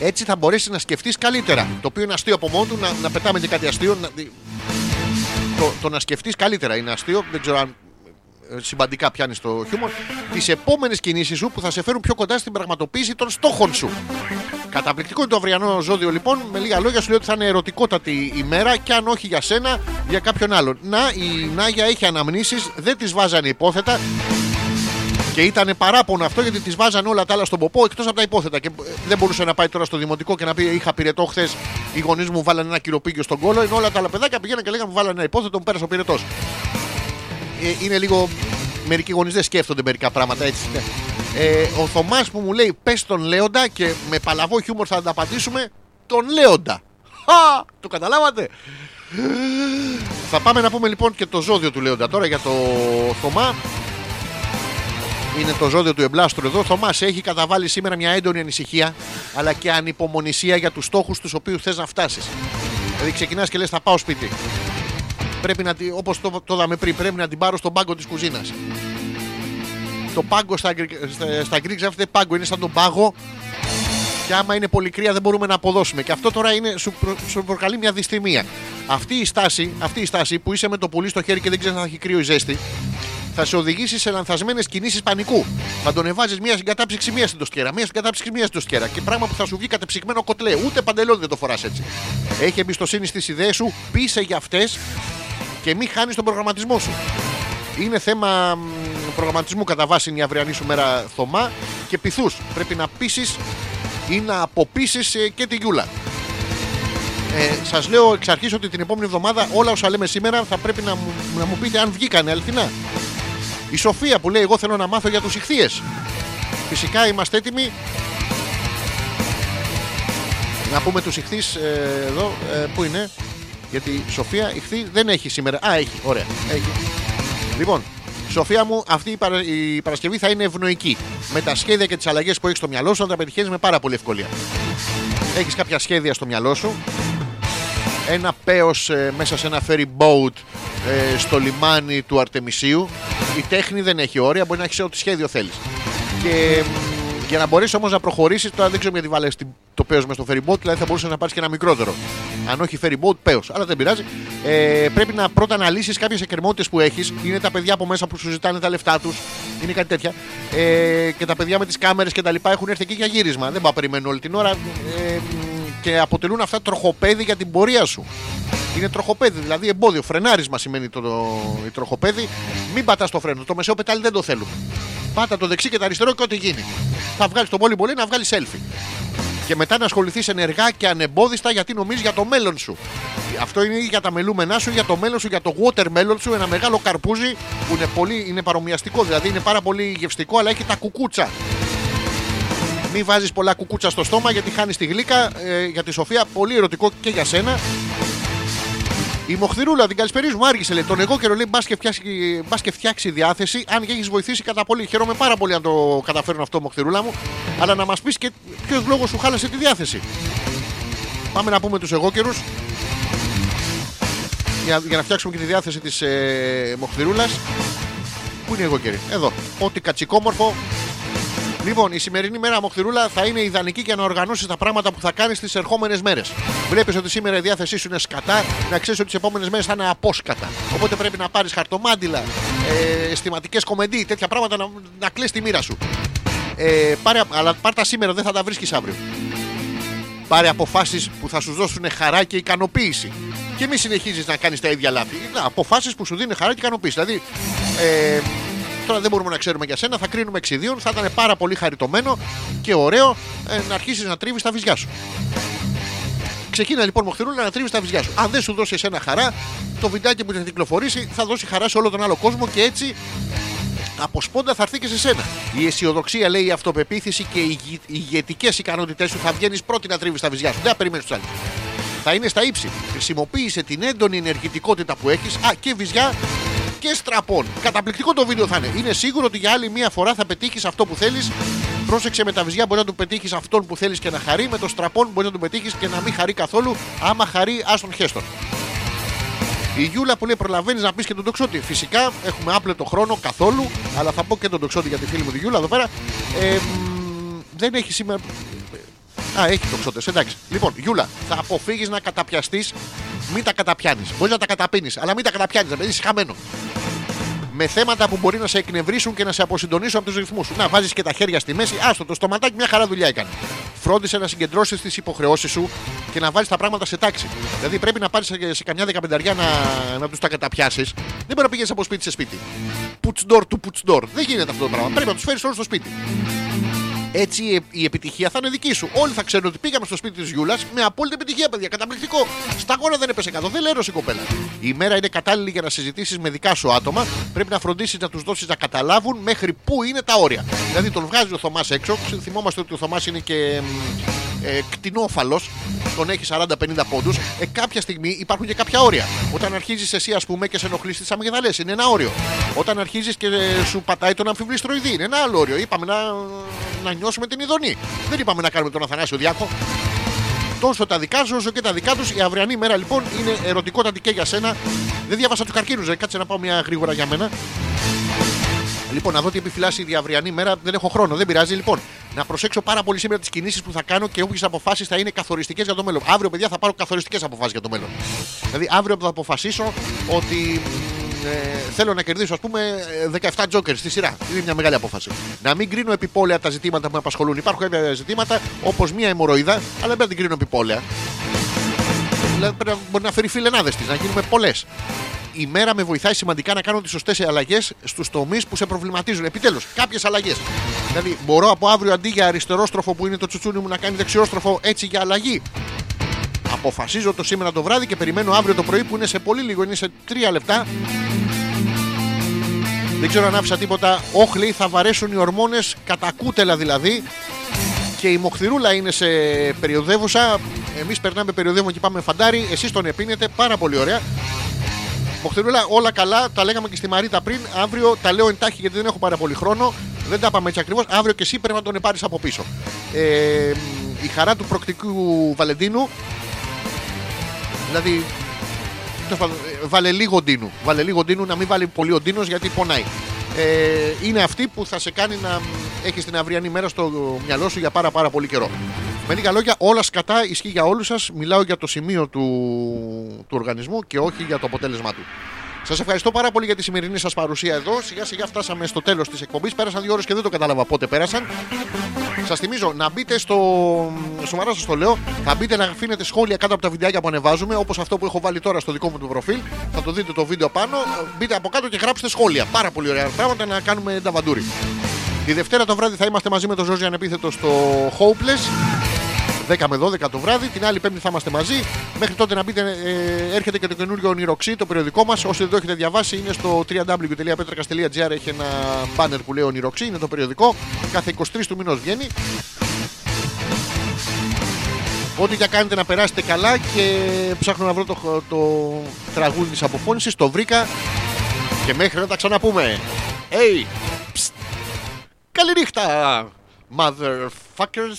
Έτσι θα μπορέσεις να σκεφτείς καλύτερα. Το οποίο είναι αστείο από μόνο του, να, να πετάμε και κάτι αστείο. Να, το, το να σκεφτείς καλύτερα είναι αστείο. Δεν ξέρω αν ε, συμπαντικά πιάνεις το χιούμορ. Τις επόμενες κινήσεις σου που θα σε φέρουν πιο κοντά στην πραγματοποίηση των στόχων σου. Καταπληκτικό είναι το αυριανό ζώδιο λοιπόν. Με λίγα λόγια σου λέει ότι θα είναι ερωτικότατη ημέρα και αν όχι για σένα, για κάποιον άλλον. Να, η Νάγια έχει αναμνήσεις, δεν τις βάζανε υπόθετα. Και ήταν παράπονο αυτό γιατί τη βάζανε όλα τα άλλα στον ποπό εκτός από τα υπόθετα. Και ε, δεν μπορούσε να πάει τώρα στο δημοτικό και να πει: Είχα πυρετό χθες. Οι γονείς μου βάλανε ένα κυροπήγιο στον κόλο. Ενώ όλα τα άλλα παιδάκια πηγαίναν και λέγανε: Μου βάλανε ένα υπόθετο, μου πέρασε ο πυρετός. Ε, είναι λίγο. Μερικοί γονείς δεν σκέφτονται μερικά πράγματα έτσι. ναι. Ε, ο Θωμάς που μου λέει: Πες τον Λέοντα και με παλαβό χιούμορ θα ανταπαντήσουμε τον Λέοντα. Χα! Το καταλάβατε; Θα πάμε να πούμε λοιπόν και το ζώδιο του Λέοντα τώρα για το Θωμά. Είναι το ζώδιο του εμπλάστρου εδώ. Θωμάς, σε έχει καταβάλει σήμερα μια έντονη ανησυχία αλλά και ανυπομονησία για τους στόχους τους οποίους θες να φτάσεις. Δηλαδή ξεκινάς και λες: Θα πάω σπίτι. Πρέπει να τη, όπως το, το είδαμε πριν, πρέπει να την πάρω στον πάγκο της κουζίνας. Το πάγκο στα, αγγρι- στα, στα Greek γράφεται πάγκο, είναι σαν τον πάγο και άμα είναι πολύ κρύα δεν μπορούμε να αποδώσουμε. Και αυτό τώρα είναι, σου, προ- σου προκαλεί μια δυστημία. Αυτή η, στάση, αυτή η στάση που είσαι με το πουλί στο χέρι και δεν ξέρεις αν θα έχει κρύο ή ζέστη, θα σε οδηγήσει σε λανθασμένες κινήσεις πανικού. Θα τον εβάζεις μία συγκατάψυξη μία στην τοστιέρα, μία συγκατάψυξη μία στην τοστιέρα. Και πράγμα που θα σου βγει κατεψυγμένο κοτλέ. Ούτε παντελόνι δεν το φοράς έτσι. Έχει εμπιστοσύνη στις ιδέες σου, πείσε για αυτές και μην χάνεις τον προγραμματισμό σου. Είναι θέμα μ, προγραμματισμού κατά βάση είναι η αυριανή σου μέρα θωμά και πειθού. Πρέπει να πείσεις ή να αποπείσεις και τη Γιούλα. Ε, Σας λέω εξ αρχής ότι την επόμενη εβδομάδα όλα όσα λέμε σήμερα θα πρέπει να μου, να μου πείτε αν βγήκανε αληθινά. Η Σοφία που λέει: Εγώ θέλω να μάθω για τους ηχθείες. Φυσικά είμαστε έτοιμοι να πούμε τους ηχθείς εδώ. Ε, πού είναι, Γιατί η Σοφία ηχθή δεν έχει σήμερα. Α, έχει, ωραία. Έχει. Λοιπόν, Σοφία μου, αυτή η, παρα... η Παρασκευή θα είναι ευνοϊκή. Με τα σχέδια και τις αλλαγές που έχεις στο μυαλό σου, θα τα πετυχαίνεις με πάρα πολύ ευκολία. Έχεις κάποια σχέδια στο μυαλό σου; Ένα πέος ε, μέσα σε ένα ferry boat ε, στο λιμάνι του Αρτεμισίου. Η τέχνη δεν έχει όρια, μπορεί να έχεις ό,τι σχέδιο θέλεις. Και μ, για να μπορέσεις όμως να προχωρήσεις, τώρα δεν ξέρω γιατί βάλες το πέος μέσα στο ferry boat, δηλαδή θα μπορούσες να πάρεις και ένα μικρότερο. Αν όχι ferry boat, πέος. Αλλά δεν πειράζει. Ε, πρέπει να πρώτα να λύσει κάποιες εκκρεμότητες που έχεις. Είναι τα παιδιά από μέσα που σου ζητάνε τα λεφτά τους. Είναι κάτι τέτοια. Ε, και τα παιδιά με τις κάμερες και τα λοιπά έχουν έρθει εκεί για γύρισμα. Δεν πάω να περιμένουν όλη την ώρα. Ε, και αποτελούν αυτά τροχοπέδι για την πορεία σου. Είναι τροχοπέδι, δηλαδή εμπόδιο. Φρενάρισμα σημαίνει το, το, η τροχοπέδι. Μην πατάς το φρένο. Το μεσαίο πετάλι δεν το θέλουμε. Πάτα το δεξί και το αριστερό και ό,τι γίνει. Θα βγάλεις το πολύ πολύ να βγάλεις selfie. Και μετά να ασχοληθείς ενεργά και ανεμπόδιστα γιατί νομίζεις για το μέλλον σου. Αυτό είναι ή για τα μελούμενά σου, για το μέλλον σου, για το watermelon σου. Ένα μεγάλο καρπούζι που είναι, πολύ, είναι παρομοιαστικό, δηλαδή είναι πάρα πολύ γευστικό, αλλά έχει τα κουκούτσα. Μην βάζεις πολλά κουκούτσα στο στόμα γιατί χάνεις τη γλύκα. Ε, για τη Σοφία, πολύ ερωτικό και για σένα. Η Μοχθηρούλα, την καλησπέριζουμε, μου άργησε. Λέει, τον εγώ καιρό λέει μπας και, φτιάξει, μπας και φτιάξει διάθεση. Αν και έχεις βοηθήσει κατά πολύ. Χαίρομαι πάρα πολύ αν το καταφέρουν αυτό, Μοχθηρούλα μου. Αλλά να μας πεις και ποιος λόγος σου χάλασε τη διάθεση. Πάμε να πούμε τους εγώ καιρούς. Για, για να φτιάξουμε και τη διάθεση της ε, Μοχθηρούλας. Πού είναι οι εγώ καιροί, Εδώ. Ό,τι κατσικόμορφο Λοιπόν, η σημερινή μέρα Μοχθηρούλα θα είναι ιδανική για να οργανώσεις τα πράγματα που θα κάνεις τις ερχόμενες μέρες. Βλέπεις ότι σήμερα η διάθεσή σου είναι σκατά, να ξέρεις ότι τις επόμενες μέρες θα είναι απόσκατα. Οπότε πρέπει να πάρεις χαρτομάντιλα, ε, αισθηματικές κομμεντί, τέτοια πράγματα να, να κλέσει τη μοίρα σου. Ε, πάρε, αλλά πάρ τα σήμερα, δεν θα τα βρίσκεις αύριο. Πάρε αποφάσεις που θα σου δώσουν χαρά και ικανοποίηση. Και μη συνεχίζεις να κάνεις τα ίδια λάθη. Αποφάσεις που σου δίνουν χαρά και ικανοποίηση. Δηλαδή, ε, Τώρα δεν μπορούμε να ξέρουμε για σένα, θα κρίνουμε εξιδίων. Θα ήταν πάρα πολύ χαριτωμένο και ωραίο ε, να αρχίσεις να τρίβεις τα βυζιά σου. Ξεκίνα λοιπόν Μοχθηρούλα να τρίβεις τα βυζιά σου. Αν δεν σου δώσει εσένα χαρά, το βιντεάκι που θα κυκλοφορήσει θα δώσει χαρά σε όλο τον άλλο κόσμο και έτσι από σπόντα θα έρθει και σε σένα. Η αισιοδοξία λέει η αυτοπεποίθηση και οι ηγε- ηγετικές ικανότητές σου θα βγαίνεις πρώτη να τρίβεις τα βυζιά σου. Δεν θα περιμένεις τους άλλους. Θα είναι στα ύψη. Χρησιμοποίησε την έντονη ενεργητικότητα που έχεις. Α, και βυζιά και στραπών. Καταπληκτικό το βίντεο θα είναι. Είναι σίγουρο ότι για άλλη μία φορά θα πετύχεις αυτό που θέλεις. Πρόσεξε με τα βυζιά, μπορεί να του πετύχεις αυτόν που θέλεις και να χαρεί. Με το στραπών μπορεί να του πετύχεις και να μην χαρεί καθόλου. Άμα χαρεί, άστον χέστον. Η Γιούλα που λέει προλαβαίνεις να πεις και τον τοξότη. Φυσικά έχουμε άπλετο χρόνο καθόλου, αλλά θα πω και τον τοξότη για τη φίλη μου τη Γιούλα εδώ πέρα. Ε, μ, δεν έχει σήμερα. Α, έχει τοξότε. Εντάξει. Λοιπόν, Γιούλα, θα αποφύγεις να καταπιαστείς. Μην τα καταπιάνεις. Μπορείς να τα καταπίνεις, αλλά μην τα καταπιάνεις. Να είσαι χαμένο. Με θέματα που μπορεί να σε εκνευρίσουν και να σε αποσυντονίσουν από τους ρυθμούς σου. Να βάζεις και τα χέρια στη μέση. Άστο, το στοματάκι μια χαρά δουλειά έκανε. Φρόντισε να συγκεντρώσεις τις υποχρεώσεις σου και να βάλεις τα πράγματα σε τάξη. Δηλαδή πρέπει να πάρεις σε, σε καμιά δεκαπενταριά να, να τους τα καταπιάσεις. Δεν μπορεί να πηγαίνεις από σπίτι σε σπίτι. Πουτσντορ του πουτσντορ. Δεν γίνεται αυτό το πράγμα. Πρέπει να τους φέρεις όλους στο σπίτι. Έτσι η- η επιτυχία θα είναι δική σου. Όλοι θα ξέρουν ότι πήγαμε στο σπίτι της Γιούλας με απόλυτη επιτυχία, παιδιά. Καταπληκτικό. Σταγόνα δεν έπεσε κάτω. Δεν λέρωσε η κοπέλα. Η μέρα είναι κατάλληλη για να συζητήσεις με δικά σου άτομα. Πρέπει να φροντίσεις να τους δώσεις να καταλάβουν μέχρι πού είναι τα όρια. Δηλαδή τον βγάζει ο Θωμάς έξω. Θυμόμαστε ότι ο Θωμάς είναι και μ, ε, κτηνόφαλος. Τον έχει 40-50 πόντους. Ε, κάποια στιγμή υπάρχουν και κάποια όρια. Όταν αρχίζεις εσύ, ας πούμε, και σε ενοχλείς τις αμυγδαλές, είναι ένα όριο. Όταν αρχίζεις και ε, σου πατάει τον αμφιβληστροειδή, είναι ένα άλλο όριο. Είπαμε να, να νιώσουμε την ειδονή. Δεν είπαμε να κάνουμε τον Αθανάσιο Διάκο. τόσο τα δικά σου όσο και τα δικά τους. Η αυριανή μέρα λοιπόν είναι ερωτικότατη και για σένα. Δεν διάβασα τους καρκίνους, ρε. Κάτσε να πάω μια γρήγορα για μένα. Λοιπόν, να δω τι επιφυλάσσει η αυριανή μέρα. Δεν έχω χρόνο, δεν πειράζει. Λοιπόν, να προσέξω πάρα πολύ σήμερα τις κινήσεις που θα κάνω και όποιες αποφάσεις θα είναι καθοριστικές για το μέλλον. Αύριο, παιδιά, θα πάρω καθοριστικές αποφάσεις για το μέλλον. Δηλαδή, αύριο θα αποφασίσω ότι ε, θέλω να κερδίσω, ας πούμε, ε, 17 τζόκερ στη σειρά. Είναι μια μεγάλη απόφαση. Να μην κρίνω επιπόλαια τα ζητήματα που με απασχολούν. Υπάρχουν κάποια ζητήματα όπως μια αιμορροϊδά, αλλά δεν πρέπει να την κρίνω επιπόλαια. Δηλαδή, πρέπει να, μπορεί να φέρει φιλενάδες της, να γίνουμε πολλές η μέρα με βοηθάει σημαντικά να κάνω τις σωστές αλλαγές στους τομείς που σε προβληματίζουν. Επιτέλους, κάποιες αλλαγές. Δηλαδή, μπορώ από αύριο αντί για αριστερόστροφο που είναι το τσουτσούνι μου να κάνει δεξιόστροφο έτσι για αλλαγή. Αποφασίζω το σήμερα το βράδυ και περιμένω αύριο το πρωί που είναι σε πολύ λίγο, είναι σε τρία λεπτά. Δεν ξέρω αν άφησα τίποτα. Όχι, θα βαρέσουν οι ορμόνες κατά κούτελα δηλαδή. Και η μοχθηρούλα είναι σε περιοδεύουσα. Εμείς περνάμε περιοδεύον και πάμε φαντάρι. Εσείς τον επίνετε πάρα πολύ ωραία. Μοχθηρούλα, όλα καλά. Τα λέγαμε και στη Μαρίτα πριν. Αύριο τα λέω εντάχει γιατί δεν έχω πάρα πολύ χρόνο. Δεν τα πάμε έτσι ακριβώς. Αύριο και εσύ πρέπει να τον πάρει από πίσω. Ε, η χαρά του προκτικού Βαλεντίνου. Δηλαδή. τέλος πάντων, ε, Βάλε λίγο ντίνου. Βάλε λίγο ντίνου, να μην βάλει πολύ ο ντίνος γιατί πονάει. Ε, είναι αυτή που θα σε κάνει να έχεις την αυριανή μέρα στο μυαλό σου για πάρα πάρα πολύ καιρό. Με λίγα λόγια, όλα σκατά ισχύει για όλους σας. Μιλάω για το σημείο του, του οργανισμού και όχι για το αποτέλεσμά του. Σας ευχαριστώ πάρα πολύ για τη σημερινή σας παρουσία εδώ. Σιγά σιγά φτάσαμε στο τέλος της εκπομπής. Πέρασαν δύο ώρες και δεν το κατάλαβα πότε πέρασαν. Σας θυμίζω να μπείτε στο. Σοβαρά σας το λέω. Θα μπείτε να αφήνετε σχόλια κάτω από τα βιντεάκια που ανεβάζουμε. Όπως αυτό που έχω βάλει τώρα στο δικό μου του προφίλ. Θα το δείτε το βίντεο πάνω. Μπείτε από κάτω και γράψτε σχόλια. Πάρα πολύ ωραία πράγματα να κάνουμε νταβαντούρι. Τη Δευτέρα το βράδυ θα είμαστε μαζί με τον Ζώζη Ανεπίθετο στο Hopeless. 10 με 12 το βράδυ. Την άλλη Πέμπτη θα είμαστε μαζί. Μέχρι τότε να μπείτε, ε, έρχεται και το καινούριο ονειροξύ, το περιοδικό μας. Όσοι δεν το έχετε διαβάσει, είναι στο www.petrakas.gr. Έχει ένα banner που λέει ονειροξύ, είναι το περιοδικό. Κάθε 23 του μηνός βγαίνει. Ό,τι και κάνετε να περάσετε καλά και ψάχνω να βρω το, το τραγούδι της αποφώνησης, το βρήκα και μέχρι να τα ξαναπούμε. Hey! Psst. Καλή νύχτα, motherfuckers.